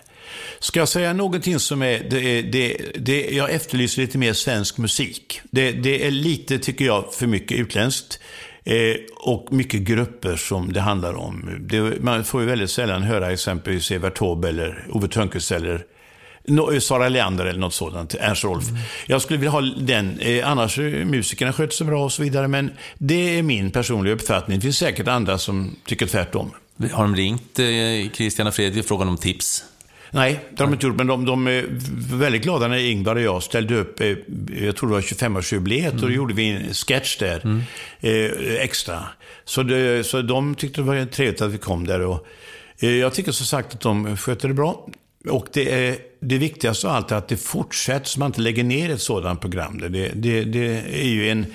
Ska jag säga någonting som är, det det, det, jag efterlyser lite mer svensk musik. Det, det är lite, tycker jag, för mycket utländskt. Eh, och mycket grupper som det handlar om. Det, man får ju väldigt sällan höra exempelvis Evert Taube eller Ove Thörnqvist eller Sara Leander eller något sådant, Ernst Rolf. Mm. Jag skulle vilja ha den. Eh, annars musikerna sköter sig bra och så vidare. Men det är min personliga uppfattning. Det finns säkert andra som tycker tvärtom. Har de ringt eh, Christian och Fredrik och frågat om tips? Nej, det har de inte gjort, men de, de är väldigt glada när Ingvar och jag ställde upp, eh, jag tror det var 25-årsjubileet, mm. och då gjorde vi en sketch där, mm. eh, extra. Så, det, så de tyckte det var trevligt att vi kom där. Och, eh, jag tycker som sagt att de sköter det bra. Och det, är, det viktigaste av allt är att det fortsätter, så man inte lägger ner ett sådant program. Det, det, det är ju en,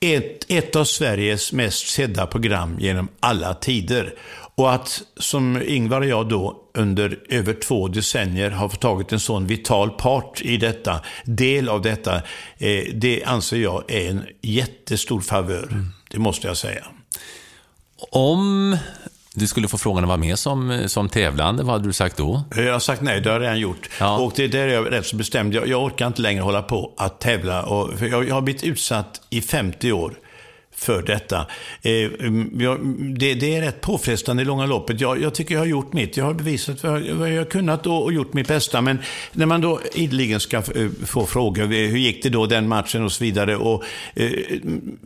ett, ett av Sveriges mest sedda program genom alla tider. Och att, som Ingvar och jag då, under över två decennier har tagit en sån vital part i detta, del av detta, eh, det anser jag är en jättestor favör. Mm. Det måste jag säga. Om du skulle få frågan att vara med som, som tävlande, vad hade du sagt då? Jag har sagt nej, det har jag redan gjort. Ja. Och det där är jag rätt så bestämd. Jag, jag orkar inte längre hålla på att tävla. Och, jag, jag har blivit utsatt i 50 år för detta. Eh, mm, det, det, är rätt påfrestande i långa loppet. Jag, jag, tycker jag har gjort mitt. Jag har bevisat vad jag, vad jag har kunnat och, och, gjort mitt bästa. Men när man då ideligen ska eh, få frågor, eh, hur gick det då den matchen och så vidare. Och, eh,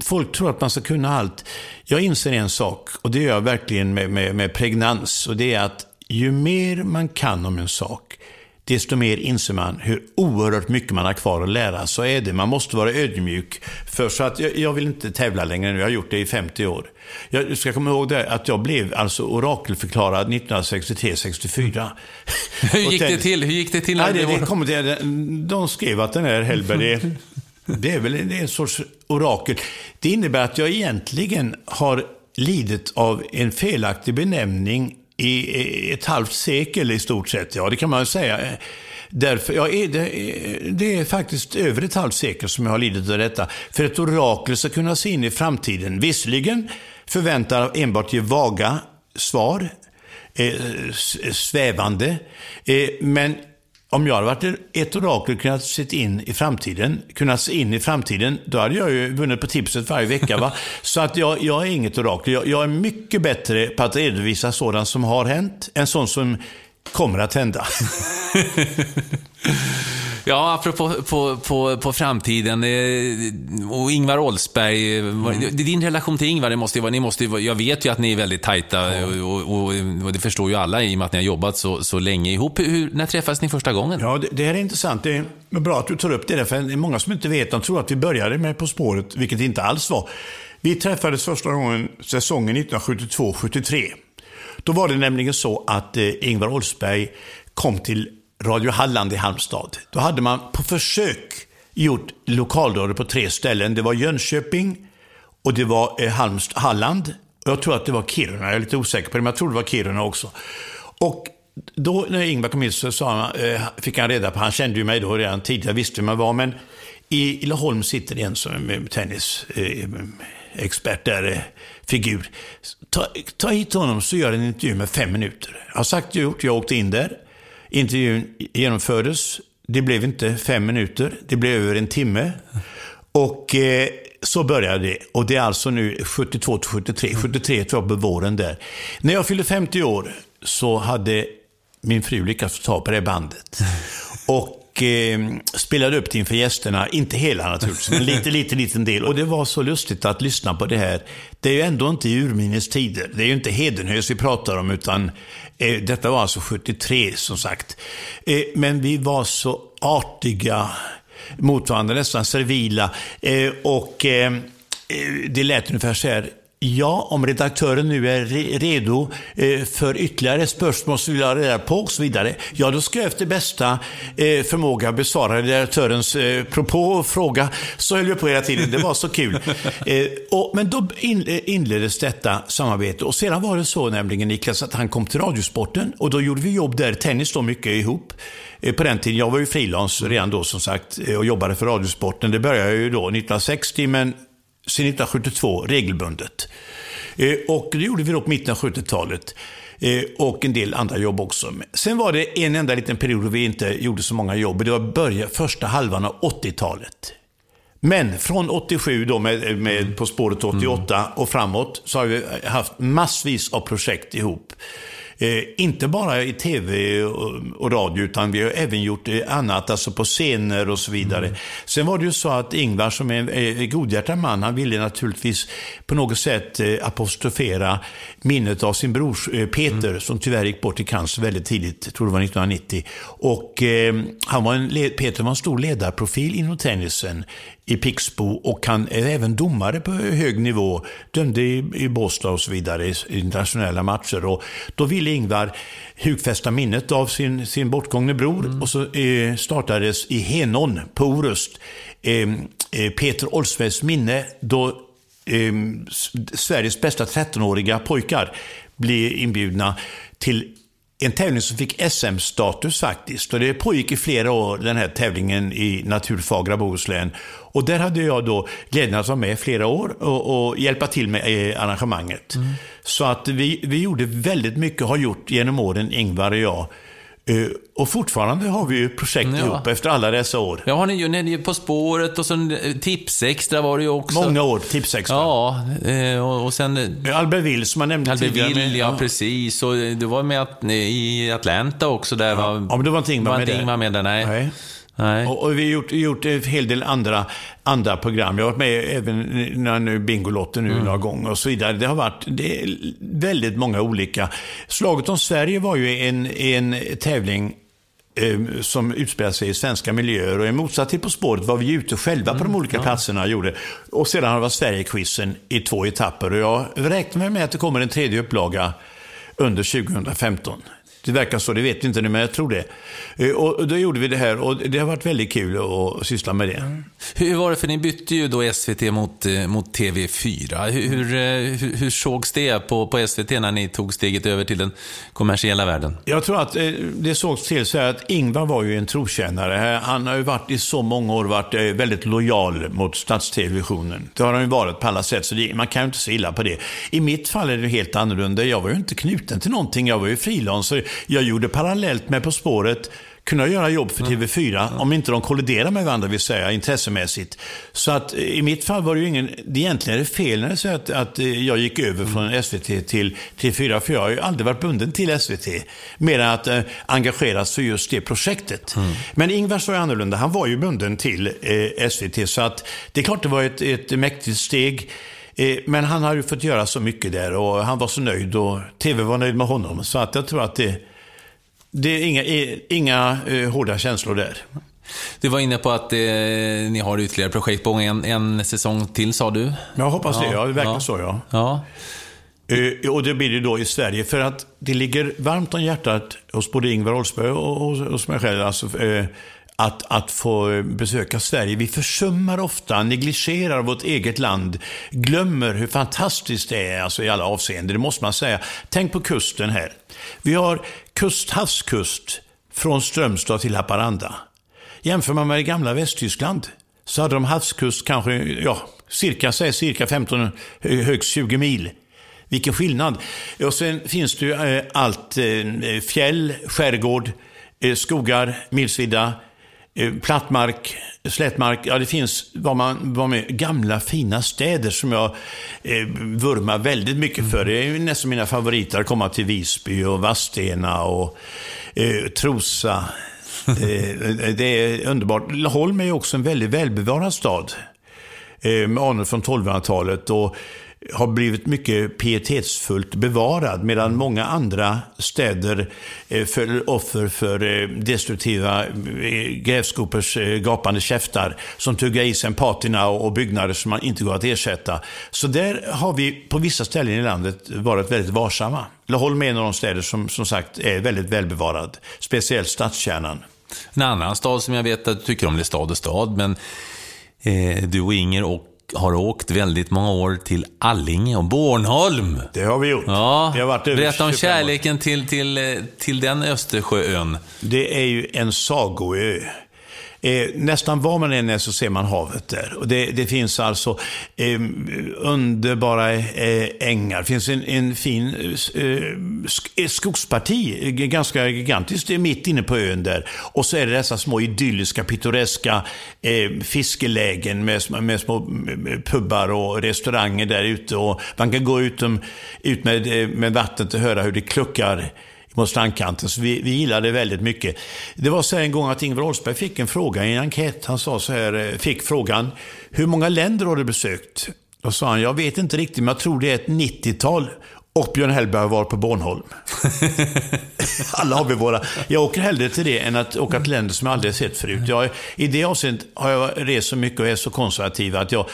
folk tror att man ska kunna allt. Jag inser en sak, och det gör jag verkligen med, med, med pregnans. Och det är att ju mer man kan om en sak, desto mer inser man hur oerhört mycket man har kvar att lära. Så är det. Man måste vara ödmjuk. För så att jag, jag vill inte tävla längre nu. Jag har gjort det i 50 år. Jag ska komma ihåg det, att jag blev alltså orakelförklarad 1963-64. Hur gick det till? Hur gick det till? Nej, det, det kom till, de skrev att den här Hellberg, det, det är väl en, en sorts orakel. Det innebär att jag egentligen har lidit av en felaktig benämning i ett halvt sekel i stort sett. Ja, det kan man säga. Därför, ja, det, det är faktiskt över ett halvt sekel som jag har lidit av detta. För ett orakel ska kunna se in i framtiden. Visserligen förväntar enbart ge vaga svar, eh, eh svävande, eh, men om jag hade varit ett orakel och kunnat se in i framtiden, kunnat se in i framtiden, då hade jag ju vunnit på tipset varje vecka. Va? Så att jag, jag är inget orakel. Jag, jag, är mycket bättre på att redovisa sådant som har hänt, än sånt som kommer att hända. Ja, apropå på, på, på framtiden eh, och Ingvar Oldsberg. Mm. Din relation till Ingvar, det måste ju vara, ni måste jag vet ju att ni är väldigt tajta mm. och, och, och, det förstår ju alla i och med att ni har jobbat så, så länge ihop. Hur, när träffades ni första gången? Ja, det, det här är intressant. Det är bra att du tar upp det, där, för det är många som inte vet. De tror att vi började med På spåret, vilket det inte alls var. Vi träffades första gången säsongen 1972-73. Då var det nämligen så att eh, Ingvar Oldsberg kom till Radio Halland i Halmstad. Då hade man på försök gjort lokalradio på tre ställen. Det var Jönköping och det var eh, Halmst Halland. Och jag tror att det var Kiruna, jag är lite osäker på det, men jag tror det var Kiruna också. Och då när Ingvar kom in så sa han, eh, fick han reda på, han kände ju mig då redan tidigare, visste vem jag var, men i Laholm sitter en som är tennisexpert eh, där, eh, figur. Ta, ta hit honom så gör en intervju med fem minuter. Jag har sagt och gjort, jag åkte in där. Intervjun genomfördes. Det blev inte fem minuter, det blev över en timme. Och eh, så började det. Och det är alltså nu 72 till 73. 73 tror jag på våren där. När jag fyllde 50 år så hade min fru lyckats få tag på det bandet. Och eh, spelade upp det inför gästerna. Inte hela naturligtvis, men lite, lite, liten del. Och det var så lustigt att lyssna på det här. Det är ju ändå inte i urminnes tider. Det är ju inte Hedenhös vi pratar om, utan eh, detta var alltså 73 som sagt. Eh, men vi var så artiga mot varandra, nästan servila. Eh, och ehm, eh, det lät ungefär så här. Ja, om redaktören nu är redo eh, för ytterligare spörsmål som vi vill ha reda på och så vidare. Ja, då ska jag efter bästa eh, förmåga besvara redaktörens eh, propå och fråga. Så höll vi på hela tiden. Det var så kul. Men då inleddes detta samarbete. Och sedan var det så nämligen, Niklas, att han kom till Radiosporten och då gjorde vi jobb där, tennis då mycket ihop på den tiden, jag var ju frilans redan då som sagt och jobbade för Radiosporten. Det började ju då 1960 men sedan 1972 regelbundet. Eh, och det gjorde vi då på mitten av 70-talet. Eh, och en del andra jobb också. Sen var det en enda liten period då vi inte gjorde så många jobb. Det var början, första halvan av 80-talet. Men från 87 då med, med På spåret 88 mm. och framåt så har vi haft massvis av projekt ihop. Eh, inte bara i tv och, och, radio, utan vi har även gjort eh, annat, alltså på scener och så vidare. Mm. Sen var det ju så att Ingvar, som är en eh, godhjärtad man, han ville naturligtvis på något sätt eh, apostrofera minnet av sin bror Peter, mm. som tyvärr gick bort i cancer väldigt tidigt, jag tror det var 1990. Och han var en, Peter var en stor ledarprofil inom tennisen i Pixbo och han är även domare på hög nivå. Dömde i, i Båstad och så vidare i internationella matcher. Och då ville Ingvar hugfästa minnet av sin, sin bortgångne bror mm. och så eh, startades i Henån på Orust eh, eh, Peter Olsves minne då eh, Sveriges bästa 13-åriga pojkar blev inbjudna till en tävling som fick SM-status faktiskt. Och det pågick i flera år, den här tävlingen i naturfagra Bohuslän. Och där hade jag då glädjen att vara med i flera år och, och hjälpa till med eh, arrangemanget. Mm. Så att vi, vi gjorde väldigt mycket, har gjort genom åren, Ingvar och jag. Uh, och fortfarande har vi ju projekt ja. ihop efter alla dessa år. Ja, har ni ni På spåret och sen eh, Tipsextra var det ju också. Många år, Tipsextra. Ja, och, och sen... Albertville som man nämnde tidigare. Albertville, ja, ja, precis. Och du var med i Atlanta också. Där ja. var, ja, men det var inte Ingvar med, med, med där. Nej. nej. Nej. Och, och, vi har gjort, gjort en hel del andra, andra program. Jag har varit med även när nu Bingolotten nu mm. några gånger och så vidare. Det har varit det väldigt många olika. Slaget om Sverige var ju en, en tävling eh, som utspelar sig i svenska miljöer. Och i motsats till På spåret var vi ute själva mm, på de mm, olika ja. platserna och gjorde. Och sedan har det varit Sverigequizen i två etapper. Och jag räknar med att det kommer en tredje upplaga under 2015. Det verkar så, det vet vi inte nu, men jag tror det. Eh, och då gjorde vi det här och det har varit väldigt kul att syssla med det. Hur var det, för ni bytte ju då SVT mot, eh, mot TV4. Hur, hur, eh, hur, hur sågs det på, på SVT när ni tog steget över till den kommersiella världen? Jag tror att det sågs till så här att Ingvar var ju en trotjänare. Han har ju varit i så många år varit väldigt lojal mot statstelevisionen. Det har han ju varit på alla sätt, så det, man kan ju inte se illa på det. I mitt fall är det helt annorlunda. Jag var ju inte knuten till någonting. Jag var ju frilansare jag gjorde parallellt med På spåret kunna göra jobb för TV4 mm. om inte de kolliderar med varandra, vill säga, intressemässigt. Så att eh, i mitt fall var det ju ingen, det egentligen är det fel när jag säger att, att eh, jag gick över mm. från SVT till TV4, för jag har ju aldrig varit bunden till SVT, mer än att eh, engageras för just det projektet. Mm. Men Ingvar var ju annorlunda, han var ju bunden till eh, SVT, så att det är klart det var ett, ett mäktigt steg. Eh, men han har ju fått göra så mycket där och han var så nöjd och TV var nöjd med honom. Så att jag tror att det, det är inga, inga uh, hårda känslor där. Du var inne på att eh, ni har ytterligare projekt på gång. En, en säsong till sa du? Jag hoppas det. Ja, det verkar ja. så ja. ja. Uh, och det blir det då i Sverige. För att det ligger varmt om hjärtat hos både Ingvar Oldsberg och hos mig själv. Alltså, uh, att, att få besöka Sverige. Vi försummar ofta, negligerar vårt eget land, glömmer hur fantastiskt det är alltså i alla avseenden. Det måste man säga. Tänk på kusten här. Vi har kust, havskust från Strömstad till Haparanda. Jämför man med det gamla Västtyskland så hade de havskust kanske, ja, cirka, säg cirka 15, högst 20 mil. Vilken skillnad. Och sen finns det ju eh, allt eh, fjäll, skärgård, eh, skogar, milsvida, Eh, plattmark, slättmark, ja det finns vad man vad med, gamla fina städer som jag eh, vurmar väldigt mycket för. Det är nästan mina favoriter att komma till Visby och Vadstena och eh, Trosa. eh, det är underbart. Laholm är också en väldigt välbevarad stad. Eh, med anor från 1200-talet. Och har blivit mycket pietetsfullt bevarad medan många andra städer eh, föll offer för eh, destruktiva eh, grävskopers gapande käftar som tuggar i sig patina och byggnader som man inte går att ersätta. Så där har vi på vissa ställen i landet varit väldigt varsamma. Laholm är en av de städer som som sagt är väldigt välbevarad, speciellt stadskärnan. En annan stad som jag vet att du tycker om, det är stad och stad, men eh, du och Inger och har åkt väldigt många år till Allinge och Bornholm. Det har vi gjort. Ja, vi har varit berätta om kärleken till, till, till den Östersjöön. Det är ju en sagoö. Eh, nästan var man än är så ser man havet där. Och det, det finns alltså eh, underbara eh, ängar. Det finns en, en fin eh, eh skogsparti, eh, ganska gigantiskt, eh, mitt inne på ön där. Och så är det dessa små idylliska, pittoreska eh, fiskelägen med, med små pubbar och restauranger där ute. Och man kan gå ut, ut med, med vattnet och höra hur det kluckar mot strandkanten. Så vi, vi gillade det väldigt mycket. Det var så en gång att Ingvar Oldsberg fick en fråga i en enkät. Han sa så här, eh, fick frågan, hur många länder har du besökt? Då sa han, jag vet inte riktigt, men jag tror det är ett 90-tal. Och Björn Hellberg var på Bornholm. Alla har vi våra. Jag åker hellre till det än att åka till länder som jag aldrig sett förut. Jag, I det avseendet har jag rest så mycket och är så konservativ att jag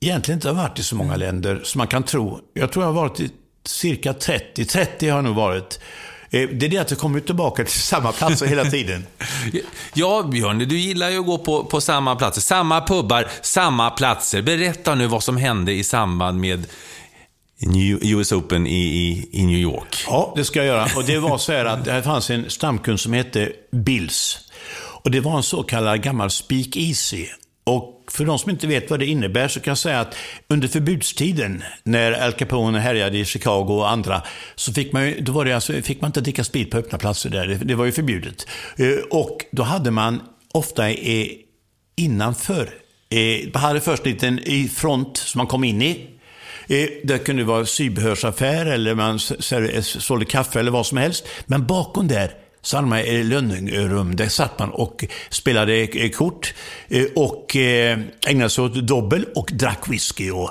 egentligen inte har varit i så många länder som man kan tro. Jag tror jag har varit i cirka 30. 30 har jag nog varit. Eh, det är det att du kommer tillbaka till samma platser hela tiden. Ja, Björn, du gillar ju att gå på, på samma platser. Samma pubbar, samma platser. Berätta nu vad som hände i samband med US Open i, i, i New York. Ja, det ska jag göra. Och det var så här att det fanns en stamkund som hette Bills. Och det var en så kallad gammal Speak Easy. Och för de som inte vet vad det innebär så kan jag säga att under förbudstiden, när Al Capone härjade i Chicago och andra, så fick man, då var det alltså, fick man inte dricka sprit på öppna platser där. Det, det var ju förbjudet. Eh, och då hade man ofta eh, innanför, eh, man hade först en liten front som man kom in i. Eh, det kunde vara sybehörsaffär eller man eh, sålde kaffe eller vad som helst. Men bakom där så hade man lönnrum. Där satt man och spelade eh, kort eh, och eh, ägnade sig åt dobbel och drack whisky. Och,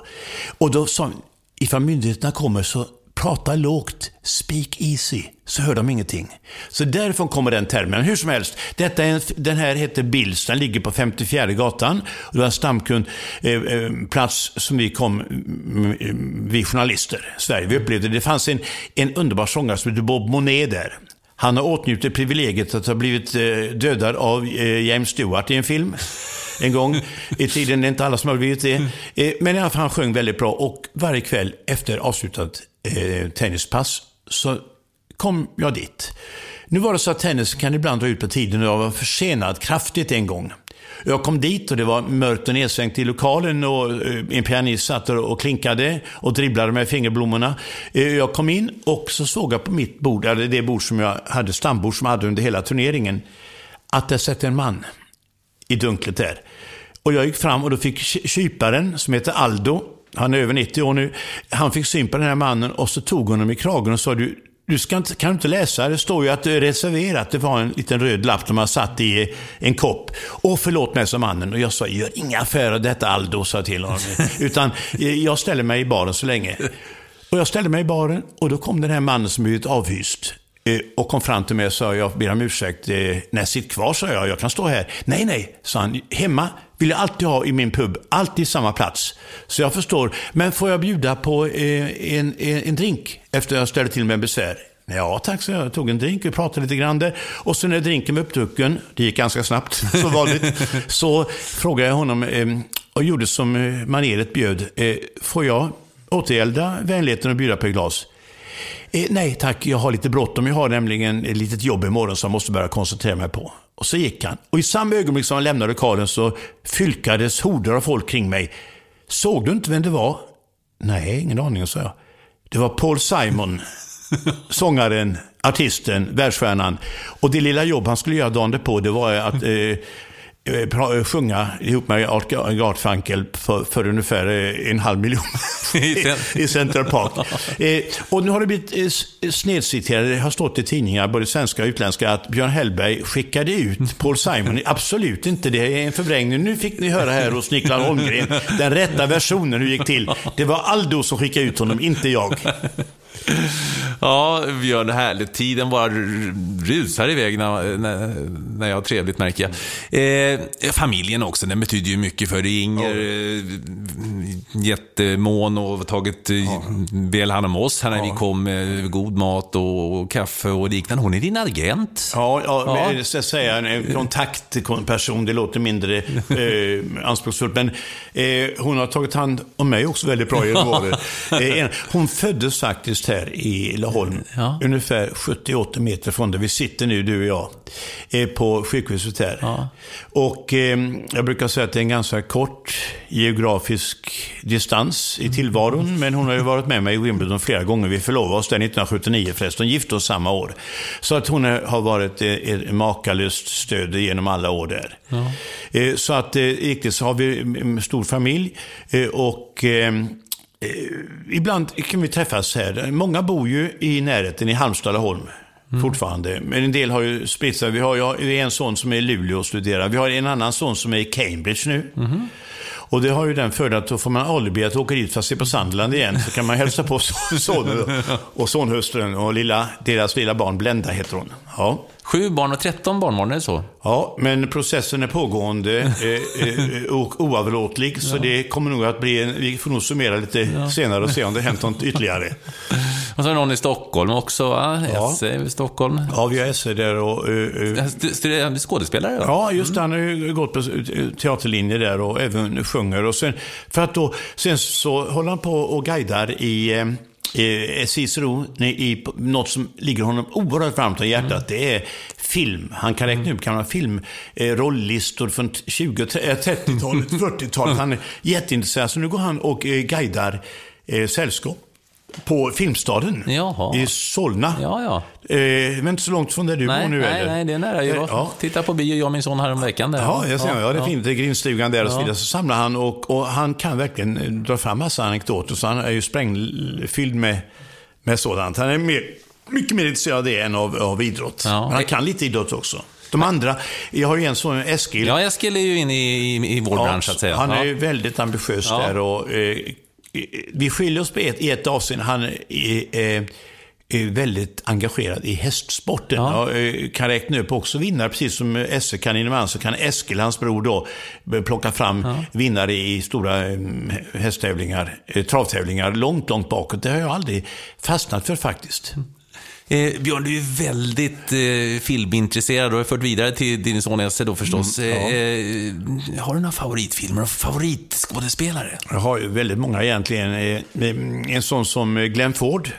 och då sa ifall myndigheterna kommer så prata lågt, speak easy, så hör de ingenting. Så därifrån kommer den termen. Hur som helst, detta är en, den här heter Bills, den ligger på 54 gatan. Och det var en stamkundplats eh, som vi kom, vi journalister, Sverige, vi upplevde. Det fanns en, en underbar sångare som hette Bob Monet där. Han har åtnjutit privilegiet att ha blivit eh, dödad av eh, James Stewart i en film. En gång i tiden, det är inte alla som har blivit det. Eh, men i alla fall, han sjöng väldigt bra och varje kväll efter avslutat eh, tennispass så kom jag dit. Nu var det så att tennis kan ibland dra ut på tiden och jag var försenad kraftigt en gång. Jag kom dit och det var mörkt och nedsänkt i lokalen och eh, en pianist satt och klinkade och dribblade med fingerblommorna. Eh, jag kom in och så såg jag på mitt bord, eller det bord som jag hade, stambord som jag hade under hela turneringen, att det satt en man i dunklet där. Och jag gick fram och då fick kyparen, som heter Aldo, han är över 90 år nu, han fick syn på den här mannen och så tog honom i kragen och sa du, du ska inte, kan du inte läsa? Det står ju att det är reserverat. Det var en liten röd lapp som man satt i en kopp. Åh, förlåt mig, sa mannen. Och jag sa, gör inga affärer av detta Aldo, sa jag till honom. Utan eh, jag ställer mig i baren så länge. Och jag ställde mig i baren och då kom den här mannen som blivit avhyst. Eh, och kom fram till mig och sa, jag ber om ursäkt. Eh, nej, sitt kvar, sa jag. Jag kan stå här. Nej, nej, sa han. Hemma vill jag alltid ha i min pub. Alltid samma plats. Så jag förstår. Men får jag bjuda på eh, en, en, en drink efter jag ställde till med besvär? Ja tack, så jag tog en drink, vi pratade lite grann där. Och så när drinken var uppdrucken, det gick ganska snabbt så vanligt, så frågade jag honom och gjorde som maneret bjöd. Får jag återgälda vänligheten och bjuda på ett glas? Eh, nej tack, jag har lite bråttom. Jag har nämligen ett litet jobb imorgon som jag måste börja koncentrera mig på. Och så gick han. Och i samma ögonblick som han lämnade lokalen så fylkades horder av folk kring mig. Såg du inte vem det var? Nej, ingen aning, sa jag. Det var Paul Simon, sångaren, artisten, världsstjärnan. Och det lilla jobb han skulle göra dagen på, det var att eh, sjunga ihop med Art Garfunkel för, för ungefär eh, en halv miljon i Central Park. Eh, och nu har det blivit eh, snedciterat, det har stått i tidningar, både svenska och utländska, att Björn Hellberg skickade ut Paul Simon. Absolut inte, det är en förvrängning. Nu fick ni höra här hos Niklas Holmgren den rätta versionen hur det gick till. Det var Aldo som skickade ut honom, inte jag. Ja, det härligt. Tiden bara rusar iväg när, när, när jag har trevligt, märker jag. Eh, familjen också, den betyder ju mycket för dig. Inger, eh, jättemån och tagit eh, väl hand om oss här när vi kom med god mat och, och kaffe och liknande. Hon är din agent. Ja, ja, Ja. att säga en kontaktperson, det låter mindre eh, anspråksfullt. Men eh, hon har tagit hand om mig också väldigt bra genom åren. Eh, hon föddes faktiskt här i Laholm, Ja. ungefär 70-80 meter från där vi sitter nu, du och jag, eh, på sjukhuset här. Ja. Och eh, jag brukar säga att det är en ganska kort geografisk distans i tillvaron, men hon har ju varit med mig i Wimbledon flera gånger. Vi förlovade oss där 1979 förresten, gifte oss samma år. Så att hon har varit eh, ett makalöst stöd genom alla år där. Eh, Så att eh, riktigt så har vi en stor familj eh, och eh, Eh, Eh, ibland kan vi träffas här. Många bor ju i närheten i Halmstad och Mm. fortfarande. Men en del har ju spritt sig. Vi har ju en son som är i Luleå och studerar. Vi har en annan son som är i Cambridge nu. Och det har ju den fördelen att då får man alibi att åka dit för att se på Sunderland igen. Så kan man hälsa på sonen och sonhustrun och lilla, deras lilla barn Blenda heter hon. Ja. Sju barn och tretton barnbarn, är det så? Ja, men processen är pågående eh, eh, och oavlåtlig. Så det kommer nog att bli en, vi får nog summera lite senare och se om det hänt något ytterligare. Och så är någon i Stockholm också, va? Ja. Esse i Stockholm. Ja, vi har SE där och... eh, eh, St- Studerar skådespelare då? Ja, just det. Han har ju gått på eh, teaterlinje där och även sjunger. Och sen, för att då, sen så håller han på och guidar i eh, eh, Cicero i, något som ligger honom oerhört varmt om hjärtat. Det är film. Han kan räkna upp gamla filmrolllistor från 20, eh, 30-talet, 40-talet. Han är jätteintresserad. Så nu går han och eh, guidar eh, sällskap på Filmstaden Jaha. i Solna. Ja, ja. Eh, men inte så långt från där du bor Nej, nu nej, eller? nej, det är nära. Jag Eh, ja. tittade på bio, jag och min son häromveckan. Där. Ja, jag ser, ja, det är ja. fint. Det är grinstugan där och så vidare. Så samlar han och, och han kan verkligen eh, dra fram massa anekdoter. Så han är ju sprängfylld med, med sådant. Han är mer, mycket mer intresserad av det än av, av idrott. Ja. Men han kan lite idrott också. De andra, jag har ju en son, Eskil. Ja, Eskil är ju inne i, i, i vår Ja, bransch, så att säga. Han är ja. ju väldigt ambitiös Ja. där och eh, vi skiljer oss på ett, i ett avseende. Han är, eh, är väldigt engagerad i hästsporten. Ja. Och, eh, kan räkna upp också vinnare, precis som Esse kan inom han, så kan Eskil, hans bror, då plocka fram vinnare i stora eh, hästtävlingar, eh, travtävlingar, långt, långt bakåt. Det har jag aldrig fastnat för faktiskt. Eh, Björn, du är väldigt eh, filmintresserad och har fört vidare till din son Esse då förstås. Mm, eh, har du några favoritfilmer och favoritskådespelare? Jag har ju väldigt många egentligen. Eh, En sån som Glenn Ford.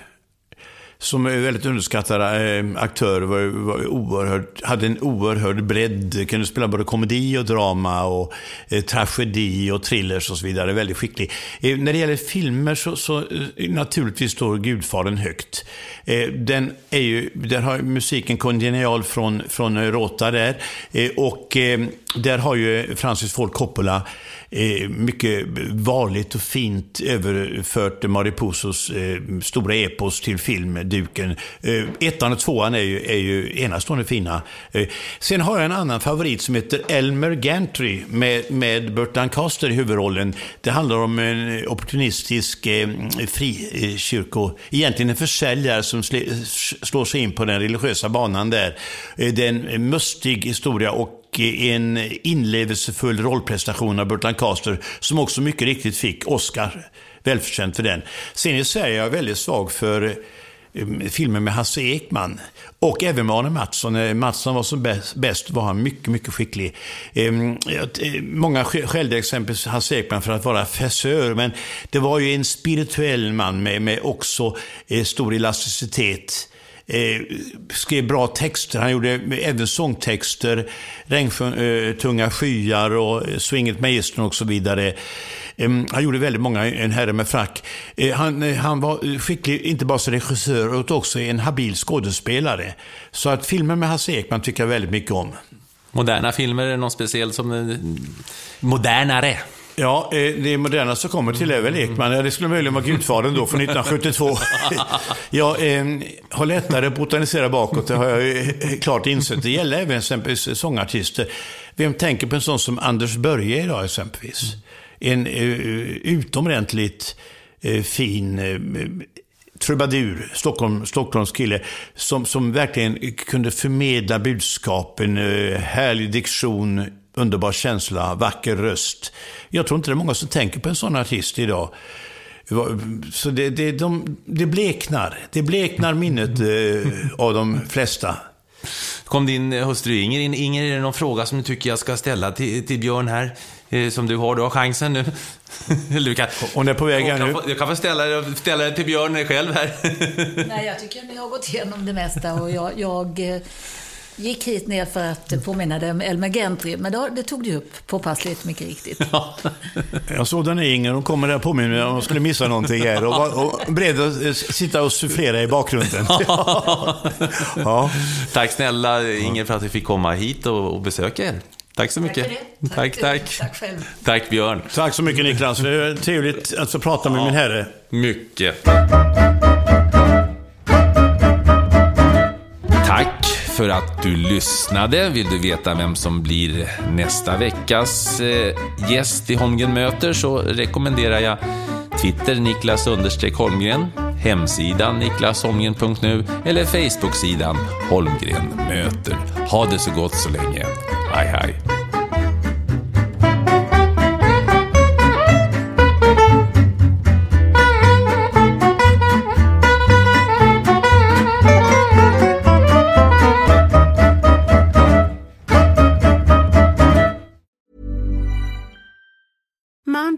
Som är väldigt underskattad eh, aktörer, aktör. Var, var oerhört, hade en oerhörd bredd. Kunde spela både komedi och drama och eh, tragedi och thrillers och så vidare. Väldigt skicklig. Eh, när det gäller filmer så, så eh, naturligtvis står Gudfadern högt. Eh, den är ju, där har musiken kongenial från, från Rota där. Eh, och eh, där har ju Francis Ford Coppola eh, Eh, mycket varligt och fint överfört Mariposos eh, stora epos till filmduken. Eh, ettan och tvåan är ju, är ju enastående fina. Sen har jag en annan favorit som heter Elmer Gantry med, med Burt Lancaster i huvudrollen. Det handlar om en opportunistisk frikyrko, egentligen en försäljare som slår sig in på den religiösa banan där. Det är en mustig historia och en inlevelsefull rollprestation av Burt Lancaster som också mycket riktigt fick Oscar. Välförtjänt för den. Sen i Sverige är jag väldigt svag för eh, filmer med Hasse Ekman. Och även med Arne Mattsson. När Mattsson var som bäst, var han mycket, mycket skicklig. Ehm, eh, många skällde exempelvis Hasse Ekman för att vara fäsör, men det var ju en spirituell man med, med också stor elasticitet. Eh, skrev bra texter. Han gjorde även sångtexter, Regntunga skyar och Swinget Magistern och så vidare. Eh, han gjorde väldigt många, En herre med frack. Eh, han, eh, han var skicklig, inte bara som regissör, utan också en habil skådespelare. Så att filmen med Hasse Ekman tycker jag väldigt mycket om. Moderna filmer, är det någon speciell som... Modernare? Ja, eh, det moderna som kommer till är väl Ekman. Ja, Det skulle möjligen vara Gudfadern då från 1972. Jag eh, har lättare att botanisera bakåt, det har jag ju eh, klart insett. Det gäller även exempelvis sångartister. Vem tänker på en sån som Anders Börje idag exempelvis? En eh, utomordentligt eh, fin eh, trubadur, Stockholm, Stockholms kille, som, som verkligen kunde förmedla budskapen, härlig diktion, underbar känsla, vacker röst. Jag tror inte det är många som tänker på en sån artist idag. Så det, det, de, det bleknar. Det bleknar minnet eh, av de flesta. Kom din hustru Inger in. Inger, är det någon fråga som du tycker jag ska ställa till, till Björn här? Eh, som du har, du har chansen nu. Du kan, Hon är på väg här jag nu. kan få, jag kan få ställa, ställa det till Björn själv här. Nej, jag tycker att ni har gått igenom det mesta och jag, jag eh, gick hit ner för att påminna dig om Elmer Gentry, men då, det tog du upp påpassligt mycket riktigt. Jag såg den Inger, hon kommer där på mig om hon skulle missa någonting här och och beredd att sitta och sufflera i bakgrunden. ja. Tack snälla Inger för att vi fick komma hit och, och besöka er. Tack så mycket. Tack, tack. Tack själv. Tack Björn. Tack så mycket Niklas, det är trevligt att få prata med min herre. Mycket. För att du lyssnade. Vill du veta vem som blir nästa veckas eh, gäst i Holmgren möter så rekommenderar jag Twitter Niklas Holmgren, hemsidan niklasholmgren.nu eller Facebooksidan Holmgren möter. Ha det så gott så länge. Hej hej.